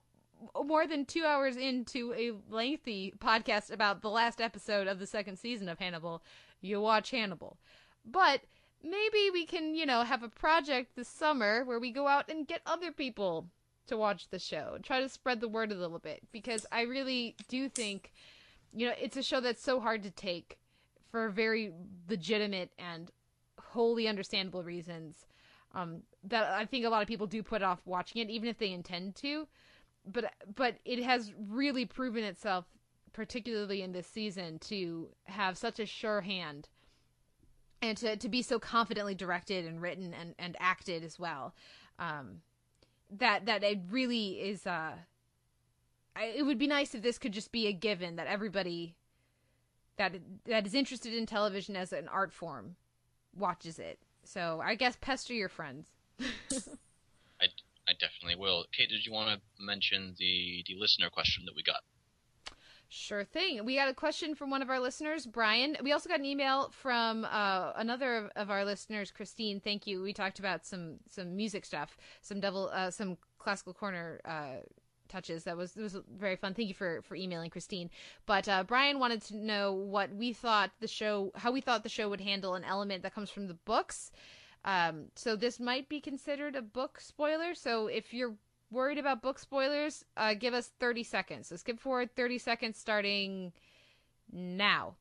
more than two hours into a lengthy podcast about the last episode of the second season of Hannibal, you watch Hannibal. But maybe we can, you know, have a project this summer where we go out and get other people to watch the show try to spread the word a little bit because I really do think, you know, it's a show that's so hard to take for very legitimate and wholly understandable reasons. Um, that I think a lot of people do put off watching it, even if they intend to. But but it has really proven itself, particularly in this season, to have such a sure hand, and to to be so confidently directed and written and and acted as well. Um, that that it really is. Uh, I, it would be nice if this could just be a given that everybody that that is interested in television as an art form watches it. So I guess pester your friends. I, I definitely will. Kate, did you want to mention the the listener question that we got? Sure thing. We got a question from one of our listeners, Brian. We also got an email from uh, another of- of our listeners, Christine. Thank you. We talked about some some music stuff, some double, uh, some classical corner uh, touches. That was it was very fun. Thank you for for emailing Christine. But uh, Brian wanted to know what we thought the show, how we thought the show would handle an element that comes from the books. Um, so this might be considered a book spoiler. So if you're worried about book spoilers, uh, give us 30 seconds. So skip forward 30 seconds starting now.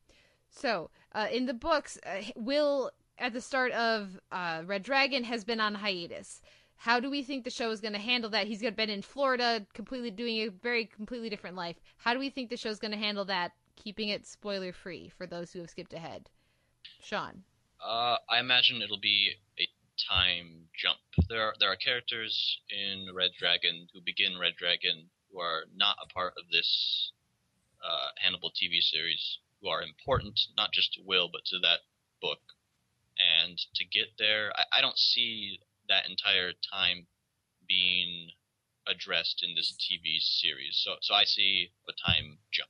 So, uh, in the books, uh, Will, at the start of uh, Red Dragon, has been on hiatus. How do we think the show is going to handle that? He's been in Florida, completely doing a very completely different life. How do we think the show's going to handle that, keeping it spoiler free for those who have skipped ahead? Sean. Uh, I imagine it'll be a time jump. There are there are characters in Red Dragon who begin Red Dragon who are not a part of this uh, Hannibal TV series who are important not just to Will but to that book. And to get there, I, I don't see that entire time being addressed in this TV series. So so I see a time jump.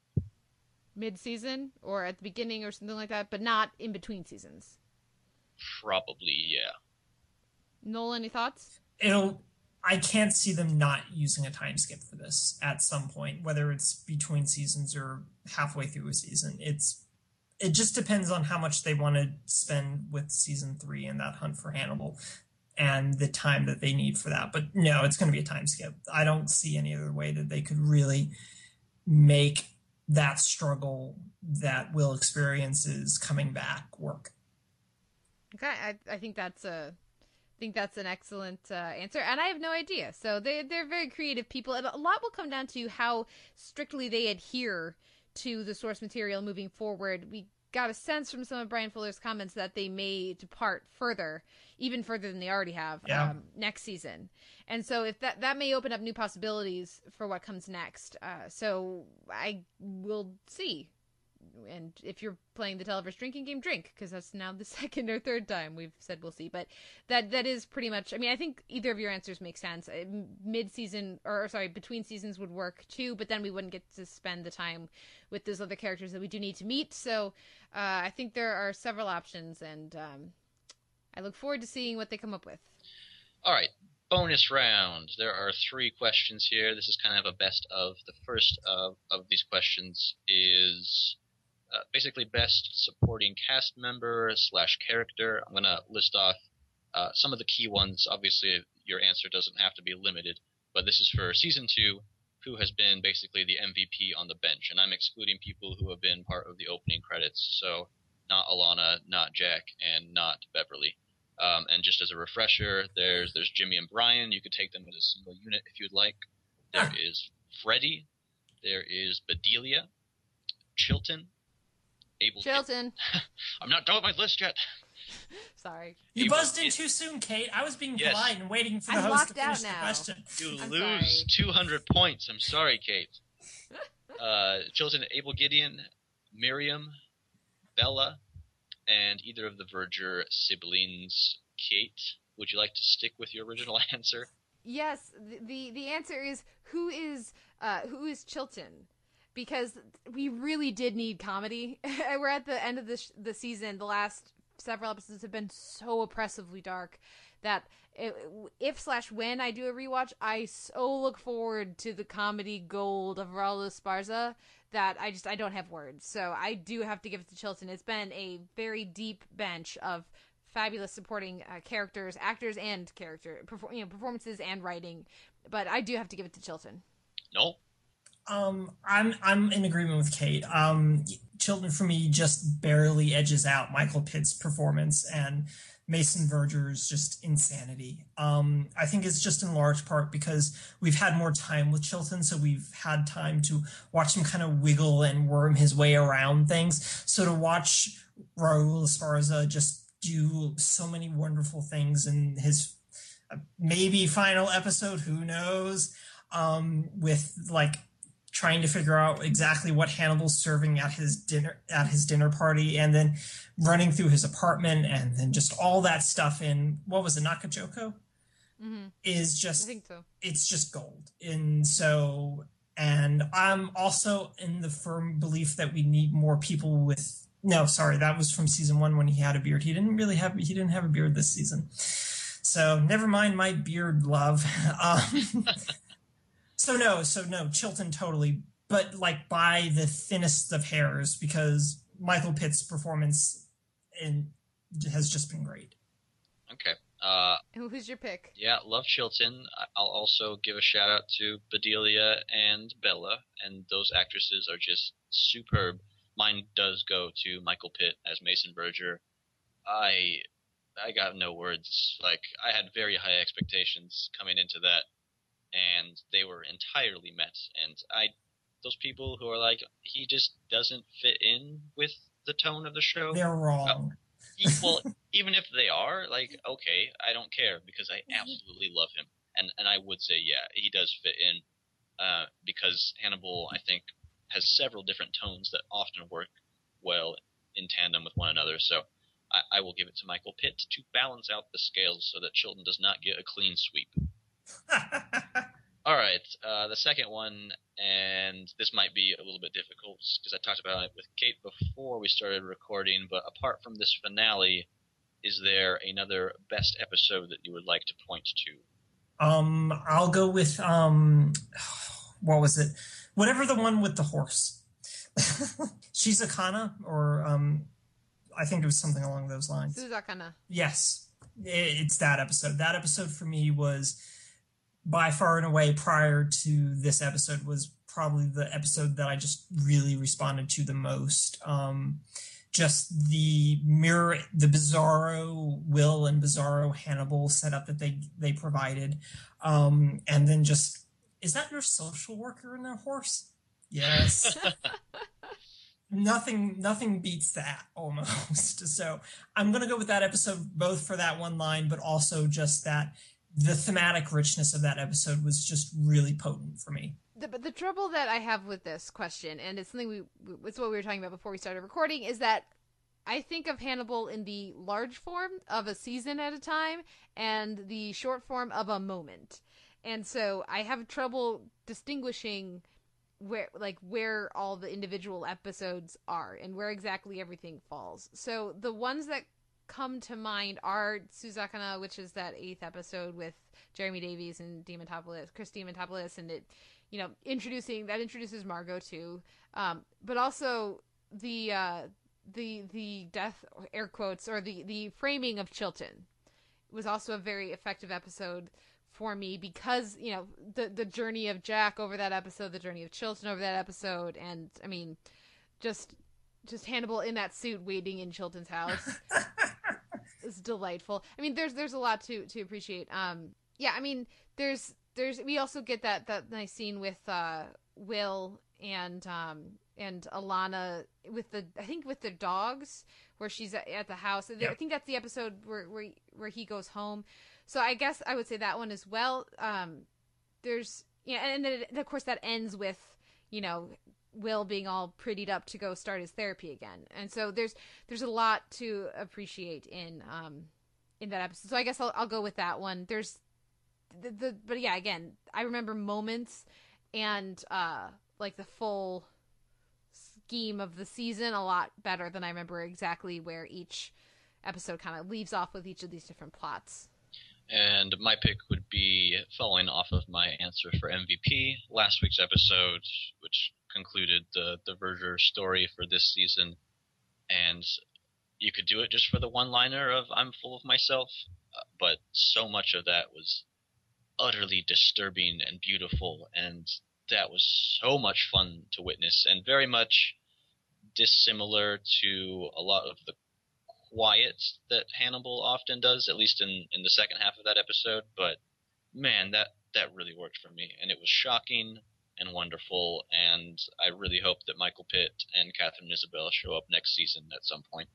Mid season or at the beginning or something like that, but not in between seasons. Probably, yeah. Noel, any thoughts? It'll. I can't see them not using a time skip for this at some point, whether it's between seasons or halfway through a season. It's. It just depends on how much they want to spend with season three and that hunt for Hannibal, and the time that they need for that. But no, it's going to be a time skip. I don't see any other way that they could really make that struggle that Will experiences coming back work. Okay, I, I think that's a think that's an excellent uh, answer, and I have no idea. So they they're very creative people, and a lot will come down to how strictly they adhere to the source material moving forward. We got a sense from some of Bryan Fuller's comments that they may depart further, even further than they already have Yeah. um, next season. And so if that that may open up new possibilities for what comes next. Uh, so I will see and if you're playing the televerse drinking game, drink because that's now the second or third time we've said we'll see. But that that is pretty much. I mean, I think either of your answers make sense. Uh, Mid season or sorry, between seasons would work too, but then we wouldn't get to spend the time with those other characters that we do need to meet. So uh, I think there are several options, and um, I look forward to seeing what they come up with. All right, bonus round. There are three questions here. This is kind of a best of. The first of, of these questions is uh, basically best supporting cast member slash character. I'm gonna list off uh, some of the key ones. Obviously, your answer doesn't have to be limited, but this is for season two. Who has been basically the MVP on the bench, and I'm excluding people who have been part of the opening credits. So, not Alana, not Jack, and not Beverly. Um, and just as a refresher, there's there's Jimmy and Brian. You could take them as a single unit if you'd like. There is Freddie. There is Bedelia, Chilton, Abel. Chilton. I'm not done with my list yet. Sorry. You Abel buzzed in is- too soon, Kate. I was being Yes. polite and waiting for the I'm host to locked out finish the now. question. You I'm lose 200 points. I'm sorry, Kate. Uh, Chilton, Abel Gideon, Miriam, Bella, and either of the Verger siblings. Kate, would you like to stick with your original answer? Yes, the, the the answer is who is uh who is Chilton? Because we really did need comedy. We're at the end of the sh- the season. The last several episodes have been so oppressively dark that if slash when I do a rewatch, I so look forward to the comedy gold of Raul Esparza that I just I don't have words. So I do have to give it to Chilton. It's been a very deep bench of fabulous supporting uh, characters, actors, and character perfor- you know performances and writing. But I do have to give it to Chilton. No? Um, I'm I'm in agreement with Kate. Um, Chilton for me just barely edges out Michael Pitt's performance and Mason Verger's just insanity. Um, I think it's just in large part because we've had more time with Chilton, so we've had time to watch him kind of wiggle and worm his way around things. So to watch Raul Esparza just do so many wonderful things in his uh, maybe final episode, who knows? Um, with like trying to figure out exactly what Hannibal's serving at his dinner at his dinner party, and then running through his apartment, and then just all that stuff in what was it, Naka-Choko, Mm-hmm. is I just think so. it's just gold. And so, and I'm also in the firm belief that we need more people with. No, sorry, that was from season one when he had a beard. He didn't really have. He didn't have a beard this season. So never mind my beard love. Um, so no, so no, Chilton totally, but like by the thinnest of hairs because Michael Pitt's performance in has just been great. Okay. Uh, who's your pick? yeah, love Chilton. I- I'll also give a shout out to Bedelia and Bella, and those actresses are just superb. Mine does go to Michael Pitt as Mason Verger. I I got no words. Like I had very high expectations coming into that, and they were entirely met. And I, those people who are like, he just doesn't fit in with the tone of the show. They're wrong. E- well, even if they are, like, okay, I don't care because I absolutely love him, and and I would say, yeah, he does fit in, uh, because Hannibal, I think, has several different tones that often work well in tandem with one another. So, I, I will give it to Michael Pitt to balance out the scales so that Chilton does not get a clean sweep. All right, uh, the second one, and this might be a little bit difficult because I talked about it with Kate before we started recording. But apart from this finale, is there another best episode that you would like to point to? Um, I'll go with um, what was it? Whatever the one with the horse. Shizakana, or um, I think it was something along those lines. Suzakana. Yes, it's that episode. That episode for me was by far and away prior to this episode was probably the episode that I just really responded to the most. Um, just the mirror, the Bizarro Will and Bizarro Hannibal setup that they they provided, um, and then just is that your social worker in their horse? Yes. nothing nothing beats that almost so i'm going to go with that episode both for that one line but also just that the thematic richness of that episode was just really potent for me the, but the trouble that I have with this question, and it's something we, it's what we were talking about before we started recording, is that I think of Hannibal in the large form of a season at a time and the short form of a moment. And so I have trouble distinguishing where like where all the individual episodes are and where exactly everything falls. So the ones that come to mind are Suzakana, which is that eighth episode with Jeremy Davies and Diamantopoulos, Chris Diamantopoulos, and it, you know, introducing that introduces Margot too, um, but also the uh, the the death air quotes or the the framing of Chilton was also a very effective episode for me because you know the the journey of Jack over that episode, the journey of Chilton over that episode, and I mean, just just Hannibal in that suit waiting in Chilton's house is delightful. I mean, there's there's a lot to to appreciate. Um, yeah, I mean, there's there's we also get that that nice scene with uh Will and um and Alana with the I think with the dogs where she's at the house. I think that's the episode where where where he goes home. So I guess I would say that one as well. Um, there's yeah, and then of course that ends with you know Will being all prettied up to go start his therapy again, and so there's there's a lot to appreciate in um in that episode. So I guess I'll I'll go with that one. There's the, the but yeah, again, I remember moments and uh like the full scheme of the season a lot better than I remember exactly where each episode kind of leaves off with each of these different plots. And my pick would be following off of my answer for MVP, last week's episode, which concluded the, the Verger story for this season. And you could do it just for the one liner of I'm full of myself, uh, but so much of that was utterly disturbing and beautiful, and that was so much fun to witness, and very much dissimilar to a lot of the quiet that Hannibal often does, at least in, in the second half of that episode. But man, that that really worked for me, and it was shocking and wonderful. And I really hope that Michael Pitt and Katharine Isabelle show up next season at some point.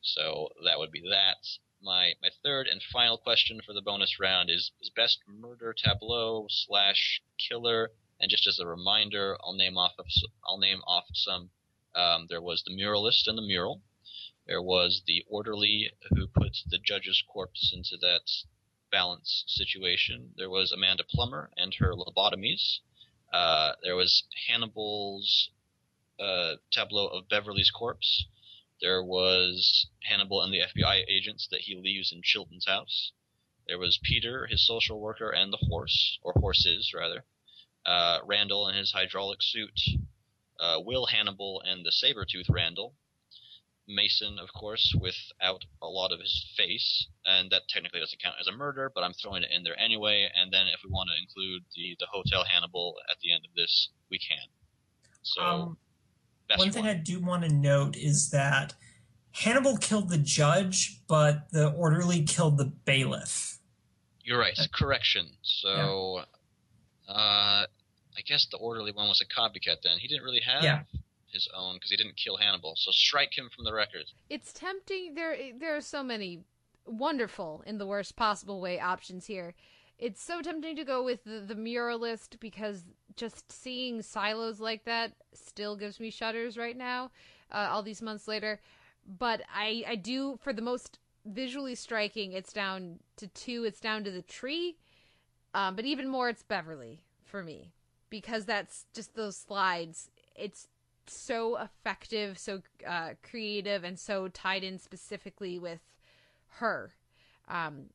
So that would be that. My my third and final question for the bonus round is is best murder tableau slash killer. And just as a reminder, I'll name off of, I'll name off some. Um, there was the muralist and the mural. There was the orderly who put the judge's corpse into that balance situation. There was Amanda Plummer and her lobotomies. Uh, there was Hannibal's uh, tableau of Beverly's corpse. There was Hannibal and the FBI agents that he leaves in Chilton's house. There was Peter, his social worker, and the horse, or horses rather. Uh, Randall and his hydraulic suit. Uh, Will Hannibal and the saber-tooth Randall. Mason, of course, without a lot of his face, and that technically doesn't count as a murder, but I'm throwing it in there anyway. And then if we want to include the the Hotel Hannibal at the end of this, we can. So, um, one thing I do want to note is that Hannibal killed the judge, but the orderly killed the bailiff. You're right. Correction. So, yeah. uh, I guess the orderly one was a copycat. Then he didn't really have. Yeah his own because he didn't kill Hannibal. So strike him from the records. It's tempting. There, there are so many wonderful, in the worst possible way, options here. It's so tempting to go with the, the muralist because just seeing silos like that still gives me shudders right now, uh, all these months later. But I, I do, for the most visually striking, it's down to two. It's down to the tree. Um, but even more, it's Beverly for me because that's just those slides. It's so effective, so uh, creative, and so tied in specifically with her. Um,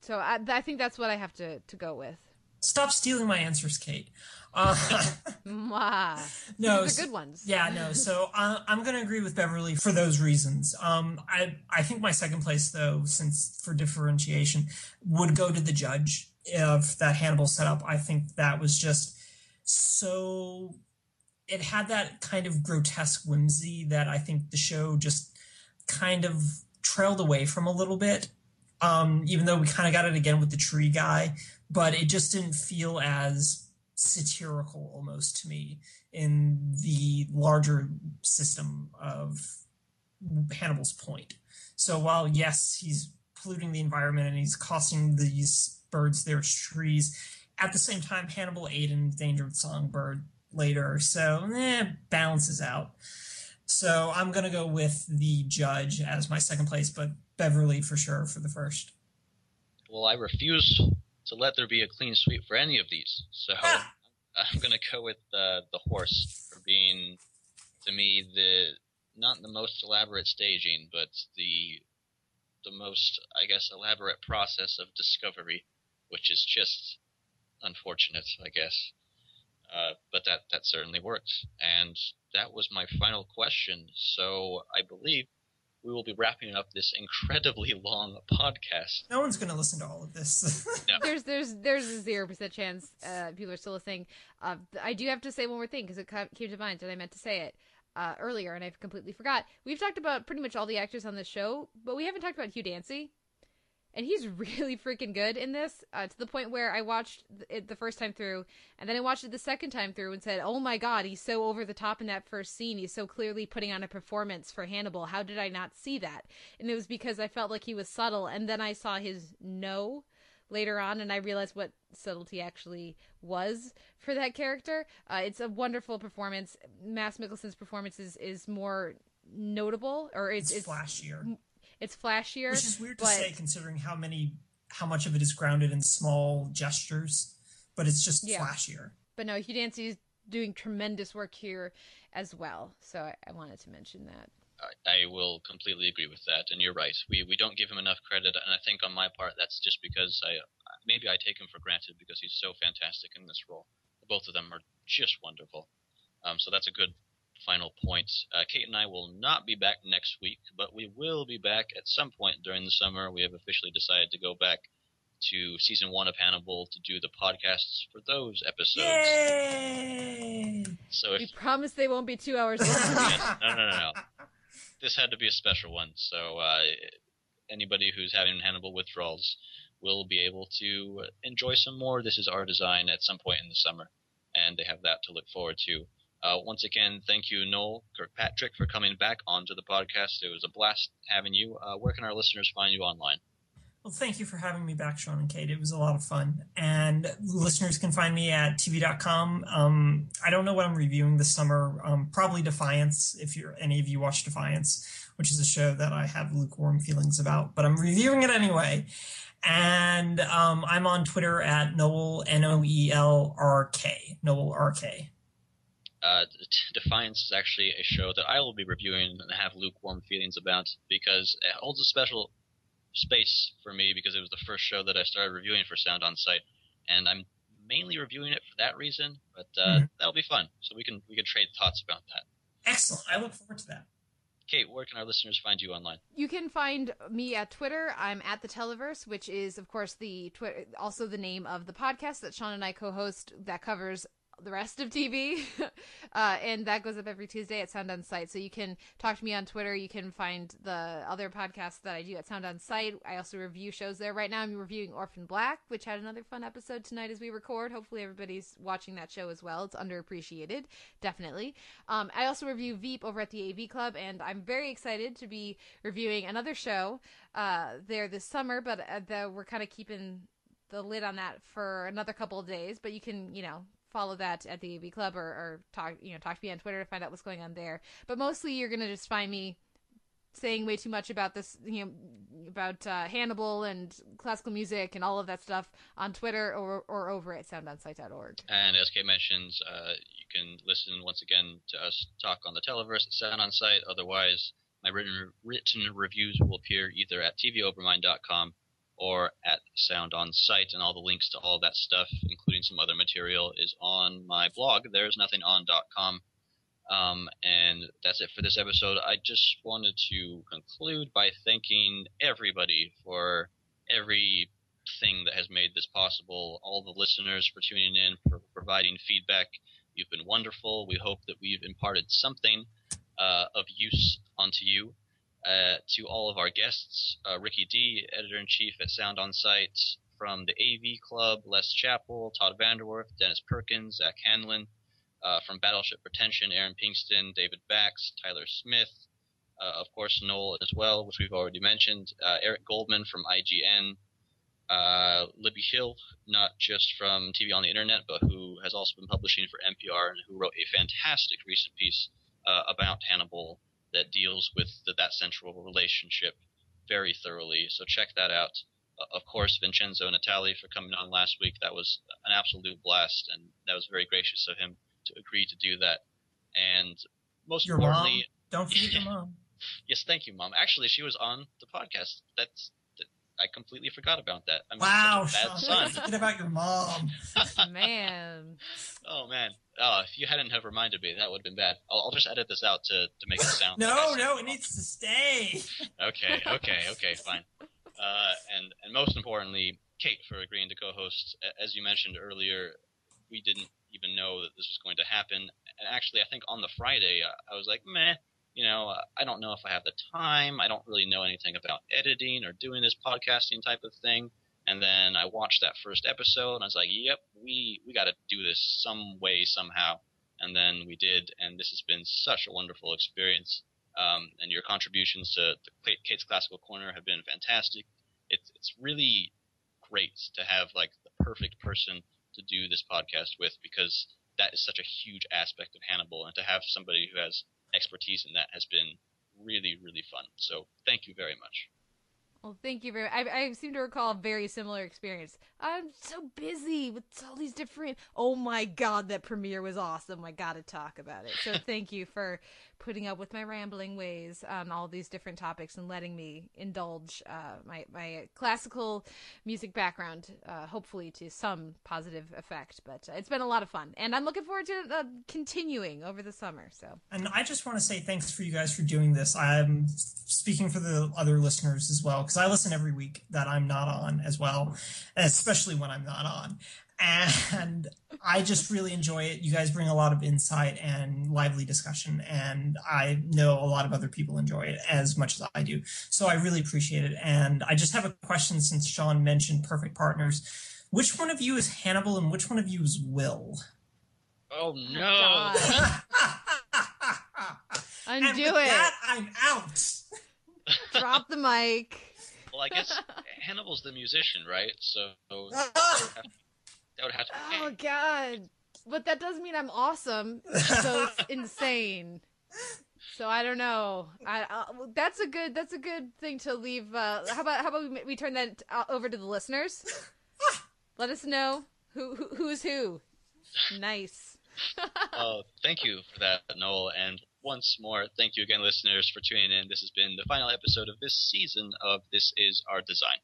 so I, I think that's what I have to, to go with. Stop stealing my answers, Kate. Uh, no, These are good ones. Yeah, no. So uh, I'm going to agree with Beverly for those reasons. Um, I I think my second place, though, since for differentiation, would go to the judge of that Hannibal setup. I think that was just so it had that kind of grotesque whimsy that I think the show just kind of trailed away from a little bit. Um, even though we kind of got it again with the tree guy, but it just didn't feel as satirical almost to me in the larger system of Hannibal's point. So while yes, he's polluting the environment and he's costing these birds their trees, at the same time, Hannibal ate in Endangered Songbird later, so eh, balances out. So I'm gonna go with the Judge as my second place, but Beverly for sure for the first. Well, I refuse to let there be a clean sweep for any of these, so ah! I'm gonna go with uh, the horse for being, to me, the not the most elaborate staging, but the the most, I guess, elaborate process of discovery, which is just unfortunate, I guess. Uh, but that that certainly worked, and that was my final question. So I believe we will be wrapping up this incredibly long podcast. No one's going to listen to all of this. no. There's there's there's a zero percent chance uh, people are still listening. Uh, I do have to say one more thing because it came to mind and I meant to say it uh, earlier and I've completely forgot. We've talked about pretty much all the actors on the show, but we haven't talked about Hugh Dancy and he's really freaking good in this uh, to the point where I watched it the first time through, and then I watched it the second time through and said, "Oh my god, he's so over the top in that first scene. He's so clearly putting on a performance for Hannibal. How did I not see that?" And it was because I felt like he was subtle, and then I saw his no later on, and I realized what subtlety actually was for that character. Uh, it's a wonderful performance. Mads Mikkelsen's performance is is more notable, or it's, it's flashier. It's flashier, which is weird to say considering how many how much of it is grounded in small gestures, but it's just yeah. flashier. But no, Hugh Dancy is doing tremendous work here as well. So I, I wanted to mention that. I, I will completely agree with that, and you're right. We we don't give him enough credit, and I think on my part that's just because I maybe I take him for granted because he's so fantastic in this role. Both of them are just wonderful. Um, so that's a good final points. Uh, Kate and I will not be back next week, but we will be back at some point during the summer. We have officially decided to go back to season one of Hannibal to do the podcasts for those episodes. Yay! So if, we promise they won't be two hours long. yes, no, no, no, no. This had to be a special one. So uh, anybody who's having Hannibal withdrawals will be able to enjoy some more. This is our design at some point in the summer, and they have that to look forward to. Uh, once again, thank you, Noel Kirkpatrick, for coming back onto the podcast. It was a blast having you. Uh, where can our listeners find you online? Well, thank you for having me back, Sean and Kate. It was a lot of fun. And listeners can find me at TV.com. Um, I don't know what I'm reviewing this summer. Um, probably Defiance, if you're any of you watch Defiance, which is a show that I have lukewarm feelings about, but I'm reviewing it anyway. And um, I'm on Twitter at Noel N O E L R K Noel R K uh, Defiance is actually a show that I will be reviewing and have lukewarm feelings about because it holds a special space for me because it was the first show that I started reviewing for Sound on Sight, and I'm mainly reviewing it for that reason. But uh, mm-hmm. that'll be fun, so we can we can trade thoughts about that. Excellent. I look forward to that. Kate, where can our listeners find you online? You can find me at Twitter. I'm at the Televerse, which is, of course, the Twitter, also the name of the podcast that Sean and I co-host that covers the rest of TV. uh, and that goes up every Tuesday at Sound on Sight. So you can talk to me on Twitter. You can find the other podcasts that I do at Sound on Sight. I also review shows there. Right now I'm reviewing Orphan Black, which had another fun episode tonight as we record. Hopefully everybody's watching that show as well. It's underappreciated, definitely. Um, I also review Veep over at the AV Club, and I'm very excited to be reviewing another show uh, there this summer, but uh, the, we're kind of keeping the lid on that for another couple of days, but you can, you know, follow that at the AV Club or, or talk you know talk to me on Twitter to find out what's going on there. But mostly you're gonna just find me saying way too much about this you know about uh, Hannibal and classical music and all of that stuff on Twitter or or over at soundonsight.org. And as Kate mentions, uh, you can listen once again to us talk on the Televerse at Sound on Sight. Otherwise, my written written reviews will appear either at tvovermind.com or at Sound on Sight, and all the links to all that stuff, including some other material, is on my blog. There's nothing on.com. Um, and that's it for this episode. I just wanted to conclude by thanking everybody for everything that has made this possible, all the listeners for tuning in, for providing feedback. You've been wonderful. We hope that we've imparted something uh, of use onto you. Uh, to all of our guests, uh, Ricky D, editor in chief at Sound on Sight, from the AV Club, Les Chappell, Todd VanDerWerff, Dennis Perkins, Zack Handlen, uh, from Battleship Pretension, Aaron Pinkston, David Bax, Tyler Smith, uh, of course Noel as well, which we've already mentioned, uh, Eric Goldman from IGN, uh, Libby Hill, not just from TV on the Internet, but who has also been publishing for NPR and who wrote a fantastic recent piece about Hannibal that deals with the, that central relationship very thoroughly. So check that out. Uh, of course, Vincenzo and Natali for coming on last week. That was an absolute blast, and that was very gracious of him to agree to do that. And most Your importantly, mom. Don't forget your mom. yes, thank you, mom. Actually, she was on the podcast. That's that, I completely forgot about that. I'm Wow, such a bad Sean, son. forget about your mom. Man. Oh man. Oh, if you hadn't have reminded me, that would have been bad. I'll, I'll just edit this out to, to make it sound. No, said no, it it needs to stay. Okay, okay, okay, fine. Uh, and and most importantly, Kate for agreeing to co-host. As you mentioned earlier, we didn't even know that this was going to happen. And actually, I think on the Friday, I, I was like, meh. You know, uh, I don't know if I have the time. I don't really know anything about editing or doing this podcasting type of thing. And then I watched that first episode, and I was like, "Yep, we we got to do this some way somehow." And then we did, and this has been such a wonderful experience um, and your contributions to the Kate's Classical Corner have been fantastic. It's it's really great to have like the perfect person to do this podcast with because that is such a huge aspect of Hannibal, and to have somebody who has expertise in that has been really really fun. So thank you very much. Well, thank you very. I, I seem to recall a very similar experience. I'm so busy with all these different. Oh my god, that premiere was awesome! I got to talk about it. So thank you for putting up with my rambling ways on all these different topics and letting me indulge uh, my my classical music background, uh, hopefully to some positive effect. But it's been a lot of fun, and I'm looking forward to uh, continuing over the summer. So And I just want to say thanks for you guys for doing this. I'm speaking for the other listeners as well, because I listen every week that I'm not on as well, especially when I'm not on. And I just really enjoy it. You guys bring a lot of insight and lively discussion, and I know a lot of other people enjoy it as much as I do. So I really appreciate it. And I just have a question since Sean mentioned perfect partners. Which one of you is Hannibal and which one of you is Will? Oh, oh no! God. and undo with it. that, I'm out. Drop the mic. well, I guess Hannibal's the musician, right? So that would have to, that would have to be Oh Kate. god. But that does mean I'm awesome. So it's insane. So I don't know. I uh, that's a good that's a good thing to leave uh how about how about we, we turn that uh, over to the listeners? Let us know who, who who's who. Nice. Oh, thank you for that, Noel. And once more, thank you again, listeners, for tuning in. This has been the final episode of this season of This Is Our Design.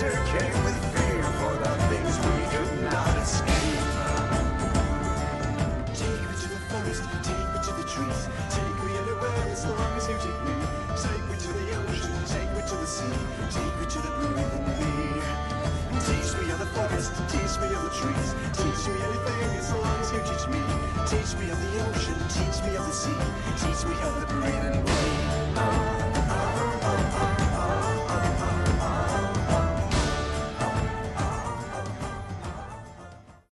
Came with fear for the things we could not escape. Take me to the forest, take me to the trees, take me anywhere as long as you take me. Take me to the ocean, take me to the sea, take me to the blue and me. Teach me of the forest, teach me of the trees, teach me anything as long as you teach me. Teach me of the ocean, teach me of the sea, teach me of the breathing way. Oh.